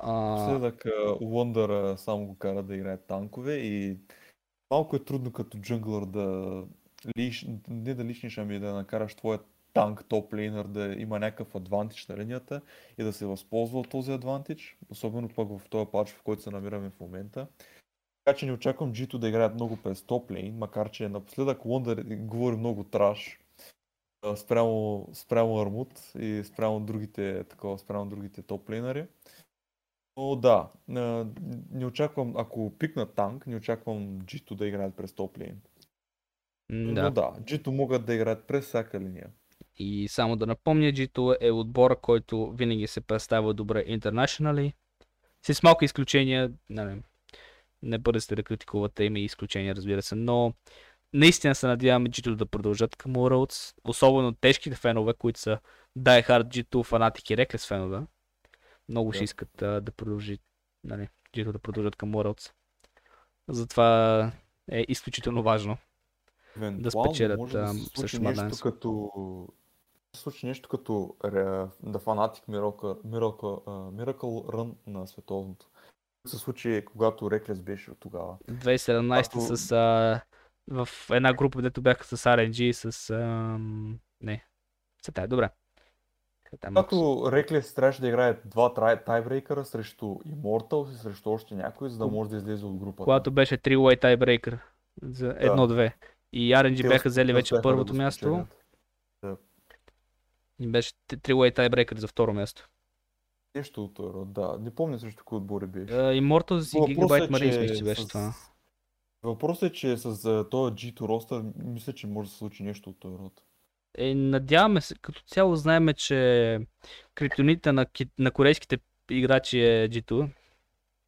А, Следък Wonder само го кара да играе танкове и малко е трудно като джунглър да лиш... не да лишниш, ами да накараш твоя танк топ лейнър да има някакъв адвантич на линията и да се възползва от този адвантич, особено пък в този патч, в който се намираме в момента. Така че не очаквам G2 да играят много през топ лейн, макар че напоследък Wonder говори много траш. спрямо, спрямо Армут и спрямо другите, такова, спрямо другите топ-лейнари. Но да, не очаквам, ако пикна танк, не очаквам G2 да играят през топ-лейн. М, Но да, G2 могат да играят през всяка линия. И само да напомня, G2 е отбора, който винаги се представя добре internationally. С малки изключения, нали, не бързате да критикувате, има и изключения, разбира се, но наистина се надяваме G2 да продължат към Worlds, особено тежките фенове, които са Die Hard G2 фанатики Reckless фенове. Много ще Да. искат а, да продължи, нали, G2 да продължат към Worlds. Затова е изключително важно. Евентуално спечелят, може да се случи нещо като да се случи нещо като The Fanatic Miracle, Miracle, а, Miracle Run на световното. Се случи, когато Reckless беше от тогава. 2017 Ако- с а, в една група, където бяха с RNG и с... ам, не. Се тая, добре. Когато Reckless трябваше да играе два тайбрейкъра срещу Immortals и срещу още някой, за да може да излезе от групата. Когато беше 3-way tiebreaker за 1-2. И RNG Те бяха взели вече да първото го място. спечелят. Беше 3-way tiebreaker за второ място. Нещо от този род, да. Не помня срещу кои отбори беше. Uh, Immortals и Въпросът Gigabyte е, Marines мисля, че беше с- това. Въпросът е, че с а, този G2 ростър, мисля, че може да се случи нещо от този род. Е, надяваме се, като цяло знаем, че криптонита на, ки- на корейските играчи е G2.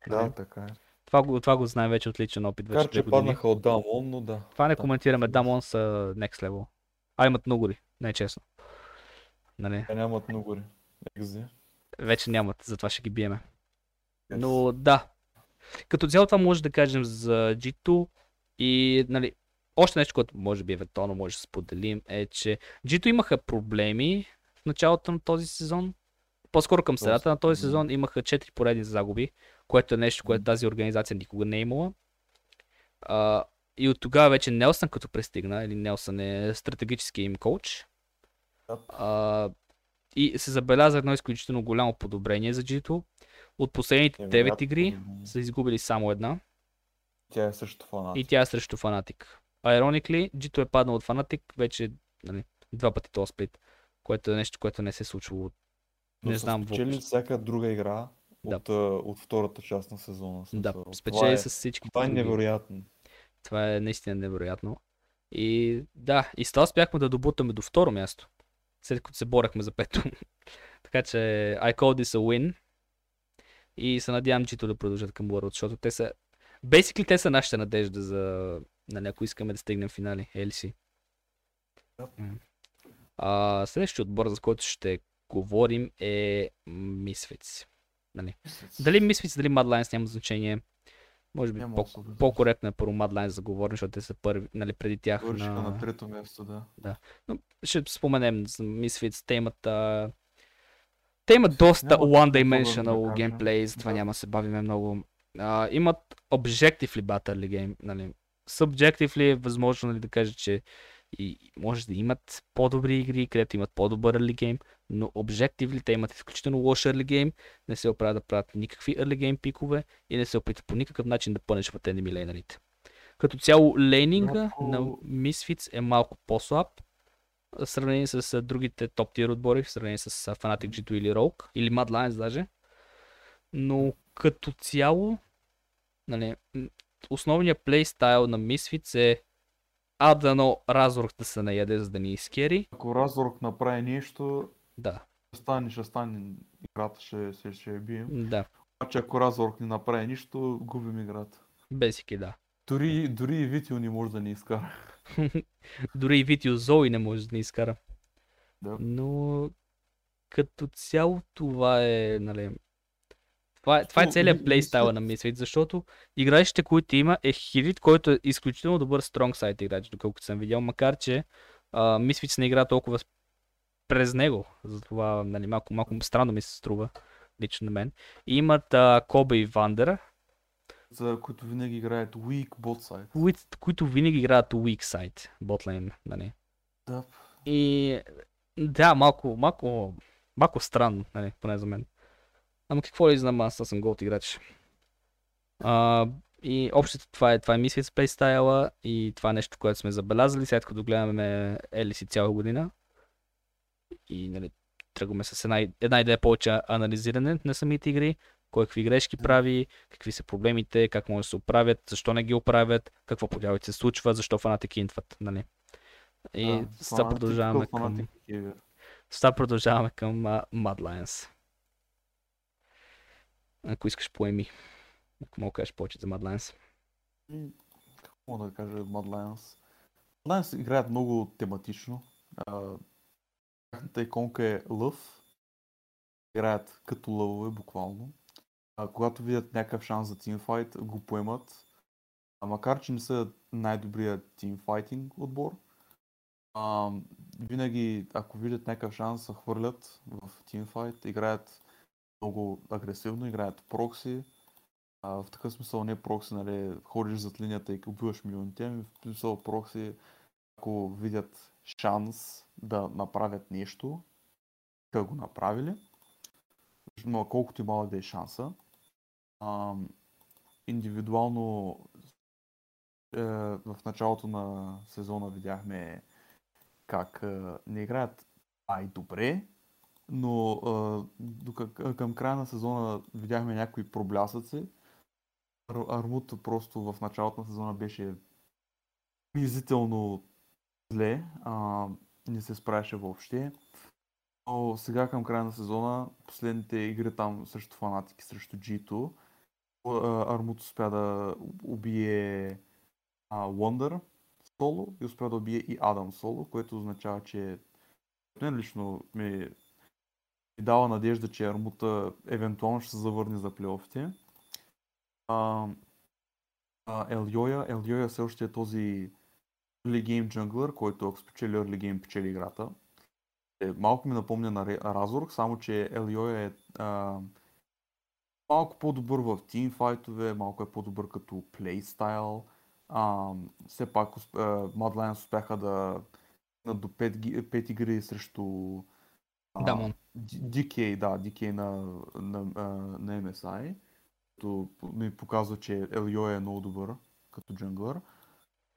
Да, Нали? така е. Това, го, това го знаем вече от личен опит. Вече две че години. паднаха от Дамон, но да. Това не Да, коментираме. Дамон са next level. А имат много ли, не е честно. Нали? Те нямат много. Екзи. Вече нямат, затова ще ги биеме. Yes. Но да. Като цяло това може да кажем за G2 и нали, още нещо, което може би евентуално може да споделим е, че G2 имаха проблеми в началото на този сезон. По-скоро към средата на този сезон имаха 4 поредни загуби, което е нещо, което тази организация никога не е имала. А, и от тогава вече Нелсън като пристигна, или Нелсън е стратегически им коуч. А, и се забеляза едно изключително голямо подобрение за G2. От последните 9 Невероятно игри са изгубили само една Тя е също фанат. и тя е срещу Фанатик. Ironically, G2 е паднал от Фанатик вече нали, два пъти този сплит, което е нещо, което не се е случвало. Но не знам спечели въобще. всяка друга игра Да. от, от втората част на сезона. Да, спечели е, с всички. това е други. невероятно. Това е наистина невероятно. И да, и с това успяхме да добутаме до второ място, след като се борехме за пето. така че I call this a win. И се надявам G2 да продължат към World, защото те са... Basically те са нашата надежда за... Нали, ако искаме да стигнем финали, LC. М. А, следващия отбор, за който ще говорим е Misfits. Нали. Дали Misfits, дали Mad Lions няма значение. Може би Няма по- особено по-коректно е първо Mad Lions да говорим, защото те са първи, нали, преди тях Вършиха на... на трето място, да. Но ще споменем за Misfits, те имат, а... те имат доста one-dimensional повече да геймплей, затова Да. няма да се бавиме много. А, имат objectively battle game, нали. Subjectively е възможно нали, да кажа, че и може да имат по-добри игри, където имат по-добър early game, но objectively те имат изключително лош early game, не се оправят да правят никакви early game пикове и не се опитват по никакъв начин да пънешват enemy лейнерите. Като цяло лейнинга Малко- на Misfits е малко по-слаб, в сравнение с другите топ тир отбори, в сравнение с Fnatic G2 или Rogue, или Mad Lions даже. Но като цяло, нали, основният плейстайл на Misfits е а дано Разорг да се наяде, за да ни изкери. Ако Разорг направи нещо, Да, ще стане, ще стане играта, ще, ще, ще я бием. да, Обаче ако Разорг не направи нищо, губим играта. Бесики, да. Дори, дори и Витио не може да ни изкара. Дори и Витио Зои не може да ни изкара. Да. Но като цяло това е, нали... Това е, това е целият плейстайла на Misfits, защото играчите, които има е Хирит, който е изключително добър стронг сайт играч, доколкото съм видял, макар че а, Misfits не игра толкова през него, затова нали, малко, малко странно ми се струва лично на мен. И имат а, Коба и Вандер, За които винаги играят weak bot side. които, които винаги играят weak side, ботлейн, нали. Да. И да, малко, малко, малко странно, нали, поне за мен. Ама какво ли знам, аз, съм голд играч. А, и общото това е, това е с плейстайла и това е нещо, което сме забелязали, след като гледаме Елиси цяла година. И нали, тръгваме с една, една идея повече анализиране на самите игри, кой какви грешки прави, какви са проблемите, как може да се оправят, защо не ги оправят, какво подявите се случва, защо фанатики интват. Нали. И Да, с това продължаваме към, behavior. с това продължаваме към uh, Mad Lions. Ако искаш поеми, ако мога да кажеш повече за Mad Lions. Какво да кажа Mad Lions? Mad Lions играят много тематично. А, Тяхната иконка е лъв. Играят като лъвове, буквално. А, когато видят някакъв шанс за тимфайт, го поемат. А, макар, че не са най-добрият тимфайтинг отбор, а, винаги, ако видят някакъв шанс, се хвърлят в тимфайт, играят много агресивно, играят прокси, а, в такъв смисъл не прокси, нали, ходиш зад линията и убиваш милионите, ами в смисъл прокси, ако видят шанс да направят нещо, да го направили, но колкото и малък да е шанса, а, индивидуално е, в началото на сезона видяхме как е, не играят ай добре, но е, към края на сезона видяхме някои проблясъци. Ар- Армут просто в началото на сезона беше унизително зле, а, не се справяше въобще. Но сега към края на сезона, последните игри там срещу фанатики, срещу G2, а, Армут успя да убие а, Wonder соло и успя да убие и Адам соло, което означава, че мен лично ми, ми дава надежда, че Армута евентуално ще се завърне за плейофите. А, а, Ел-Йоя, Ел-Йоя все още е този early game jungler, който ако спечели early game, печели играта. Е, малко ми напомня на Разорг, само че Ел-Йоя е а, малко по-добър в тимфайтове, малко е по-добър като плейстайл. А, все пак Mad Lions успяха да до 5, ги- 5 игри срещу Дамон. DK, да, DK на, на, на MSI, като ми показва, че Elio е много добър като джанглър.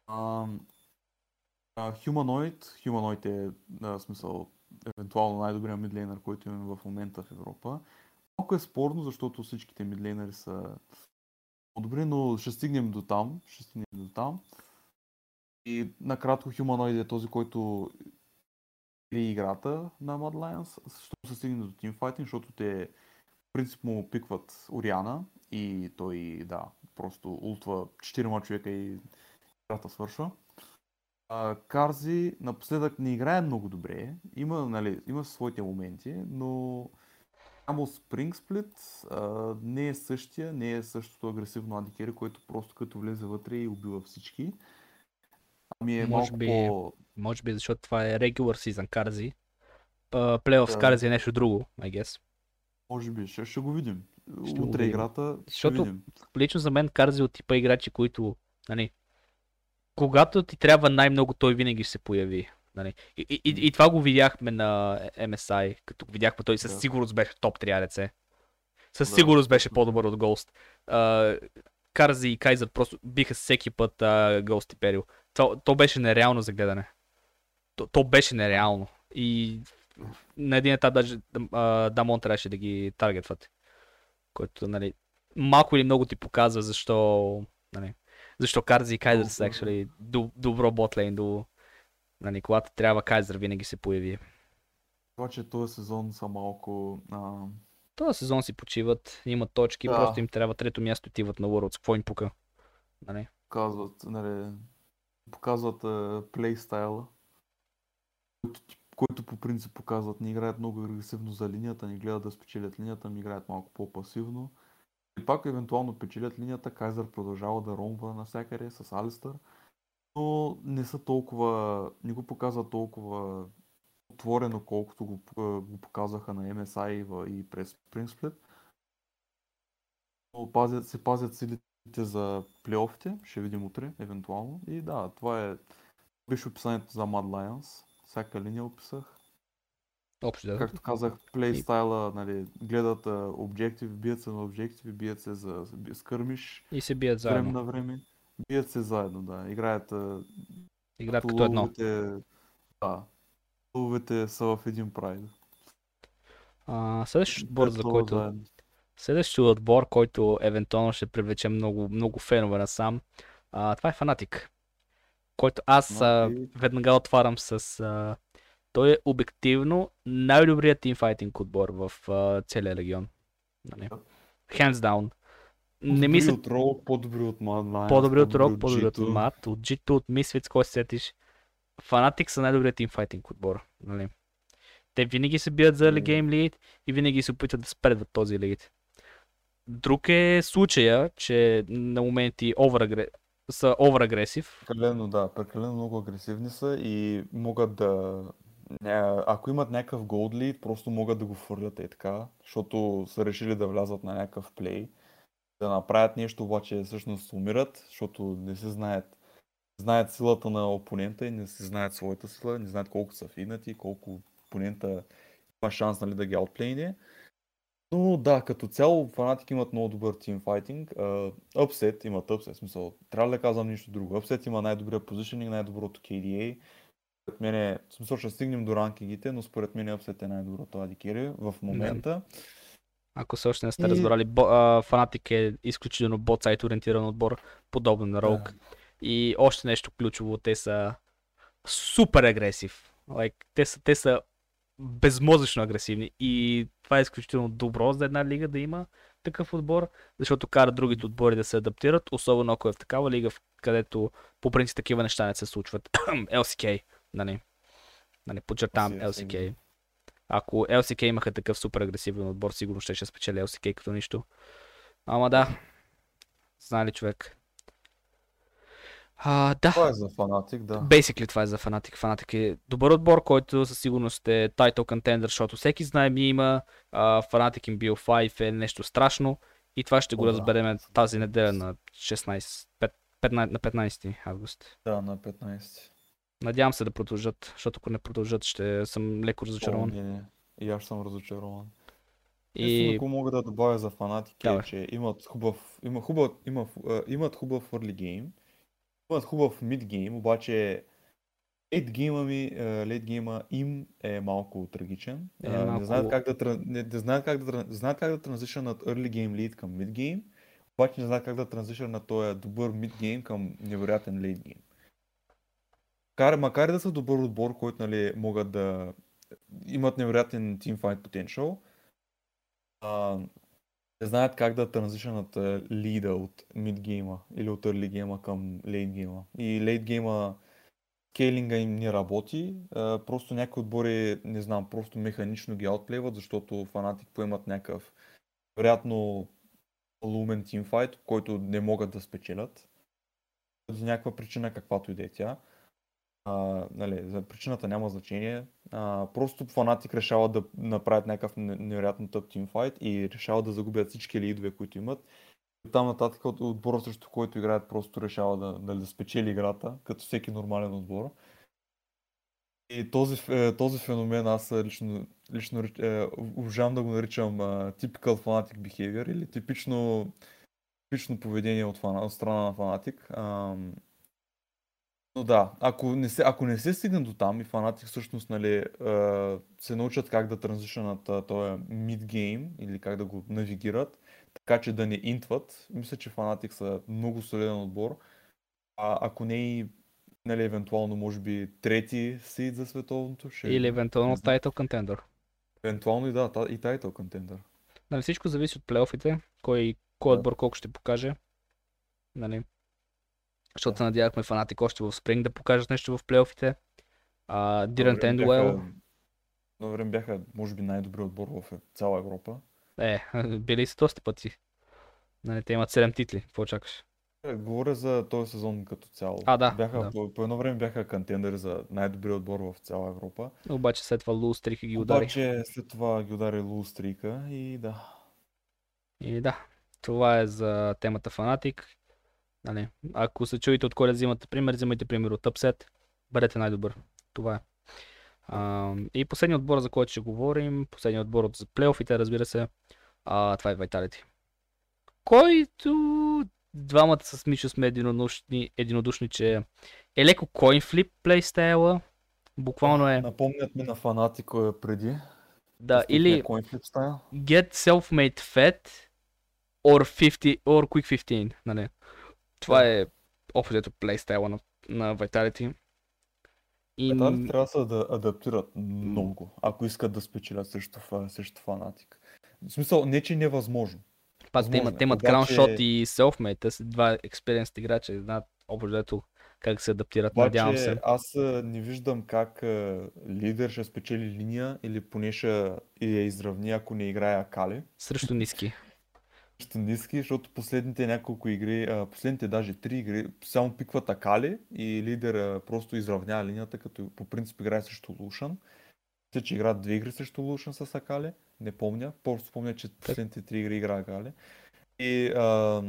А, а, Humanoid, Humanoid е на смисъл евентуално най-добрият мидлейнер, който имаме в момента в Европа. Малко е спорно, защото всичките мидлейнери са добри, но ще стигнем до там. Ще стигнем до там. И накратко Humanoid е този, който или играта на Mad Lions, защото се стигне до тимфайтинг, защото те принципно пикват Ориана и той, да, просто ултва 4 човека и играта свършва. А, Карзи напоследък не играе много добре, има, нали, има своите моменти, но само Spring Split а, не е същия, не е същото агресивно адикери, който просто като влезе вътре и убива всички. Ами е Може би- по... Може би защото това е regular season Карзи. Плейоф с. Карзи е нещо друго, I guess. Може би, ще, ще го видим. Ще го Утре видим. играта ще Защото- видим. Лично за мен Карзи е от типа играчи, които, нали, когато ти трябва най-много, той винаги се появи. Нали. И, и, и, и това го видяхме на MSI, като го видяхме, той със Да. сигурност беше топ 3 ръце. Със Да, сигурност беше по-добър от Ghost. А, Карзи и Кайзер просто биха всеки път а, Ghost и Перил. То, то беше нереално за гледане. То, то беше нереално. И на един етап даже Дамон трябваше да ги таргетват. Който, нали, малко или много ти показва защо, нали, защо Карзи и Кайзер са actually до, добро ботлейн, до, нали, когато трябва Кайзер винаги се появи. Това, че този сезон са малко... А, Този сезон си почиват, имат точки, Да. просто им трябва трето място, отиват на Worlds. Какво им пука? Нали? показват, нали, показват плейстайла, който, който по принцип показват, не играят много агресивно за линията, не гледат да спечелят линията, ми играят малко по-пасивно. И пак евентуално печелят линията, Кайзер продължава да ромва навсякъде с Алистър, но не са толкова, не го показват толкова отворено, колкото го, го показаха на MSI и, през Split. Но пазят, се пазят силите за плейофите, ще видим утре, евентуално. И да, това е беше описанието за Mad Lions. Всяка линия описах. Общо да. Както казах, плейстайла, нали, гледат обжектив, бият се на обжективи, бият се за скърмиш, И се бият време заедно. на време. Бият се заедно, да. Играят Играят като като едно. лъвовете, да. Ловете са в един прайд. А, следващия отбор, за който заедно. Следващия отбор, който евентуално ще привлече много, много фенове насам, а, това е Фанатик. Който аз а, веднага отварям с... А, той е обективно най-добрият тимфайтинг отбор в а, целия регион. Нали? Hands down. Не мисля от Rogue, по-добри от Mad Lions, по-добри от Рок, по-добри от G2. Мат, от G2, от Misfits, кой се сетиш. Фанатик са най-добрият тимфайтинг отбор. Нали? Те винаги се бият за early Мгм. game lead и винаги се опитват да спредват този lead. Друг е случая, че на моменти overagre... са overaggressive. Прекалено, да, прекалено много агресивни са и могат да... ня- Ако имат някакъв lead, просто могат да го фърлят и така, защото са решили да влязат на някакъв плей, да направят нещо, обаче всъщност умират, защото не се знаят, знаят силата на опонента и не се знаят своята сила, не знаят колко са фигнати, колко опонента има шанс нали, да ги аутплейне. Но да, като цяло фанатик имат много добър тимфайтинг. Upset имат Upset, в смисъл, трябва да казвам нищо друго. Upset има най-добрия позишнинг, най-доброто KDA. Според мен е, смисъл ще стигнем до ранкингите, но според мен Upset е най-доброто carry в момента. Ако все още не сте И- разбрали, бо, а, Фанатик е изключително бот-сайт ориентиран отбор, подобно на Rogue. И още нещо ключово, те са супер агресив. Like, те, са, те са безмозъчно агресивни. И това е изключително добро за една лига да има такъв отбор, защото кара другите отбори да се адаптират, особено ако е в такава лига, където по принцип такива неща не се случват. LCK, нали? Нали, подчертавам LCK. Ако LCK имаха такъв супер агресивен отбор, сигурно ще, ще спечели LCK като нищо. Ама да. Знае ли човек? А, да. Това е за фанатик, да. Basically това е за Fnatic. Fnatic е добър отбор, който със сигурност е title contender, защото всеки знае ми има а, Fnatic им бил 5 е нещо страшно и това ще го О, да. разберем тази неделя на 16, 5, 15, на 15 август. Да, на 15. Надявам се да продължат, защото ако не продължат ще съм леко О, разочарован. не, не. И аз съм разочарован. И... И ако мога да добавя за фанатик е, Давай. че имат хубав, има хубав, има, а, имат хубав early game, имат хубав mid game, обаче late гейма ми, late гейма им е малко трагичен. Е, А, малко- Не знаят как да, не, не знаят как да, знаят как да транзишнат early game lead към mid game, обаче не знаят как да транзишнат този добър mid game към невероятен late game. Макар, макар да са добър отбор, който нали, могат да имат невероятен teamfight potential, а, не знаят как да транзишнат а, лида от mid гейма или от early гейма към late гейма. И late гейма скейлинга им не работи, а, просто някои отбори, не знам, просто механично ги аутплейват, защото фанатик поемат някакъв вероятно лумен тимфайт, който не могат да спечелят. За някаква причина, каквато и да е тя. А, нали, за причината няма значение. А, просто фанатик решава да направят някакъв не- невероятно тъп тимфайт и решават да загубят всички лидове, които имат. И там нататък от отбора, срещу който играят, просто решава да, да, да спечели играта, като всеки нормален отбор. И този, този феномен аз лично, лично е, обожавам да го наричам typical fanatic behavior или типично, типично поведение от, фана, от страна на фанатик. Но да, ако не се, ако не се стигне до там и фанатик всъщност нали, а, се научат как да транзишнат този game или как да го навигират, така че да не интват, мисля, че фанатик са много солиден отбор. А ако не и нали, евентуално, може би, трети сид за световното, ще... или евентуално не знам. title contender. Евентуално и да, и title contender. Нали, всичко зависи от плейофите, кой, кой Да. отбор колко ще покаже. Нали. Защото се надявахме фанатик още в спринг да покажат нещо в плейофите. Didn't end well. На време бяха, може би, най-добрият отбор в цяла Европа. Е, били са доста пъти. Нали, те имат 7 титли. Какво очакваш? Е, Говоря за този сезон като цяло. А, да, Бяха, да. По, по едно време бяха кантендери за най-добрият отбор в цяла Европа. Обаче след това Лу Стрика ги удари. Обаче след това ги удари Лу Стрика и да. И да, това е за темата фанатик. Нали, ако се чуете от кой да взимате пример, взимайте пример от Upset. Бъдете най-добър. Това е. А, и последният отбор, за който ще говорим, последният отбор от плейофите, разбира се, а, това е Vitality. Който двамата с Мишо сме единодушни, единодушни че е леко flip плейстайла, Буквално е, Напомнят ми на фанатико е преди. да, или get self-made fat or 50 or quick 15, нали? Това Да. е общо плейстайла на, на Vitality. И Металите трябва да се ада- адаптират много, ако искат да спечелят срещу, срещу фанатик. В смисъл, не че е невъзможно. пак те имат, е, те имат Crownshot и Selfmade, те са два experienced играча и знаят общо как се адаптират, надявам Обаче се. аз не виждам как лидер ще спечели линия или поне ще и я изравни, ако не играе Акали. Срещу ниски. Ниски, защото последните няколко игри, а, последните даже три игри, само пикват Акали и лидер а, просто изравнява линията, като по принцип играе срещу Лушан. Мисля, че играят две игри срещу Лушан с Акали, не помня, просто помня, че последните три игри игра Акали. И а,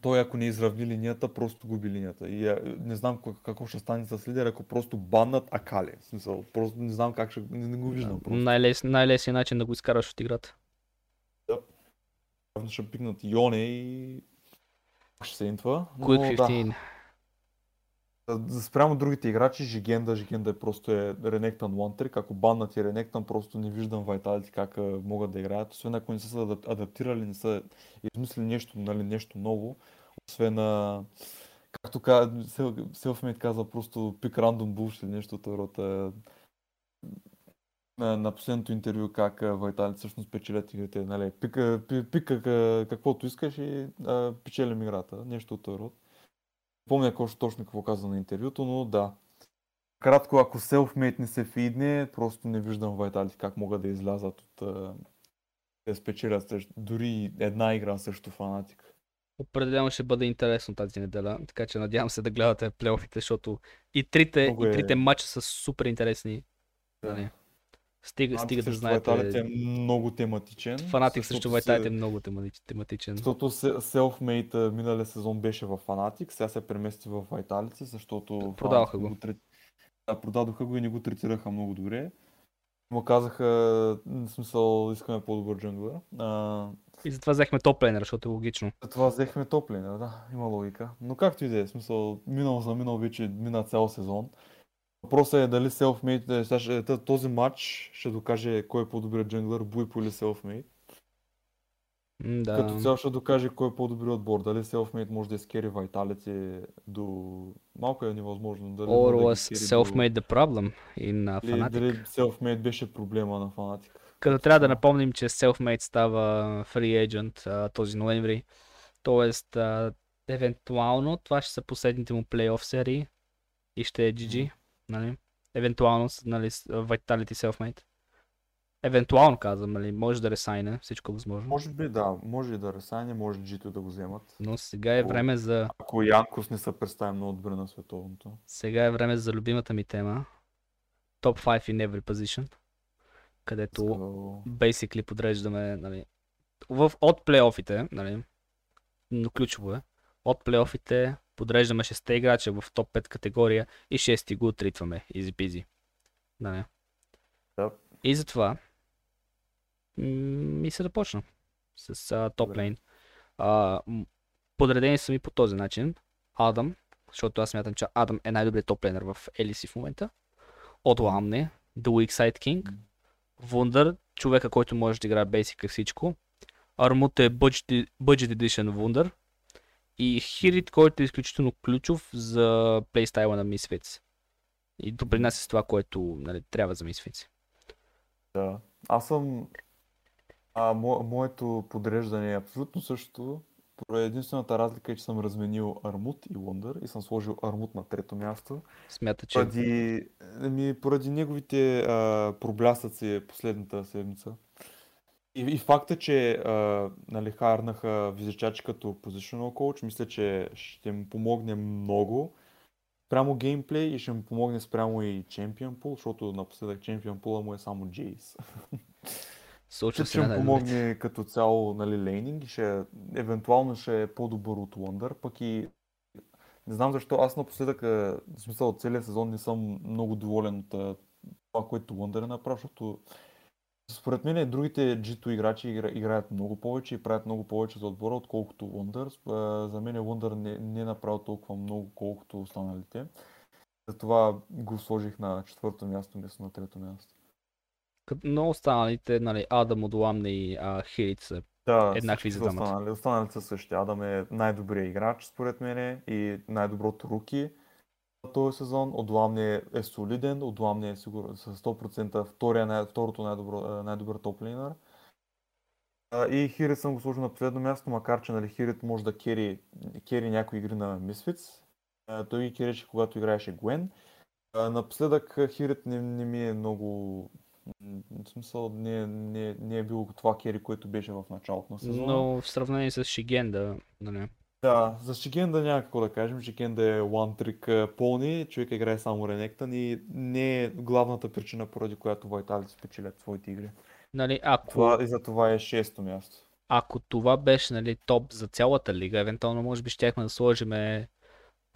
той ако не изравни линията, просто губи линията. И а, не знам как- какво ще стане с лидер, ако просто баннат Акали. В смисъл, просто не знам как ще, не, не го виждам просто. Най-лесният начин да го изкараш от играта. Явно ще пикнат Йоне и ще се интва. Quick да, 15. За спрямо другите играчи, Жигенда, Жигенда е просто е Ренектан One Trick. Ако баннат и Ренектан, просто не виждам Вайталити как могат да играят. Освен ако не са се адап- адаптирали, не са измислили нещо, нали, нещо ново. Освен на... Както каза, Selfmade каза просто пик рандом bullshit или нещо от рода. На, на последното интервю как Вайталити всъщност печелят игрите. Нали, пика, пи- пика ка- каквото искаш и а, печелим играта. Нещо от този род помня точно, точно какво каза на интервюто, но да. Кратко, ако Selfmade не се фидне, просто не виждам Vitality как могат да излязат от а, да спечелят срещу, дори една игра срещу фанатик. Определено ще бъде интересно тази неделя, така че надявам се да гледате плейофите, защото и трите, Много и е- трите матча са супер интересни. Нали? Стига, Фанатик стига да знаете. Е много тематичен. Фанатик срещу Vitality е много темати- тематичен. Защото Selfmade миналия сезон беше в Fnatic, сега се премести в Vitality, защото Продаваха го. трет- Да, продадоха го и не го третираха много добре. Му казаха, в смисъл, искаме по-добър джунглер. А, И затова взехме топ лейнер, защото е логично. Това взехме топлина, да, има логика. Но както и да е, смисъл, минал за минал вече мина цял сезон. Въпросът е дали е, сега ще- т- този матч ще докаже кой е по-добрият джунглер, Буйпо или. М, Да. Като цяло ще докаже кой е по-добрият отбор. Дали Selfmade може да изкери Vitality до... Малко е невъзможно. Дали Or да was изкери self-made the problem in uh, До... Fnatic. дали Selfmade беше проблема на Fnatic. Като трябва да Да. напомним, че Selfmade става free agent а, този ноември. Тоест, а, евентуално това ще са последните му плейоф серии и ще е GG, нали? Евентуално, нали, Vitality Selfmade. Евентуално казвам, нали, може да ресайне, всичко е възможно. Може би да, може и да ресайне, може G2 да го вземат. Но сега е време за Ако Янкос не се представи много добре на световното. Сега е време за любимата ми тема. Top 5 in every position. Където So, basically подреждаме, нали, в, от плейофите, нали, но ключово е, от плейофите подреждаме 6 играча в топ 5 категория и 6 го отритваме, easy peasy. Нали. Да. И затова м- мисля да почна с а, топ лейн. А, подредени са ми по този начин. Адам, защото аз смятам, че Адам е най-добрият топ лейнер в LEC в момента. От Ламне, The Weak Side King. Wunder, човека, който може да играе basic всичко. Армут е Budget, Budget Edition Wunder. И Хирит, който е изключително ключов за плейстайла на Misfits. И допринася с това, което нали, трябва за Misfits. да. Аз съм... А, мо, моето подреждане е абсолютно същото. Единствената разлика е, че съм разменил Армут и Лондър и съм сложил Армут на трето място. Смята, че Поради, ами, поради неговите а, проблясъци последната седмица. И, и факта, че а, нали, харнаха визичачи като positional coach, мисля, че ще му помогне много спрямо геймплей и ще му помогне спрямо и Champion Pool, защото напоследък Champion Pool му е само Jace. че на му помогне като цяло нали, лейнинг и ще, евентуално ще е по-добър от Wonder, пък и не знам защо аз напоследък, в смисъл от целия сезон не съм много доволен от това, което Wonder е направил, защото според мен другите G2 играчи игра, играят много повече и правят много повече за отбора, отколкото Wonder. За мен Wonder не, не е направил толкова много, колкото останалите. Затова го сложих на четвърто място, вместо на трето място. На останалите, нали, Адам, Одуамне и а, Хирит са Да, Еднакви за двамата. останали. Останалите са същи. Адам е най-добрият играч, според мен, и най-доброто руки този сезон. Одуамне е, е солиден, Одуамне е сигурно с 100% втория, най- второто най-добро, а, най-добър топлинър. А, И Хирит съм го сложил на последно място, макар че нали, Хирит може да кери, кери някои игри на. А, Той ги кереше, когато играеше Гвен. А, Напоследък Хирит не, не ми е много... В смисъл, не, не, не е било това кери, което беше в началото на сезона. Но в сравнение с нали, Да, за Шикенда няма какво да кажем. Шикенда е one trick пълни, човек играе само Ренектън и не е главната причина, поради която Вайталите спечелят своите игри. нали, ако, Това, и за това е шесто място. ако това беше нали, топ за цялата лига, евентуално може би щяхме да сложим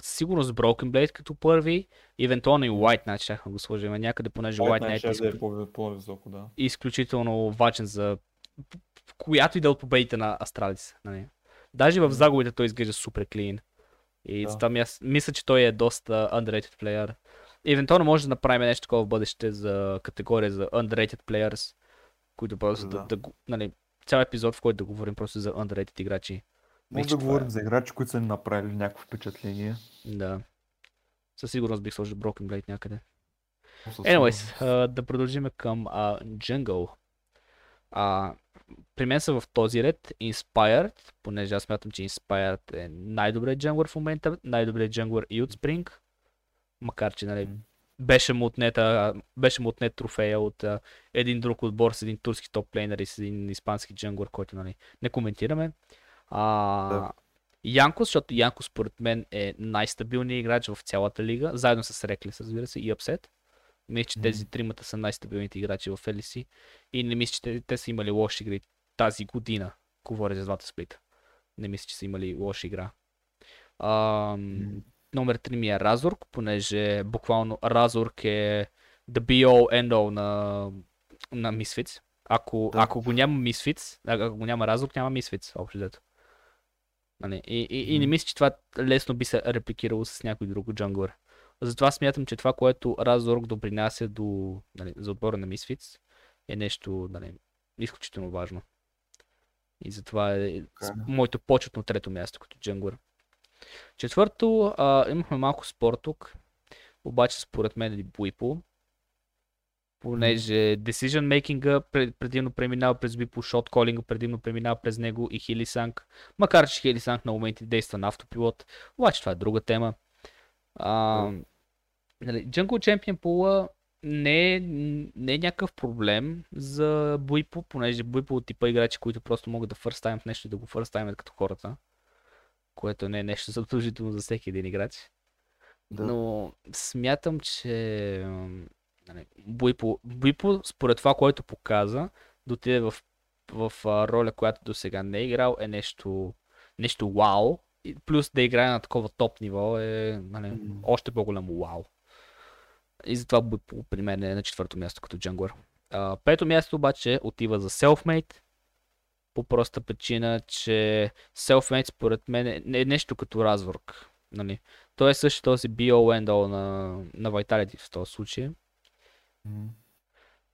със сигурност Broken Blade като първи, евентуално и White Knight щяхме да го сложим някъде, понеже White, White Knight е да е изклю- по- по-високо, да. изключително важен за която и да е от победите на Астралис. Нали. Даже в загубите той изглежда супер клин. И Да. ми аз мисля, че той е доста underrated player. Евентуално може да направим нещо такова в бъдеще за категория за underrated players, които просто да, Да. да, нали, цял епизод, в който да говорим просто за underrated играчи. Може да говорим е. за играчи, които са ни направили някакво впечатление. Да. Със сигурност бих сложил Broken Blade някъде. Anyways, а, да продължим към а, Jungle. А, при мен са в този ред Inspired, понеже аз смятам, че Inspired е най-добрият джангър в момента, най-добрият джангър и от Spring, макар че нали, беше му отнета, беше му отнет трофея от а, един друг отбор с един турски топ плейнер и с един испански джангър, който нали, не коментираме. А, Да. Янкос, защото Янкос според мен е най-стабилният играч в цялата лига, заедно с Реклес, разбира се, и Upset. Мисля, че тези тримата са най-стабилните играчи в LEC и не мисля, че те, те са имали лоши игри тази година. Говоря за двата сплита. Не мисля, че са имали лоша игра. М. номер 3 ми е Разорг, понеже буквално Разорг е the be all end all на, на Misfits. Ако, Да. ако го няма Misfits, а- ако го няма Разорг, няма Misfits, общо взето. Нали? И, и, и не мисля, че това лесно би се репликирало с някой друг джанглър. Затова смятам, че това, което Разорг допринася до, нали, за отбора на Misfits, е нещо нали, изключително важно. И затова е Така е. моето почетно трето място като джанглър. Четвърто, а, имахме малко спор тук, обаче според мен е Буипо, понеже decision making предимно преминава през Буипо, shot calling предимно преминава през него и Хилисанг, макар че Хилисанг на моменти действа на автопилот, обаче това е друга тема. А, нали, Jungle Champion пула не е, не е някакъв проблем за Буипо, понеже Буипо от типа играчи, които просто могат да time в нещо и да го time като хората, което не е нещо задължително за всеки един играч. Да. Но смятам, че нали, Буипо, Буипо, според това, което показа, да отиде в, в роля, която до сега не е играл, е нещо, нещо вау. И плюс да играе на такова топ ниво е нали, М. още по-голямо вау. И затова при мен е на четвърто място като джанглър. А, пето място обаче отива за Selfmade. По проста причина, че Selfmade според мен е е нещо като разворк. Нали? Той е също този all на, на Vitality в този случай. М.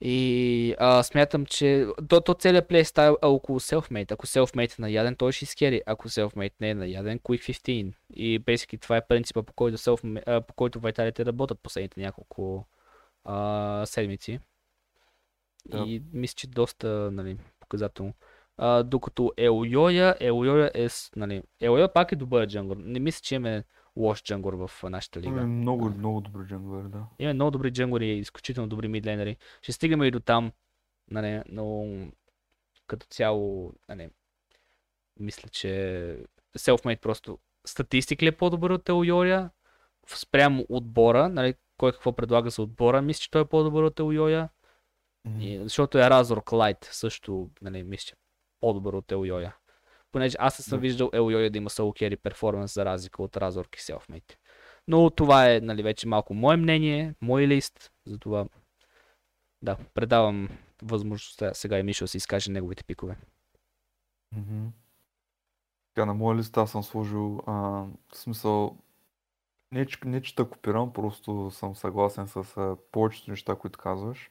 И а, смятам, че то, то целият плей стайл е около Selfmade. Ако Selfmade е наяден, той ще изкери. Ако Selfmade не е наяден, Quick 15. И basically това е принципа по който, self, по който Vitality работят последните няколко а, седмици. Да. И мисля, че доста нали, показателно. А, докато Елйоя, Елйоя е, нали, Елйоя пак е добър джангър. Не мисля, че имаме лош джангър в нашата Той лига. е много, много добър джанглър, да. Има много добри джангъри и изключително добри мидлейнери. Ще стигнем и до там, нали, но като цяло, нали, мисля, че Selfmade просто статистикли е по-добър от Елйоя. Спрямо отбора, нали, кой какво предлага за отбора, мисля, че той е по-добър от. М. И, защото е Разорк Лайт също, нали, мисля, че по-добър от Елйоя. Понеже аз не съм Да. виждал Елйоя да има соло carry перформанс за разлика от и Selfmade. Но това е, нали, вече малко мое мнение, мой лист, затова да, предавам възможността сега и Мишо да си изкаже неговите пикове. Мгм. Така, на моя лист аз съм сложил, а, в смисъл, Не, че, не, че те копирам, просто съм съгласен с а, повечето неща, които казваш.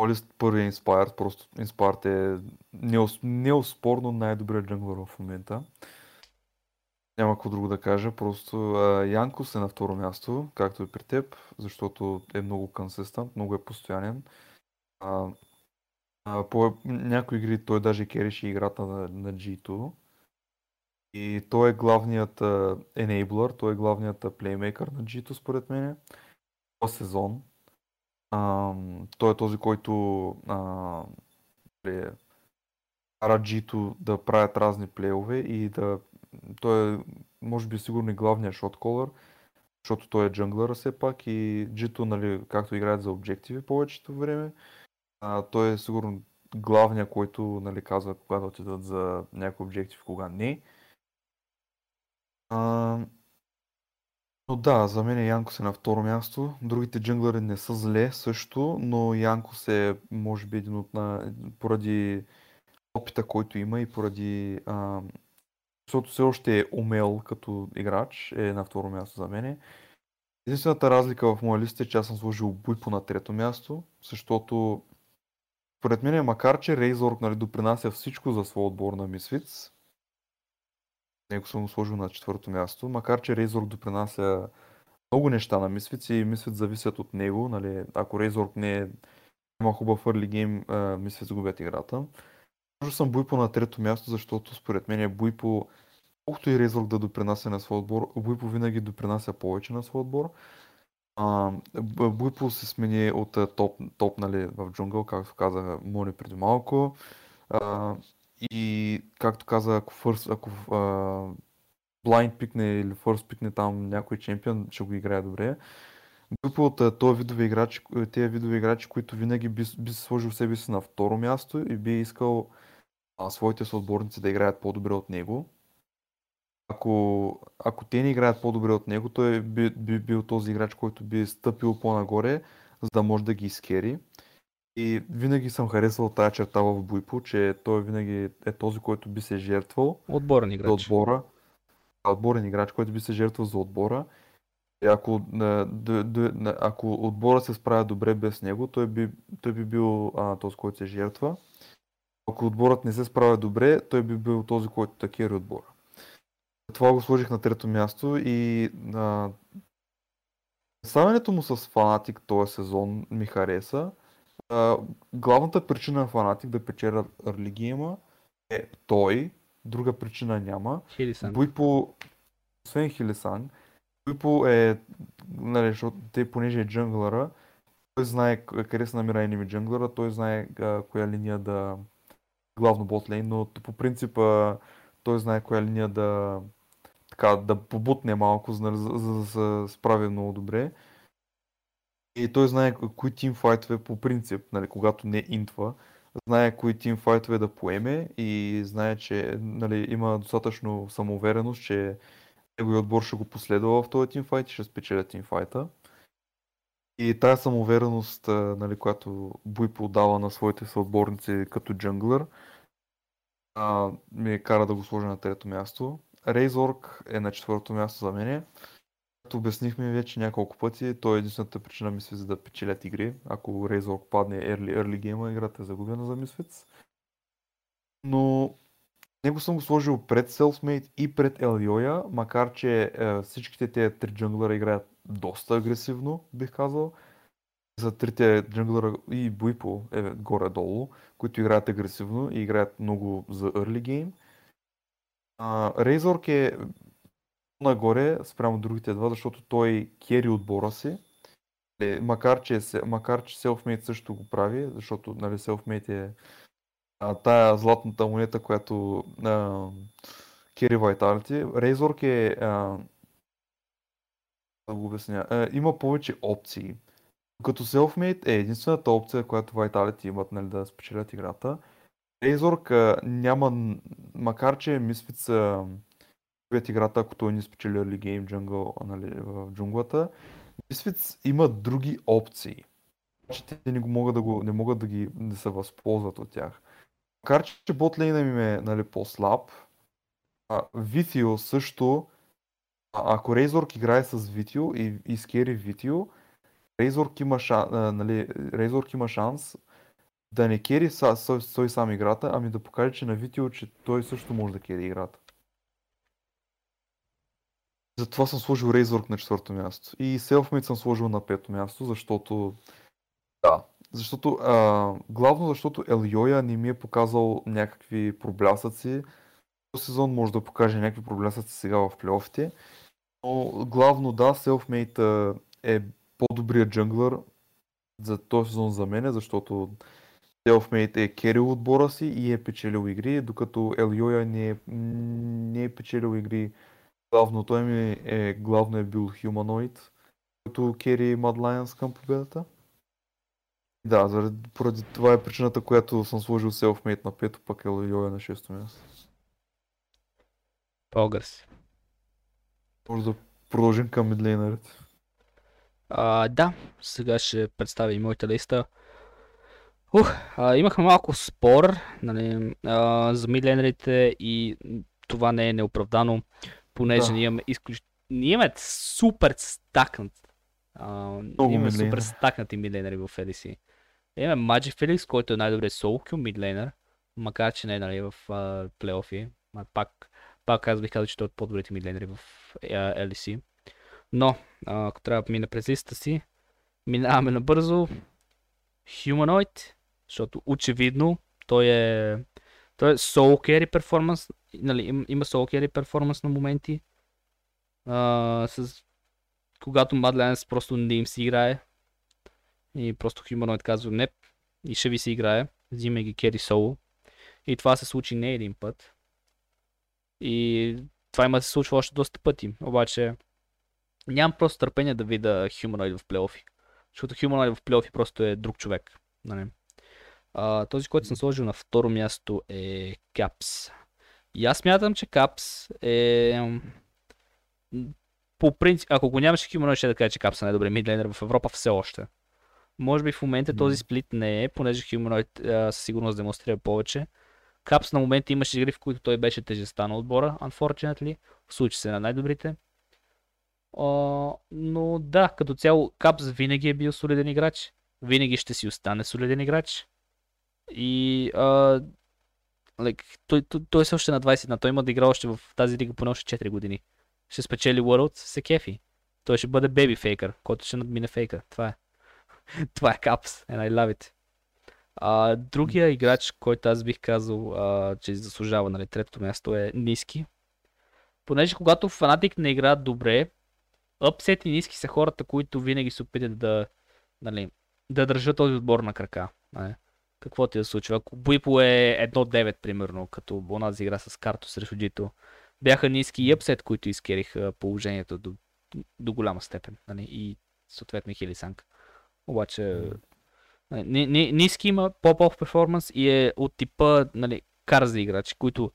Олист първи е Inspired, просто Inspired е неос, неоспорно най-добрият джанглър в момента. Няма какво друго да кажа, просто а, Янкос е на второ място, както и при теб, защото е много консистент, много е постоянен. А, а, по някои игри той даже кереше играта на, на G2. И той е главният uh, enabler, той е главният playmaker на G2 според мен. Този сезон. А, той е този, който е, кара G2 да правят разни плейове и да... Той е, може би, сигурно и главният шотколър, защото той е джанглъра все пак и G2, нали, както играят за обжективи повечето време, а, той е сигурно главният, който нали, казва кога да отидат за някой обжектив, кога не. А, но да, за мен Янкос е на второ място. Другите джунглери не са зле също, но Янкос е може би един от на... поради опита, който има и поради... А... Защото все още е умел като играч, е на второ място за мен. Единствената разлика в моя лист е, че аз съм сложил Буйпо на трето място, защото според мен, макар че Рейзорг нали, допринася всичко за своя отбор на Мисвиц, него съм го сложил на четвърто място, макар че Рейзорг допринася много неща на Мисвиц и Мисвиц зависят от него. Нали, ако Рейзорг не е има хубав early гейм, Мисвиц губят играта. Може съм Буйпо на трето място, защото според мен е Буйпо, колкото и Рейзорг да допринася на своя отбор, Буйпо винаги допринася повече на своя отбор. Буйпо се смени от топ, топ нали, в джунгъл, както каза Мони преди малко. А, и както каза, ако, first, ако а, blind пикне или first пикне там някой чемпион, ще го играе добре. Група от този видове играчи, тези видове играчи, които винаги би, би сложил себе си на второ място и би искал а, своите съотборници да играят по-добре от него. Ако, ако те не играят по-добре от него, той би, би бил този играч, който би стъпил по-нагоре, за да може да ги изкери. И винаги съм харесвал тази черта в Буйпо, че той винаги е този, който би се жертвал. Отборен играч. За отбора. Отборен играч, който би се жертвал за отбора. И ако, ако отбора се справя добре без него, той би, той би бил а, този, който се жертва. Ако отборът не се справя добре, той би бил този, който такери отбора. Това го сложих на трето място и а, представянето му с фанатик този сезон ми хареса главната причина на Фанатик да печеля Game е той, друга причина няма. Хилисан. Буйпо, освен Хилисан, Буйпо е, нали, защото те понеже е джунглера, той знае къде се намира енеми джунглера, той знае а, коя линия да главно ботлейн, но по принцип а, той знае коя линия да така, да побутне малко, за да се справи много добре. И той знае кои тимфайтове по принцип, нали, когато не интва, знае кои тимфайтове да поеме и знае, че нали, има достатъчно самоувереност, че негови отбор ще го последва в този тимфайт и ще спечеля тимфайта. И тази самоувереност, нали, която Буй подава на своите съотборници като джанглър, ми кара да го сложа на трето място. Рейзорг е на четвърто място за мен. Както обяснихме вече няколко пъти, той е единствената причина Misfits да печелят игри. Ако Razork падне early, early game, играта е загубена за Misfits. Но него съм го сложил пред Selfmade и пред Елиоя, макар че е, всичките тези три джунглера играят доста агресивно, бих казал. За трите джунглера и Буипо е горе-долу, които играят агресивно и играят много за early game. Uh, е нагоре спрямо другите два, защото той кери отбора си. Е, макар че, макар, че Selfmade също го прави, защото нали, Selfmade е а, тая златната монета, която а, кери Vitality. Razork е а, да го обясня, а, има повече опции. Като Selfmade е единствената опция, която Vitality имат нали, да спечелят играта. Razork няма, макар че Misfits губят играта, ако той не спечели early game jungle, нали, в джунглата. Misfits имат други опции. Че те не, могат да го, не могат да ги да се възползват от тях. Макар че ботлейна ми е нали, по-слаб, Витио също А, ако Рейзорк играе с Витио и, и скери Витио, Рейзорк има, шан, а, нали, Рейзорк има шанс да не кери са, сой сам играта, ами да покаже, че на Витио, че той също може да кери играта. Затова съм сложил Razork на четвърто място. И Selfmade съм сложил на пето място, защото... Да. Защото, а, главно защото Елйоя не ми е показал някакви проблясъци. Този сезон може да покаже някакви проблясъци сега в плейофите. Но главно да, Selfmade е по-добрият джунглър за този сезон за мен, защото Selfmade е керил отбора си и е печелил игри, докато Елйоя не е, не е печелил игри главно. Той ми е, главно е бил хуманоид, който кери Mad Lions към победата. Да, заради, поради това е причината, която съм сложил Selfmade на пето, пък Елйоя на шесто място. Български. Може да продължим към мидлейнерите. А, да, сега ще представя и моята листа. Ух, а, имахме малко спор нали, а, за мидленерите и това не е неоправдано, понеже Да. ние имаме изключ... Ние имаме супер стакнат. А, Много имаме супер стакнати мидленери в LEC. Имаме Magic Felix, който е най-добре соло кю мидленер, макар че не е нали, в а, плейофи. Ма пак, пак аз бих казал, че той е от по-добрите мидленери в а, LEC. Но, а, ако трябва да мина през листа си, минаваме набързо. Humanoid, защото очевидно той е, той е soul carry перформанс, нали, им- има soul carry перформанс на моменти. А, с, когато Madlands просто не им си играе. И просто Humanoid казва не, и ще ви си играе, взима ги carry solo. И това се случи не един път. И това има да се случва още доста пъти. Обаче нямам просто търпение да видя Humanoid в плейофи. Защото Humanoid в плейофи просто е друг човек. Нали? А, този, който съм сложил на второ място е Капс. И аз смятам, че Капс е... По принцип, ако го нямаше Humanoid, ще да кажа, че Капс е най-добрият мидлейнер в Европа все още. Може би в момента този сплит не е, понеже а, със сигурност демонстрира повече. Капс на момента имаше игри, в които той беше тежестта на отбора, unfortunately. Случи се на най-добрите. А, но да, като цяло Капс винаги е бил солиден играч. Винаги ще си остане солиден играч. И а, like, той, той, той е все още на 20 на той има да игра още в тази лига поне още 4 години. Ще спечели Worlds, се кефи. Той ще бъде беби фейкър, който ще надмине фейкър. Това е. Това е Капс. And I love it. А, другия играч, който аз бих казал, а, че заслужава нали, третото място е Ниски. Понеже когато фанатик не играят добре, Upset и ниски са хората, които винаги се опитат да, нали, да държат този отбор на крака. Нали. Какво ти да случва? Ако Буипо е 1-9, примерно, като онази игра с карто срещу Джито, бяха ниски и Upset, които изкериха положението до, до голяма степен. Нали, и съответно и Хилисанг. Обаче, нали, ни, ниски има по-пов перформанс и е от типа нали, карзи играчи, които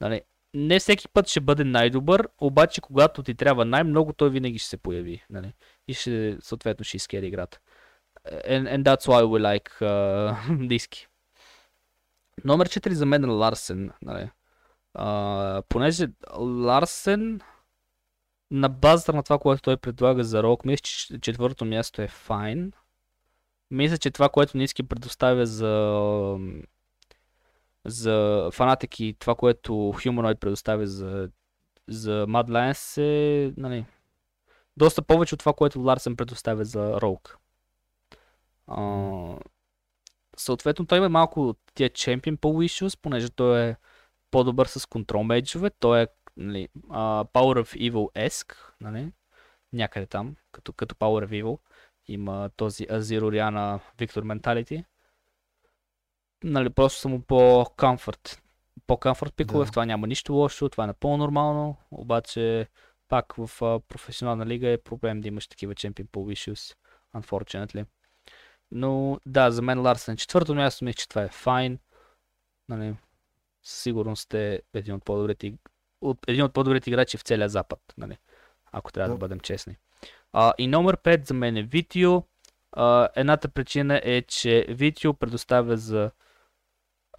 нали, не всеки път ще бъде най-добър, обаче когато ти трябва най-много, той винаги ще се появи. Нали? И ще, съответно ще изкери играта. And, and that's why we like uh, диски. Номер 4 за мен е Ларсен. Нали? Uh, понеже Ларсен на базата на това, което той предлага за Рок, мисля, че четвърто място е файн. Мисля, че това, което Ниски предоставя за за фанатик това, което Humanoid предоставя за, за Mad Lions е нали, доста повече от това, което Ларсен предоставя за Rogue. А, съответно, той има малко тия Champion Pool issues, понеже той е по-добър с контрол мейджове. Той е нали, а, Power of Evil esque, нали, някъде там, като, като Power of Evil. Има този Oriana Victor Mentality нали, просто са му по-комфорт. По-комфорт пикове, Да. в това няма нищо лошо, това е напълно нормално, обаче пак в а, професионална лига е проблем да имаш такива Champion Pool issues, unfortunately. Но да, за мен Ларсен четвърто място мисля, че това е файн. Нали, със сигурност е един от по-добрите, един от по-добрите играчи в целия запад, нали, ако трябва да Да. бъдем честни. А, и номер 5 за мен е Витио. А, едната причина е, че Витио предоставя за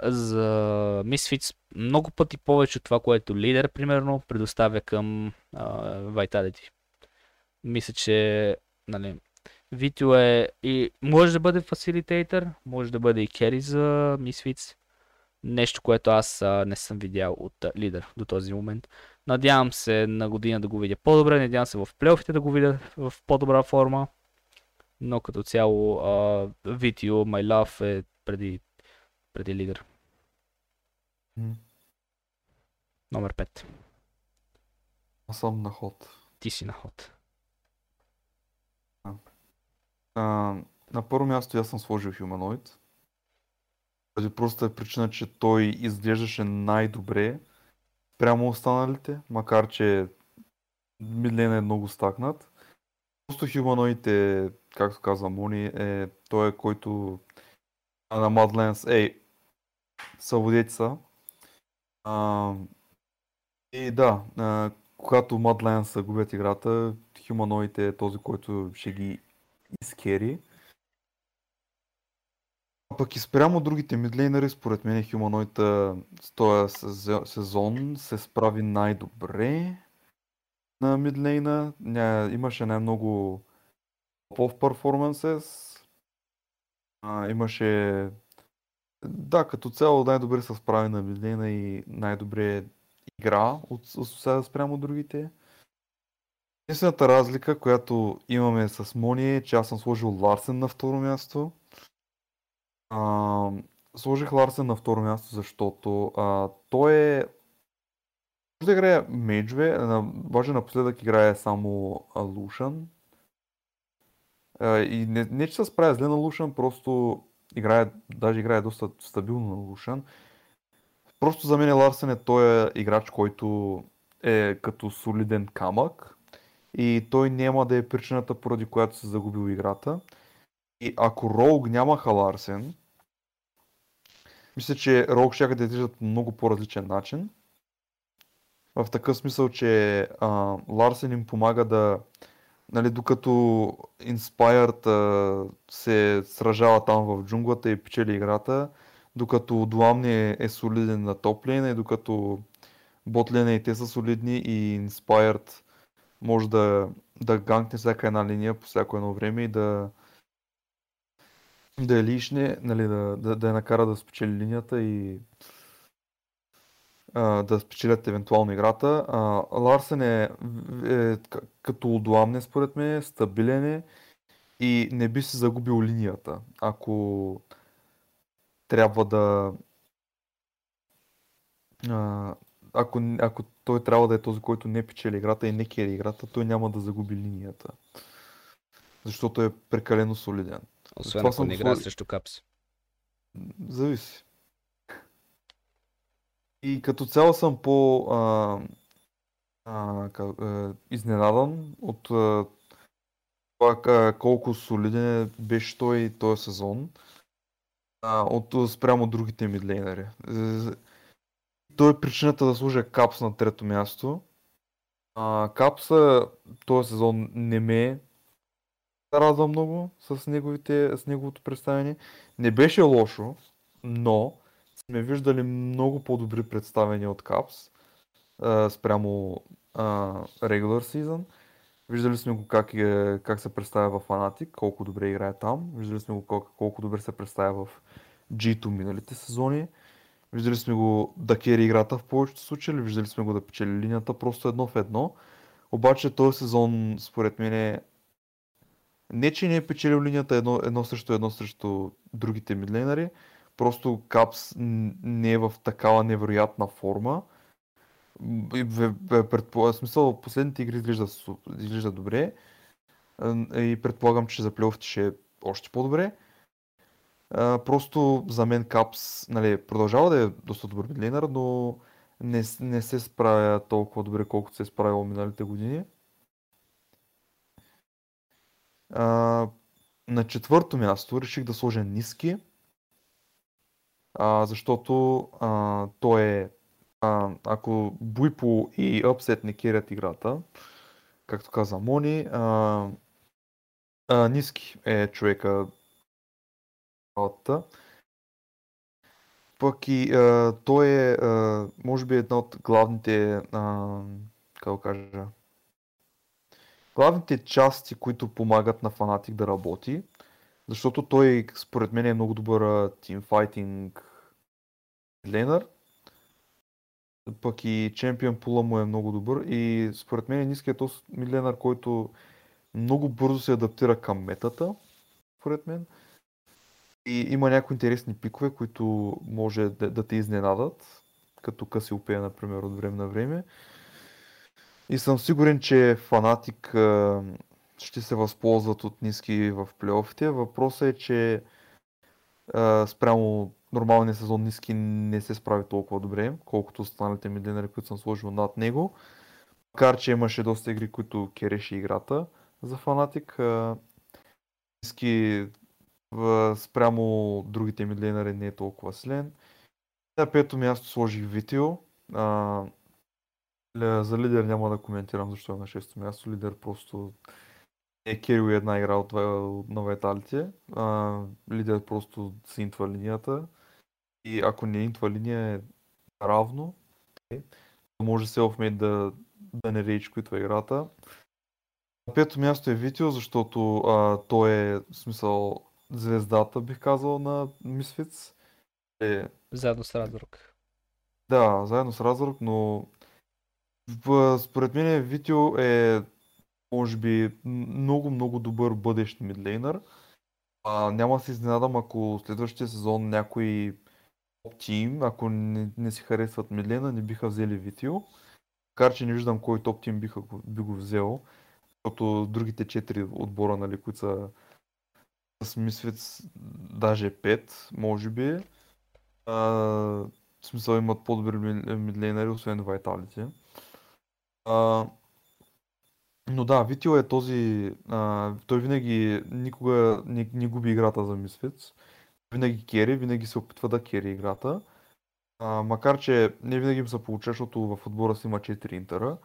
за Misfits много пъти повече от това, което лидер, примерно, предоставя към Vitality. Мисля, че нали, Витио е и може да бъде фасилитейтър, може да бъде и кери за Misfits. Нещо, което аз а, не съм видял от а, лидер до този момент. Надявам се на година да го видя по-добре, надявам се в плейофите да го видя в по-добра форма. Но като цяло Витио, My Love е преди, преди лидер. Номер 5. Аз съм на ход. Ти си на ход. А, на първо място аз съм сложил хуманоид. Поради простата причина, че той изглеждаше най-добре прямо останалите, макар че Мидлен е много стакнат. Просто хуманоид е, както каза Мони, е той, е, който на Madlands, ей, са. А, и да, а, когато Madlands губят играта, хуманоид е този, който ще ги изкери. А пък и спрямо другите мидлейнери, според мен хуманоита с този сезон се справи най-добре на мидлейна. Имаше най-много топ перформансес. имаше да, като цяло най-добре се справи на мидлейна и най-добре игра от, от сега спрямо другите. Единствената разлика, която имаме с Мони е, че аз съм сложил Ларсен на второ място. А, сложих Ларсен на второ място, защото а, той е... Може да играе мейджове, може напоследък играе само Лушан. И не, не че се справя зле на Лушан, просто играе, даже играе доста стабилно на Лушан. Просто за мен Ларсен е той е играч, който е като солиден камък и той няма да е причината, поради която се загубил играта. И ако Роуг нямаха Ларсен, мисля, че Роуг ще да изглеждат по много по-различен начин. В такъв смисъл, че а, Ларсен им помага да, нали, докато Inspired а, се сражава там в джунглата и печели играта, докато Дуамни е, е солиден на топлейна и докато ботлейна и те са солидни и Inspired може да, да ганкне всяка една линия по всяко едно време и да, да я лишне, нали, да, да, да я накара да спечели линията и а, да спечелят евентуално играта. А, Ларсен е, е като Удуамне според мен, стабилен е и не би се загубил линията, ако трябва да а, ако, ако той трябва да е този, който не печели играта и не кери играта, той няма да загуби линията. Защото е прекалено солиден. Освен Това ако не играе срещу Капс. Зависи. И като цяло съм по а, а, а, изненадан от това колко солиден беше той този сезон а, от спрямо другите мидлейнери той е причината да служа Капс на трето място. А, Капса този сезон не ме радва много с, неговите, с неговото представяне. Не беше лошо, но сме виждали много по-добри представения от Капс спрямо а, Regular Season. Виждали сме го как, е, как се представя в Fanatic, колко добре играе там. Виждали сме го колко, колко добре се представя в G2 миналите сезони. Виждали сме го да кери играта в повечето случаи, виждали сме го да печели линията просто едно в едно. Обаче този сезон, според мен, е... не че не е печелил линията едно, едно срещу едно срещу другите мидлейнари, просто Капс не е в такава невероятна форма. Предполагам, смисъл, последните игри изглежда, изглежда добре и предполагам, че за плейофите ще е още по-добре просто за мен Капс нали, продължава да е доста добър мидлейнър, но не, не се справя толкова добре, колкото се е справил миналите години. А, на четвърто място реших да сложа ниски, а, защото а, той е а, ако Буйпо и Upset не керят играта, както каза Мони, а, а, ниски е човека работата. Пък и а, той е, а, може би, една от главните, а, как кажа, главните части, които помагат на фанатик да работи. Защото той, според мен, е много добър тимфайтинг ленър. Пък и чемпион пула му е много добър. И според мен е ниският мидленър, който много бързо се адаптира към метата, според мен. И има някои интересни пикове, които може да, да те изненадат, като Касиопея, например, от време на време. И съм сигурен, че фанатик ще се възползват от ниски в плейофите. Въпросът е, че спрямо нормалния сезон ниски не се справи толкова добре, колкото останалите мидленери, които съм сложил над него. Макар, че имаше доста игри, които кереше играта за фанатик. Ниски спрямо другите мидлейнери не е толкова силен. На пето място сложих Витио. за лидер няма да коментирам защо е на шесто място. Лидер просто е керил една игра от, от на Вайталите. лидер просто си интва линията. И ако не интва линия е равно, е, може селфмейт да, да не рейчквитва играта. На пето място е Витио, защото а, той е в смисъл звездата, бих казал, на Misfits. Е... Заедно с Разрук. Да, заедно с Разрук, но в, според мен Витио е може би много, много добър бъдещ мидлейнър. А, няма да се изненадам, ако следващия сезон някой топ-тим, ако не, не си харесват мидлейна, не биха взели Витио. Макар, че не виждам кой топ-тим биха, би го взел, защото другите четири отбора, нали, които са с Misfits даже 5, може би. А, в смисъл имат по-добри мидлейнери, освен Vitality. А, но да, Витил е този... А, той винаги никога не, не губи играта за Misfits. Винаги кери, винаги се опитва да кери играта. А, макар, че не винаги им се получава, защото в отбора си има 4 интера.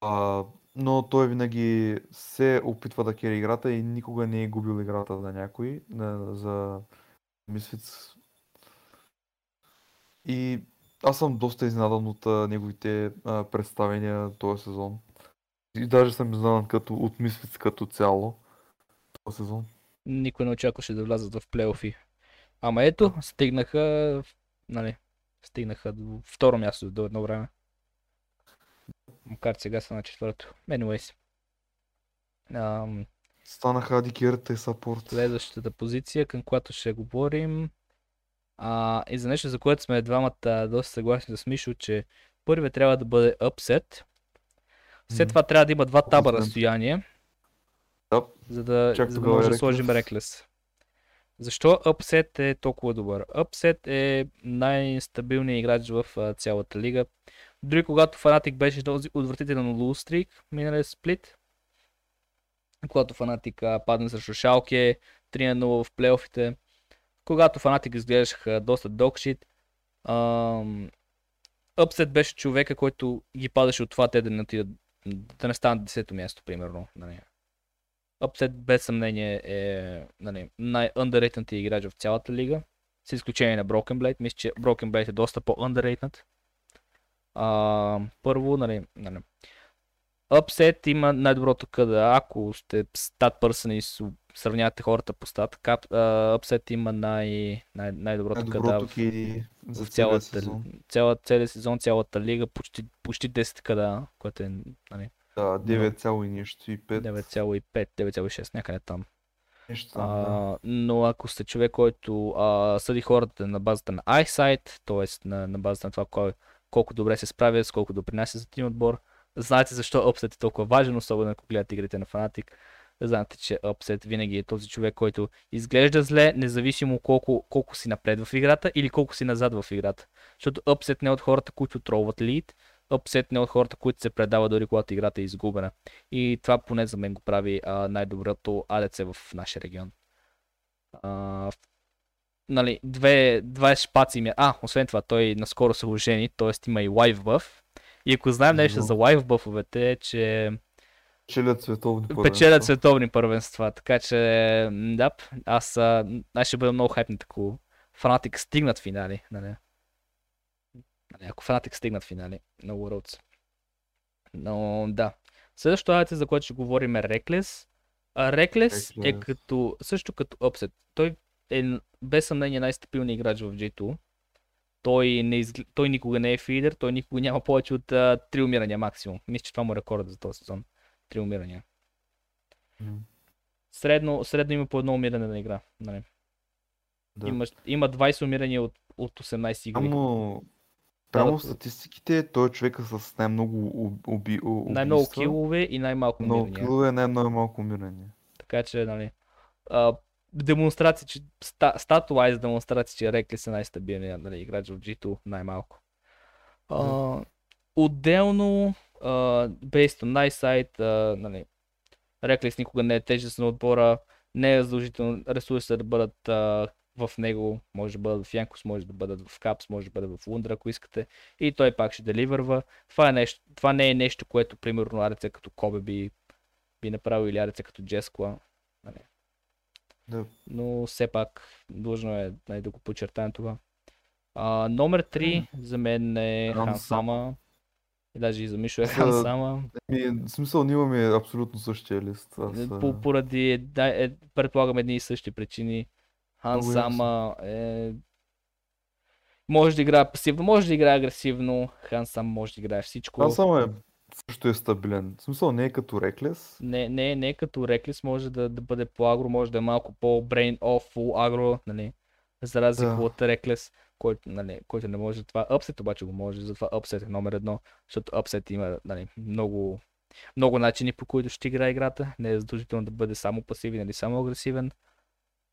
А, но той винаги се опитва да кери играта и никога не е губил играта за някой, за Misfits. И аз съм доста изненадан от а, неговите а, представения този сезон. И даже съм изненадан като, от Misfits като цяло този сезон. Никой не очакваше да влязат в плейофи. Ама ето, стигнаха, нали, стигнаха до второ място до едно време. Макар сега са на четвърто. Anyways. Ам... Станаха адикирата и сапорт. Следващата позиция, към която ще говорим. А, и за нещо, за което сме двамата доста съгласни с Мишо, че първият трябва да бъде upset. След това трябва да има два таба разстояние. Yep. За да, за да може да сложим Reckless. Защо Upset е толкова добър? Upset е най-стабилният играч в цялата лига. Дори когато Фанатик беше този отвратителен лулстрик, миналия сплит, когато Фанатик падна срещу Шалке, 3-0 в плейофите, когато Фанатик изглеждаха доста докшит, Upset беше човека, който ги падаше от това те да не, отидат, да не станат 10-то място, примерно. Нали. Upset без съмнение е нали, най-underrated играч в цялата лига, с изключение на Broken Blade. Мисля, че Broken Blade е доста по-underrated. А, първо, нали, нали, Upset има най-доброто къда, ако сте стат пърсън и сравнявате хората по стат, кап, uh, Upset има най- най- най-доброто, къда в, за в цялата, сезон. Цяла, целият сезон, цялата лига, почти, почти 10 къда, което е нали, да, 9, и нещо и 5. 9,5, 9,6, някъде там. Нещо там, а, да. Но ако сте човек, който а, съди хората на базата на eyesight, т.е. На, на базата на това кой, колко добре се справя, с колко допринася за тим отбор, знаете защо Upset е толкова важен, особено ако гледате игрите на Фанатик. Знаете, че Upset винаги е този човек, който изглежда зле, независимо колко, колко си напред в играта или колко си назад в играта. Защото Upset не е от хората, които тролват лид, Upset не е от хората, които се предава дори когато играта е изгубена. И това поне за мен го прави а, най-доброто АДЦ в нашия регион. А, нали, две, 20 шпаци ми. А, освен това, той наскоро се ожени, т.е. има и лайв бъф. И ако знаем нещо за лайв бъфовете, е, че печелят световни първенства. Печелят световни първенства. Така че, да, аз, аз ще бъда много хайпнат, ако Фанатик стигнат финали. Нали? Ако Фанатик стигнат финали на Worlds. Но да. Следващото айте, за което ще говорим е Reckless. А Reckless е Reckless. като, също като Upset. Той е без съмнение най-стабилният играч в G2. Той, не изгл... той никога не е фидер, той никога няма повече от а, 3 умирания максимум. Мисля, че това му е рекорд за този сезон. 3 умирания. М, Средно, средно има по едно умиране на игра. Нали? Да. Има, има 20 умирания от, от 18 игри. Само, прямо да. статистиките, той е човека с най-много уби, у- Най-много килове и най-малко Много умирания. килове, най-много малко умирания. Така че, нали, а, демонстрация, че ста, статуайз демонстрация, че Рекли са най-стабилният нали, играч в G2 най-малко. А, Да. отделно, а, based on а, нали, Реклис никога не е тежест на отбора, не е задължително ресурсите да бъдат а, в него, може да бъдат в Янкос, може да бъдат в Капс, може да бъдат в Лундра, ако искате. И той пак ще деливърва. Това, е нещо, това не е нещо, което примерно Арец като Кобе би, би направил или Арец като Джескла. Нали. Да. Но все пак длъжно е нали, да го подчертаем това. А, номер 3 за мен е Хан Хан Сама. И даже и за Мишо е За- Хан Сама. Ми, в смисъл, ние имаме абсолютно същия лист. Аз, а, По, поради, е, да, е, предполагам, едни и същи причини. Хан Много Сама е... Може да играе пасивно, може да играе агресивно. Хан Сама може да играе всичко. Аз само е също е стабилен. В смисъл не е като Реклес. Не, не, не е като Реклис, може да, да бъде по-агро, може да е малко по-brain off, full агро, нали? За разлика Да. от Реклис, който, нали, който не може. Това Upset обаче го може, затова Upset е номер едно, защото Upset има нали, много, много начини по които ще играе играта. Не е задължително да бъде само пасивен или само агресивен.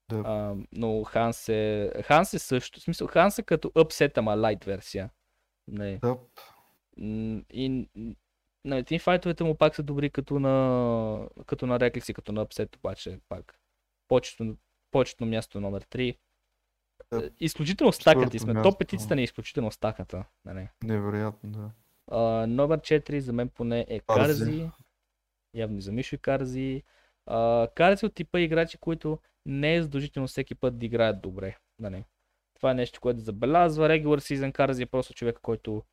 Да. А, но Ханс е, Ханс е също, в смисъл Ханс е като Upset, ама лайт версия. Нали. Да. И м, нали, тимфайтовете му пак са добри като на, като на Реклис и като на Upset, обаче пак. Почетно, почетно място номер 3. Да. Изключително стакати Четвърто сме. Топ петицата ни е изключително стаката. Нали. Невероятно, да. А, номер 4 за мен поне е Карзи. Карзи. Явно за Мишо Карзи. А, от типа играчи, които не е задължително всеки път да играят добре. Нали. Това е нещо, което забелязва. Regular Season Карзи е просто човек, който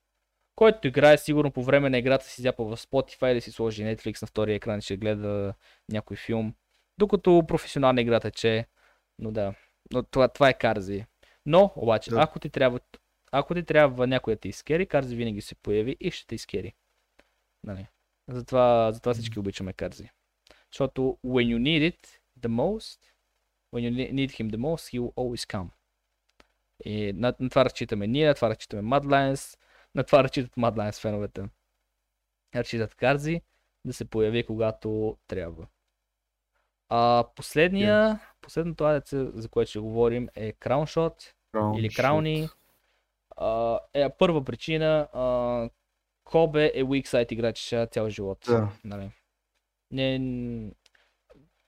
който играе сигурно по време на играта си зяпа в Spotify да си сложи Netflix на втория екран и ще гледа някой филм. Докато професионална игра тече. Но да. Но това, това е Карзи. Но, обаче, Да. ако ти трябва ако ти трябва някой да те изкери, Карзи винаги се появи и ще те изкери. Нали? Затова, затова всички обичаме Карзи. Защото when you need it the most, when you ne- need him the most, he will always come. И на, на това разчитаме ние, на това разчитаме Mad Lions, на това разчитат Mad Lions феновете. Разчитат Карзи да се появи когато трябва. А последния, последното адеце, за което ще говорим е Crown Shot Crown или. Крауни. А, е първа причина. А, Кобе е weak side играч цял живот. Да. Нали. Не,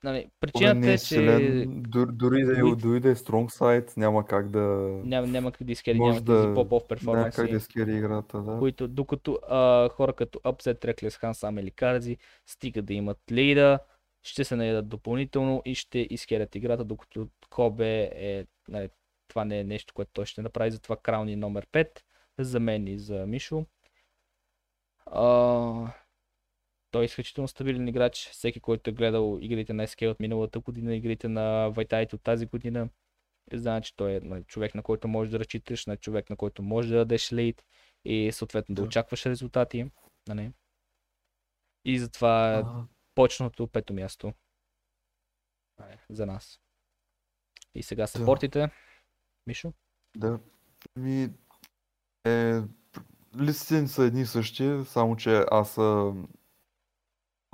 нали, причината не е, е че силен, дори, да, е, дори да е strong side, няма как да... няма, няма как да изкери, няма тези да- поп-оф Няма перформанси. как да изкери играта, да. които докато а, хора като Upset, Reckless, Hansam или Карзи стигат да имат лида, ще се наедат допълнително и ще изкерят играта, докато Кобе е, нали, това не е нещо, което той ще направи, затова Крауни е номер 5 за мен и за Мишо. А, той е изключително стабилен играч. Всеки, който е гледал игрите на SK от миналата година, игрите на Vitality от тази година, знае, че той е нали, човек, на който можеш да разчиташ, на човек, на който можеш да дадеш лейт и съответно да, Да. очакваш резултати. Нали? И затова е А, почното пето място нали, за нас. И сега Да. съпортите. Мишо? Да. Ми, е, листите са едни и същи, само че аз съм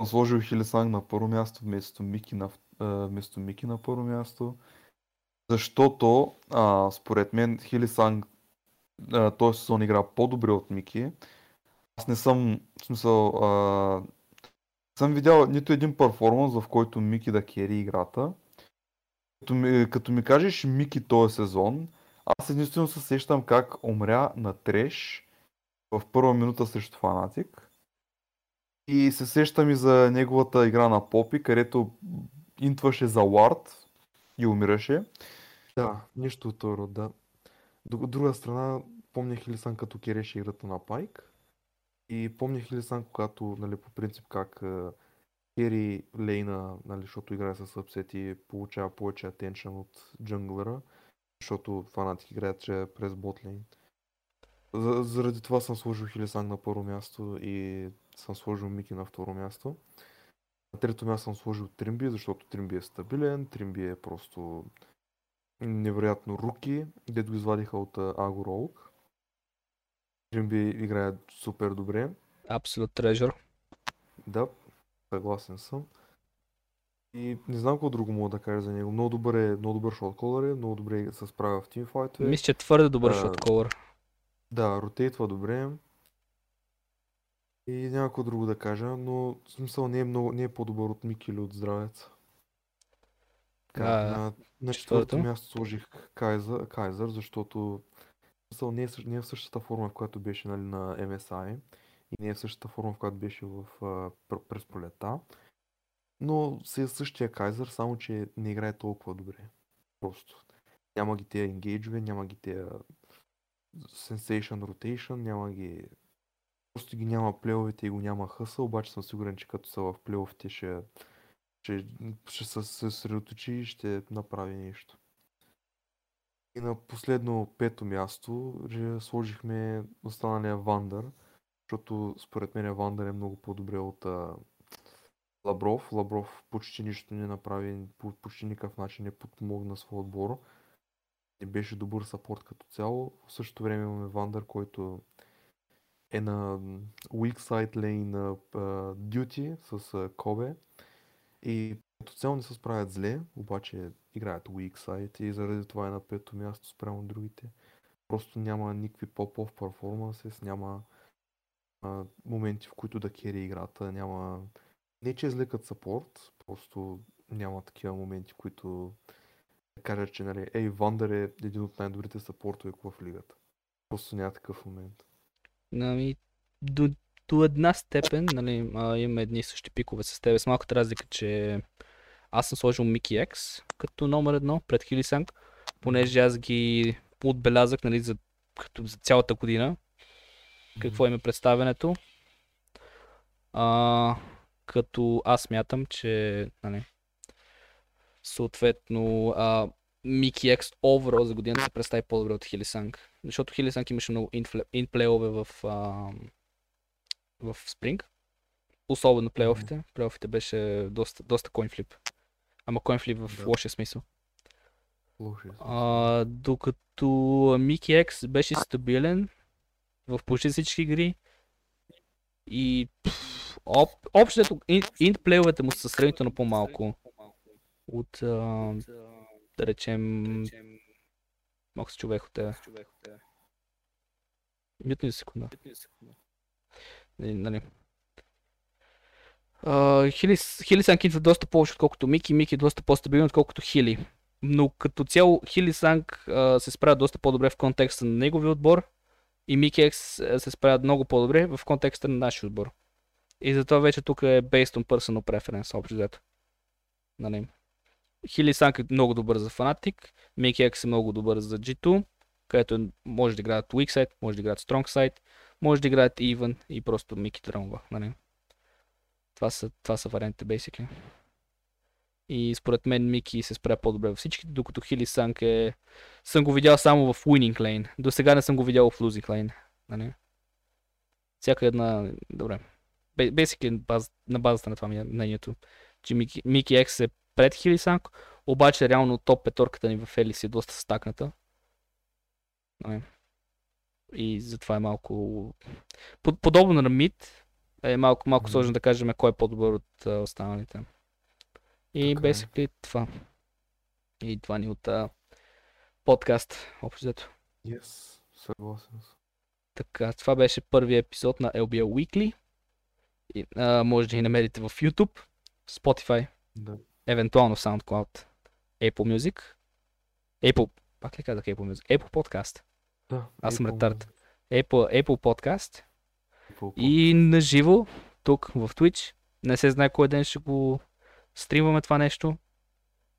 сложил Хилисанг на първо място вместо Мики на, вместо Мики на първо място. Защото а, според мен Хилисанг този сезон игра по-добре от Мики. Аз не съм, в смисъл, а, съм видял нито един перформанс, в който Мики да кери играта. Като ми, като ми кажеш Мики този сезон, аз единствено се сещам как умря на треш в първа минута срещу Фанатик. И се сещам и за неговата игра на Попи, където интваше за Вард и умираше. Да, нищо от този род, да. От друга страна, помня Хилисан като кереше играта на Пайк. И помня Хилисан, когато, нали, по принцип как кери лейна, нали, защото играе с събсети, получава повече атеншън от джунглера, защото фанатик играят че през ботлейн. За, заради това съм сложил Хилисанг на първо място и съм сложил Мики на второ място. На трето място съм сложил Тримби, защото Тримби е стабилен, Тримби е просто невероятно руки, дето го извадиха от Аго Роук. Тримби играе супер добре. Absolute treasure. Да, съгласен съм. И не знам какво друго мога да кажа за него. Много добър е, много добър шотколър е, много добре се справя в тимфайтове. Мисля, че твърде добър шотколър. Да, ротейтва добре. И няма какво друго да кажа, но в смисъл не е, много, не е по-добър от Мики или от Здравец. Така, А, на, на четвърто? място сложих Кайзър, Кайзър защото смисъл не е, не е в същата форма, в която беше нали, на MSI и не е в същата форма, в която беше в, през пролета. Но си е същия Кайзър, само че не играе толкова добре. Просто. Няма ги тези енгейджове, няма ги тези Sensation Rotation, няма ги... Просто ги няма плейовете и го няма хъса, обаче съм сигурен, че като са в плейофите ще, ще, ще се съсредоточи и ще направи нещо. И на последно пето място сложихме останалия Вандър, защото според мен Вандър е много по-добре от а, Лабров. Лабров почти нищо не направи, по почти никакъв начин не подпомогна своя отбор не беше добър сапорт като цяло. В същото време имаме Вандър, който е на weak side lane на а, Duty с а, Кобе. И като цяло не се справят зле, обаче играят weak side и заради това е на пето място спрямо другите. Просто няма никакви поп-оф перформанс, няма а, моменти, в които да кери играта, няма... Не че е зле като сапорт, просто няма такива моменти, които да кажа, че нали, ей, Вандър е един от най-добрите сапортове в лигата. Просто няма такъв момент. Ами, до, до една степен, нали, а, имаме едни и същи пикове с тебе, с малката разлика, че аз съм сложил Мики X като номер едно пред Хилисанг, понеже аз ги отбелязах, нали, за, като за цялата година, какво им е представянето. А, като аз смятам, че, нали, съответно, а, Мики X overall за годината се представи по-добре от Хилисанг. Защото Хилисанг имаше много инплейове в, а, в Спринг. Особено плейофите. Плейофите беше доста, доста коинфлип. Ама коинфлип в Да. лошия смисъл. Лоши е. А, докато Мики X беше стабилен в почти всички игри и пф, об, общото инт плейовете му са сравнително по-малко от а, да речем малко се човек от тебе. Мютни секунда. Нали, Нали. Хили, Хили Санг идва доста повече, отколкото Мики. Мики е доста по-стабилен, отколкото Хили. Но като цяло Хили Санг а, се справя доста по-добре в контекста на неговия отбор и Мики Екс се справят много по-добре в контекста на нашия отбор. И затова вече тук е based on personal preference, общо взето. Нали. Хили Санг е много добър за фанатик, Мики Екс е много добър за G2, където може да играят weak side, може да играят strong side, може да играят even и просто Мики тромва. Нали. Това са, това са вариантите, basically. И според мен Мики се справя по-добре във всички, докато Хили Санг е... Съм го видял само в winning lane. До сега не съм го видял в losing lane. Нали? Всяка една... Добре. Basically на базата на това е мнението, че Мики, Мики X е пред Хили Санг, обаче реално топ петорката ни в Елис е доста стакната. Нали? И затова е малко... Под- Подобно на Мид, е малко, малко Мгм. сложно да кажем кой е по-добър от а, останалите. И Така е. basically това. И това ни от а, подкаст, общо взето. Yes, съгласен съм. Така, това беше първият епизод на LBL Weekly. И, а, може да ни намерите в YouTube, Spotify, Да. Евентуално SoundCloud, Apple Music, Apple, пак ли казах Apple Music? Apple Podcast, да Аз съм ретард. Apple, Apple Podcast Apple и на живо, тук в Twitch. Не се знае кой ден ще го стримваме това нещо.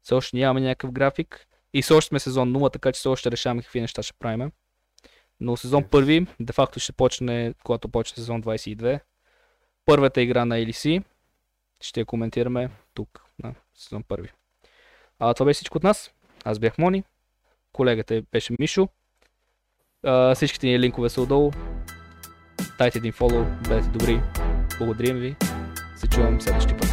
Все още нямаме някакъв график, И все още сме сезон 0, така че все още решаваме какви неща ще правим. Но сезон Yes. първи, де факто ще почне, когато почне сезон 22. Първата игра на LEC ще я коментираме тук сезон първи. А това беше всичко от нас. Аз бях Мони. Колегата беше Мишо. А, всичките ни линкове са отдолу. Дайте един фоллоу, бъдете добри. Благодарим ви. Се чувам следващия път.